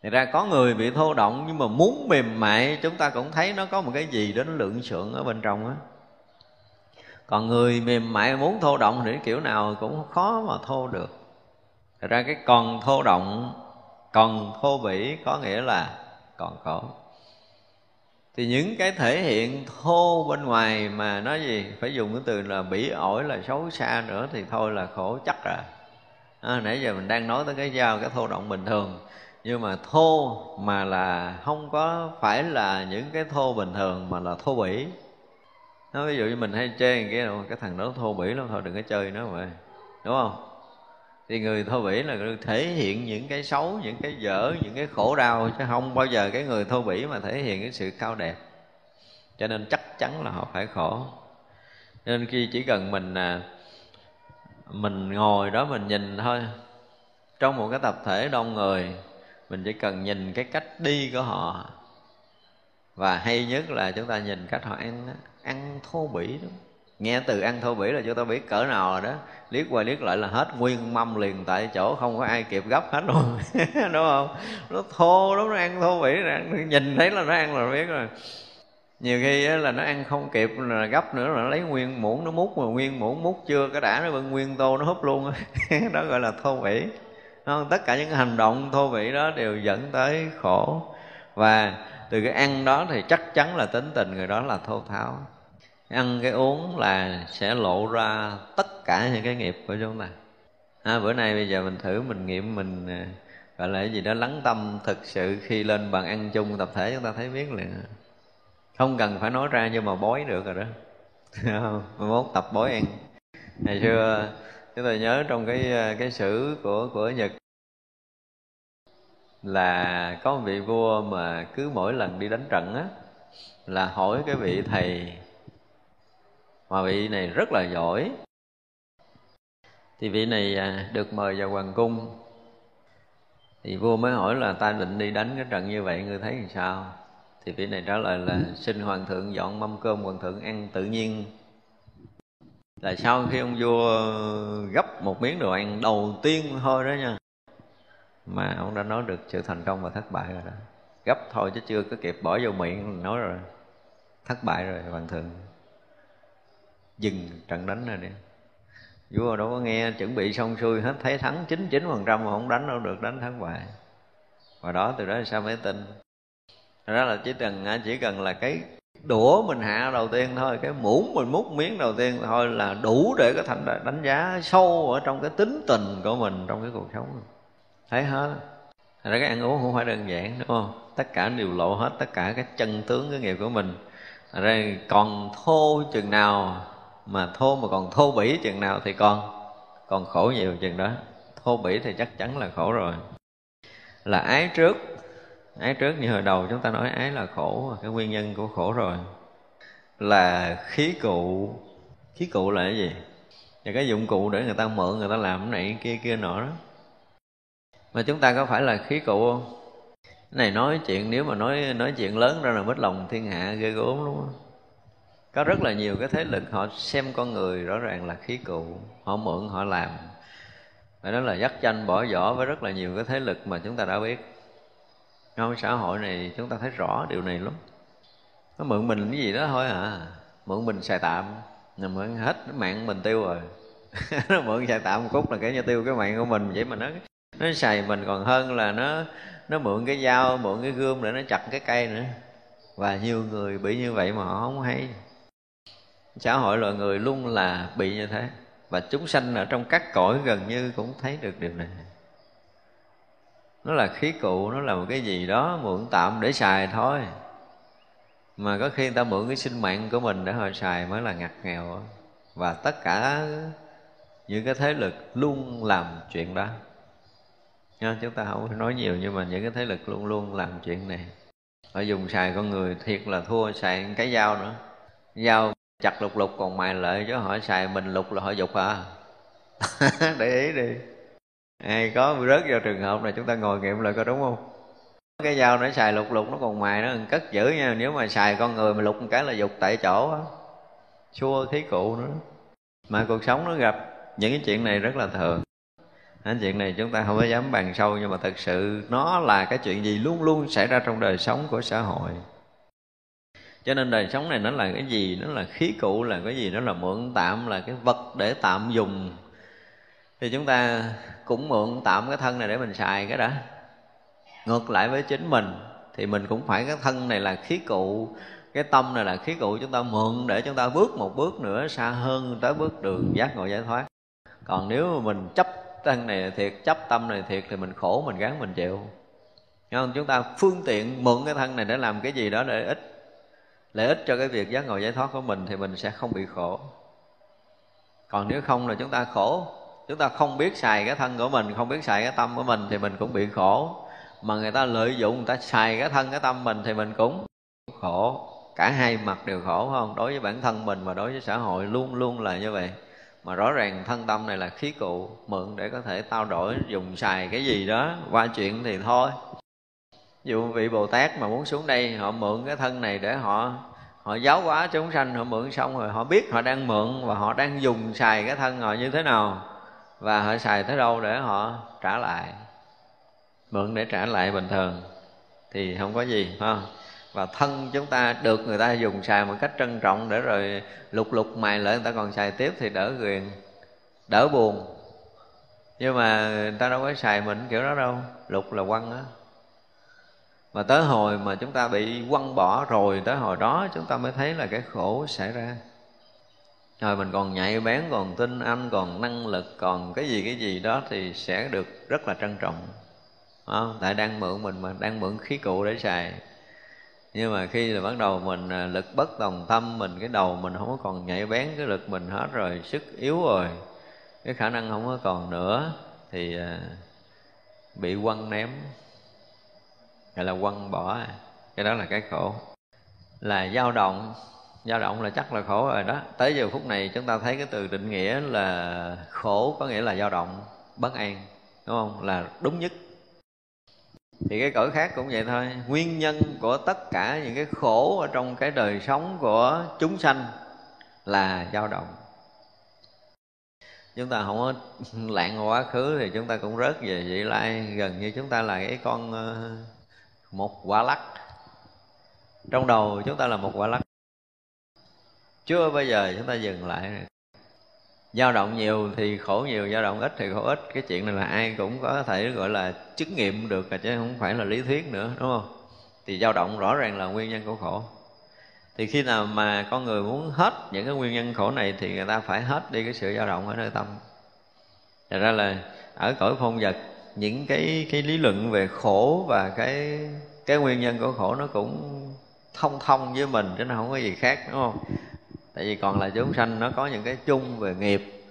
thì ra có người bị thô động nhưng mà muốn mềm mại chúng ta cũng thấy nó có một cái gì đó nó lượng sượng ở bên trong á. Còn người mềm mại muốn thô động thì kiểu nào cũng khó mà thô được. Thật ra cái còn thô động còn thô bỉ có nghĩa là còn khổ. Thì những cái thể hiện thô bên ngoài mà nói gì? Phải dùng cái từ là bỉ ổi là xấu xa nữa thì thôi là khổ chắc rồi. À, nãy giờ mình đang nói tới cái dao cái thô động bình thường nhưng mà thô mà là không có phải là những cái thô bình thường mà là thô bỉ. Nó ví dụ như mình hay chê cái cái thằng đó thô bỉ lắm, thôi đừng có chơi nó vậy đúng không? Thì người thô bỉ là thể hiện những cái xấu, những cái dở, những cái khổ đau, chứ không bao giờ cái người thô bỉ mà thể hiện cái sự cao đẹp. Cho nên chắc chắn là họ phải khổ. Nên khi chỉ cần mình à, mình ngồi đó mình nhìn thôi, trong một cái tập thể đông người mình chỉ cần nhìn cái cách đi của họ. Và hay nhất là chúng ta nhìn cách họ ăn ăn thô bỉ đó. Nghe từ ăn thô bỉ là chúng ta biết cỡ nào rồi đó. Liếc qua liếc lại là hết nguyên mâm liền tại chỗ, không có ai kịp gấp hết luôn. [LAUGHS] Đúng không? Nó thô lắm nó ăn thô bỉ nhìn thấy là nó ăn là biết rồi. Nhiều khi là nó ăn không kịp là gấp nữa là nó lấy nguyên muỗng, nó múc mà nguyên muỗng múc chưa, cái đã nó bưng nguyên tô nó húp luôn [LAUGHS] đó gọi là thô bỉ không? tất cả những hành động thô bỉ đó đều dẫn tới khổ. Và từ cái ăn đó thì chắc chắn là tính tình người đó là thô tháo. Ăn cái uống là sẽ lộ ra tất cả những cái nghiệp của chúng ta. À, bữa nay bây giờ mình thử mình nghiệm mình à, gọi là cái gì đó lắng tâm thực sự khi lên bàn ăn chung tập thể chúng ta thấy biết liền. Không cần phải nói ra nhưng mà bói được rồi đó. [LAUGHS] Mai mốt tập bói ăn. Ngày xưa chúng tôi nhớ trong cái ờ, cái sử của của nhật là có một vị vua mà cứ mỗi lần đi đánh trận á, là hỏi cái vị thầy mà vị này rất là giỏi. Thì vị này ờ, được mời vào hoàng cung. Thì vua mới hỏi là ta định đi đánh cái trận như vậy, ngươi thấy làm sao? Thì vị này trả lời là, xin hoàng thượng dọn mâm cơm hoàng thượng ăn tự nhiên là sau khi ông vua gấp một miếng đồ ăn đầu tiên thôi đó nha. Mà ông đã nói được sự thành công và thất bại rồi đó. Gấp thôi chứ chưa có kịp bỏ vô miệng, nói rồi. Thất bại rồi, hoàng thượng. Dừng trận đánh rồi đi. Vua đâu có nghe, chuẩn bị xong xuôi hết, thấy thắng chín chín phần trăm mà không đánh đâu được, đánh thắng bại và đó từ đó sao mới tin? Đó là chỉ cần chỉ cần là cái đũa mình hạ đầu tiên thôi, cái muỗng mình múc miếng đầu tiên thôi là đủ để có thành đánh giá sâu ở trong cái tính tình của mình trong cái cuộc sống. Thấy hết. Thành ra cái ăn uống không phải đơn giản, đúng không? Tất cả đều lộ hết tất cả cái chân tướng, cái nghiệp của mình. Thật ra còn thô chừng nào mà thô mà còn thô bỉ chừng nào thì còn còn khổ nhiều chừng đó. Thô bỉ thì chắc chắn là khổ rồi. Là ái trước ái trước như hồi đầu chúng ta nói ái là khổ, cái nguyên nhân của khổ rồi. Là khí cụ. Khí cụ là cái gì? Là cái dụng cụ để người ta mượn, người ta làm cái này kia kia nọ đó. Mà chúng ta có phải là khí cụ không? Cái này nói chuyện, nếu mà nói nói chuyện lớn ra là mất lòng thiên hạ, ghê gớm đúng không có rất là nhiều cái thế lực họ xem con người rõ ràng là khí cụ, họ mượn, họ làm. Phải nói là dắt tranh bỏ vỏ với rất là nhiều cái thế lực mà chúng ta đã biết trong xã hội này chúng ta thấy rõ điều này lắm. Nó mượn mình cái gì đó thôi à. Mượn mình xài tạm. Là mượn hết mạng mình tiêu rồi. [LAUGHS] Nó mượn xài tạm một khúc là cái như tiêu cái mạng của mình. Vậy mà nó nó xài mình còn hơn là nó nó mượn cái dao, mượn cái gươm để nó chặt cái cây nữa. Và nhiều người bị như vậy mà họ không hay. Xã hội loài người luôn là bị như thế. Và chúng sanh ở trong các cõi gần như cũng thấy được điều này nó là khí cụ nó là một cái gì đó mượn tạm để xài thôi. Mà có khi người ta mượn cái sinh mạng của mình để họ xài mới là ngặt nghèo. Và tất cả những cái thế lực luôn làm chuyện đó. Nha, chúng ta không nói nhiều nhưng mà những cái thế lực luôn luôn làm chuyện này. Họ dùng xài con người thiệt là thua xài cái dao nữa. Dao chặt lục lục còn mài lợi chứ họ xài mình lục là họ dục à. [LAUGHS] Để ý đi ai có rớt vào trường hợp này chúng ta ngồi nghiệm lại coi đúng không? Cái dao nó xài lục lục, nó còn mài nó cất giữ nha. Nếu mà xài con người mà lục một cái là dục tại chỗ á. Xua khí cụ nữa. Mà cuộc sống nó gặp những cái chuyện này rất là thường. Cái chuyện này chúng ta không có dám bàn sâu, nhưng mà thật sự nó là cái chuyện gì luôn luôn xảy ra trong đời sống của xã hội. Cho nên đời sống này nó là cái gì? Nó là khí cụ, là cái gì? Nó là mượn tạm, là cái vật để tạm dùng. Thì chúng ta cũng mượn tạm cái thân này để mình xài cái đã. Ngược lại với chính mình, thì mình cũng phải cái thân này là khí cụ, cái tâm này là khí cụ chúng ta mượn để chúng ta bước một bước nữa xa hơn tới bước đường giác ngộ giải thoát. Còn nếu mà mình chấp thân này thiệt, chấp tâm này thiệt thì mình khổ, mình gắng, mình chịu. Nghe không? chúng ta phương tiện mượn cái thân này để làm cái gì đó để ích lợi ích cho cái việc giác ngộ giải thoát của mình thì mình sẽ không bị khổ. Còn nếu không là chúng ta khổ chúng ta không biết xài cái thân của mình, không biết xài cái tâm của mình thì mình cũng bị khổ. Mà người ta lợi dụng, người ta xài cái thân, cái tâm mình thì mình cũng khổ. Cả hai mặt đều khổ không? Đối với bản thân mình và đối với xã hội luôn luôn là như vậy. Mà rõ ràng thân tâm này là khí cụ mượn để có thể trao đổi, dùng xài cái gì đó, qua chuyện thì thôi. Ví dụ vị bồ tát mà muốn xuống đây, họ mượn cái thân này để họ họ giáo hóa chúng sanh, họ mượn xong rồi họ biết họ đang mượn và họ đang dùng xài cái thân họ như thế nào và họ xài tới đâu để họ trả lại? Mượn để trả lại bình thường. Thì không có gì, ha? Và thân chúng ta được người ta dùng xài một cách trân trọng để rồi lục lục mài lại người ta còn xài tiếp thì đỡ quyền đỡ buồn. Nhưng mà người ta đâu có xài mình kiểu đó đâu. Lục là quăng á. Mà tới hồi mà chúng ta bị quăng bỏ rồi, tới hồi đó chúng ta mới thấy là cái khổ xảy ra rồi mình còn nhạy bén, còn tin anh, còn năng lực, còn cái gì cái gì đó thì sẽ được rất là trân trọng. Không? tại đang mượn mình mà, đang mượn khí cụ để xài. Nhưng mà khi là bắt đầu mình à, lực bất đồng tâm mình, cái đầu mình không có còn nhạy bén, cái lực mình hết rồi, sức yếu rồi, cái khả năng không có còn nữa, thì à, bị quăng ném. Gọi là quăng bỏ. Cái đó là cái khổ. Là dao động dao động là chắc là khổ rồi đó. Tới giờ phút này chúng ta thấy cái từ định nghĩa là khổ có nghĩa là dao động, bất an, đúng không? Là đúng nhất. Thì cái cõi khác cũng vậy thôi. Nguyên nhân của tất cả những cái khổ ở trong cái đời sống của chúng sanh là dao động. Chúng ta không có lạng quá khứ thì chúng ta cũng rớt về vị lai. Gần như chúng ta là cái con ờ, một quả lắc. Trong đầu chúng ta là một quả lắc chưa bao giờ chúng ta dừng lại. Dao động nhiều thì khổ nhiều, dao động ít thì khổ ít. Cái chuyện này là ai cũng có thể gọi là chứng nghiệm được chứ không phải là lý thuyết nữa, đúng không? Thì dao động rõ ràng là nguyên nhân của khổ. Thì khi nào mà con người muốn hết những cái nguyên nhân khổ này thì người ta phải hết đi cái sự dao động ở nơi tâm. Thật ra là ở cõi phong vật, những cái cái lý luận về khổ và cái cái nguyên nhân của khổ nó cũng thông thông với mình, chứ nó không có gì khác, đúng không? Tại vì còn là chúng sanh, nó có những cái chung về nghiệp,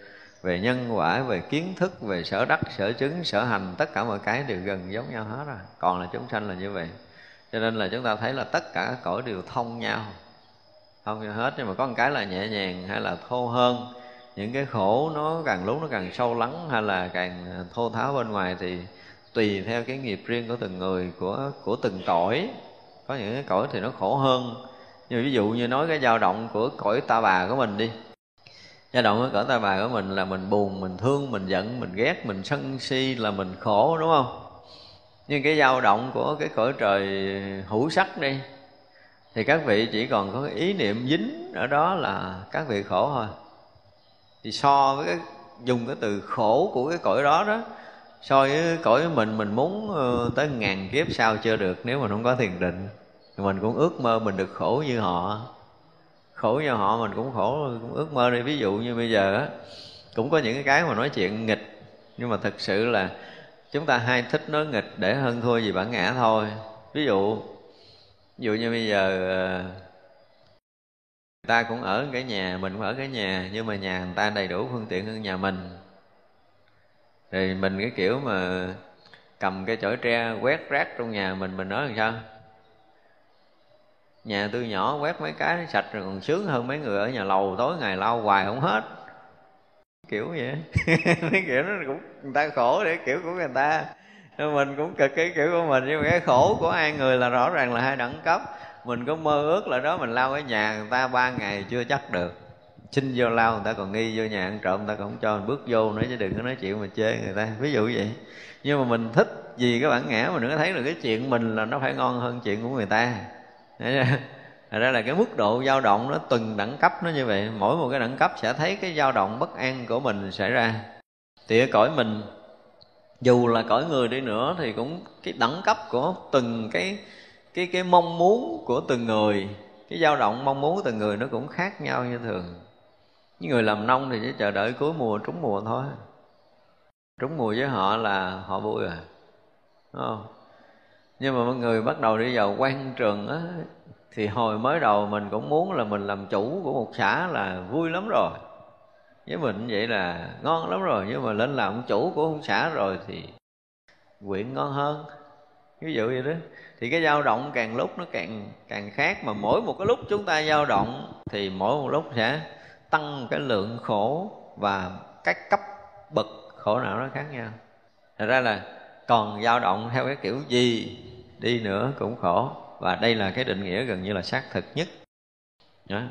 về nhân quả, về kiến thức, về sở đắc, sở chứng, sở hành, tất cả mọi cái đều gần giống nhau hết rồi. Còn là chúng sanh là như vậy. Cho nên là chúng ta thấy là tất cả các cõi đều thông nhau. Thông nhau hết, nhưng mà có một cái là nhẹ nhàng hay là thô hơn. Những cái khổ nó càng lúc nó càng sâu lắng hay là càng thô tháo bên ngoài thì tùy theo cái nghiệp riêng của từng người, của của từng cõi. Có những cái cõi thì nó khổ hơn nhưng ví dụ như nói cái dao động của cõi ta bà của mình đi. Dao động của cõi ta bà của mình là mình buồn, mình thương, mình giận, mình ghét, mình sân si, là mình khổ, đúng không? Nhưng cái dao động của cái cõi trời hữu sắc đi, thì các vị chỉ còn có ý niệm dính ở đó là các vị khổ thôi. Thì so với cái, dùng cái từ khổ của cái cõi đó đó, so với cõi mình mình muốn ờ, tới ngàn kiếp sau chưa được, nếu mà không có thiền định mình cũng ước mơ mình được khổ như họ. Khổ như họ mình cũng khổ, cũng ước mơ đi. Ví dụ như bây giờ á, cũng có những cái mà nói chuyện nghịch. Nhưng mà thực sự là chúng ta hay thích nói nghịch để hơn thua gì bản ngã thôi. Ví dụ ví dụ như bây giờ ờ, người ta cũng ở cái nhà, mình cũng ở cái nhà, nhưng mà nhà người ta đầy đủ phương tiện hơn nhà mình. Thì mình cái kiểu mà cầm cái chổi tre quét rác trong nhà mình mình nói làm sao? Nhà tôi nhỏ quét mấy cái sạch rồi còn sướng hơn mấy người ở nhà lầu tối ngày lau hoài không hết. Kiểu vậy. [LAUGHS] Mấy kiểu nó cũng, người ta khổ để kiểu của người ta. Mình cũng cực cái kiểu của mình, nhưng mà cái khổ của hai người là rõ ràng là hai đẳng cấp. Mình có mơ ước là đó mình lau cái nhà người ta ba ngày chưa chắc được. Xin vô lau, người ta còn nghi vô nhà ăn trộm, người ta còn không cho mình bước vô nữa chứ đừng có nói chuyện mà chê người ta. Ví dụ vậy. Nhưng mà mình thích vì cái bản ngã mình đừng có thấy là cái chuyện mình là nó phải ngon hơn chuyện của người ta. Thật ra là cái mức độ dao động nó từng đẳng cấp nó như vậy. Mỗi một cái đẳng cấp sẽ thấy cái dao động bất an của mình xảy ra. Thì ở cõi mình, Dù là cõi người đi nữa Thì cũng cái đẳng cấp của từng cái cái cái mong muốn của từng người, Cái dao động mong muốn của từng người nó cũng khác nhau như thường. Những người làm nông thì chỉ chờ đợi cuối mùa, trúng mùa thôi. Trúng mùa với họ là họ vui rồi Đúng không? Nhưng mà mọi người bắt đầu đi vào quan trường á, thì hồi mới đầu mình cũng muốn là mình làm chủ của một xã là vui lắm rồi. Với mình vậy là ngon lắm rồi, nhưng mà lên làm chủ của một xã rồi thì quyện ngon hơn. Ví dụ vậy đó. Thì cái dao động càng lúc nó càng càng khác mà mỗi một cái lúc chúng ta dao động thì mỗi một lúc sẽ tăng cái lượng khổ và các cấp bậc khổ não nó khác nhau. Thật ra là còn dao động theo cái kiểu gì, đi nữa cũng khổ. Và đây là cái định nghĩa gần như là xác thực nhất. Đó.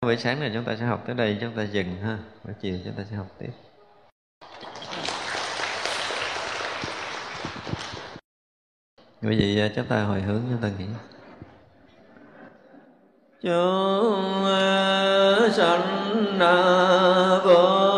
buổi sáng này chúng ta sẽ học tới đây, chúng ta dừng ha. Buổi chiều chúng ta sẽ học tiếp. Quý vị à, chúng ta hồi hướng, chúng ta nghĩ. Chúng à, sanh à, vô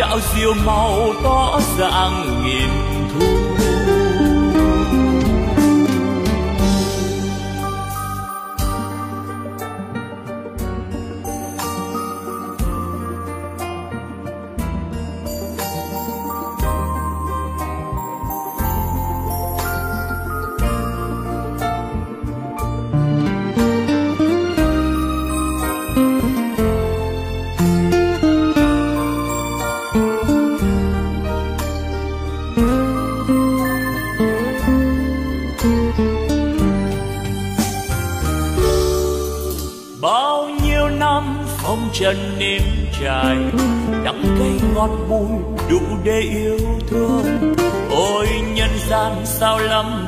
đạo siêu màu tỏ dạng nghìn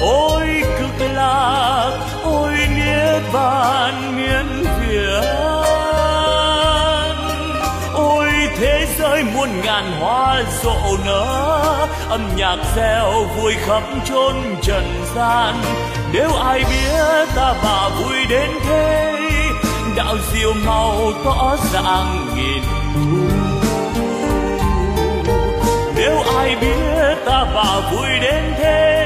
ôi cực lạc, ôi nghĩa bàn miên việt thế giới muôn ngàn hoa rộ nở, âm nhạc reo vui khắp chốn trần gian. Nếu ai biết ta bà vui đến thế, đạo diệu màu tỏ ràng nghìn thu. Nếu ai biết ta bà vui đến thế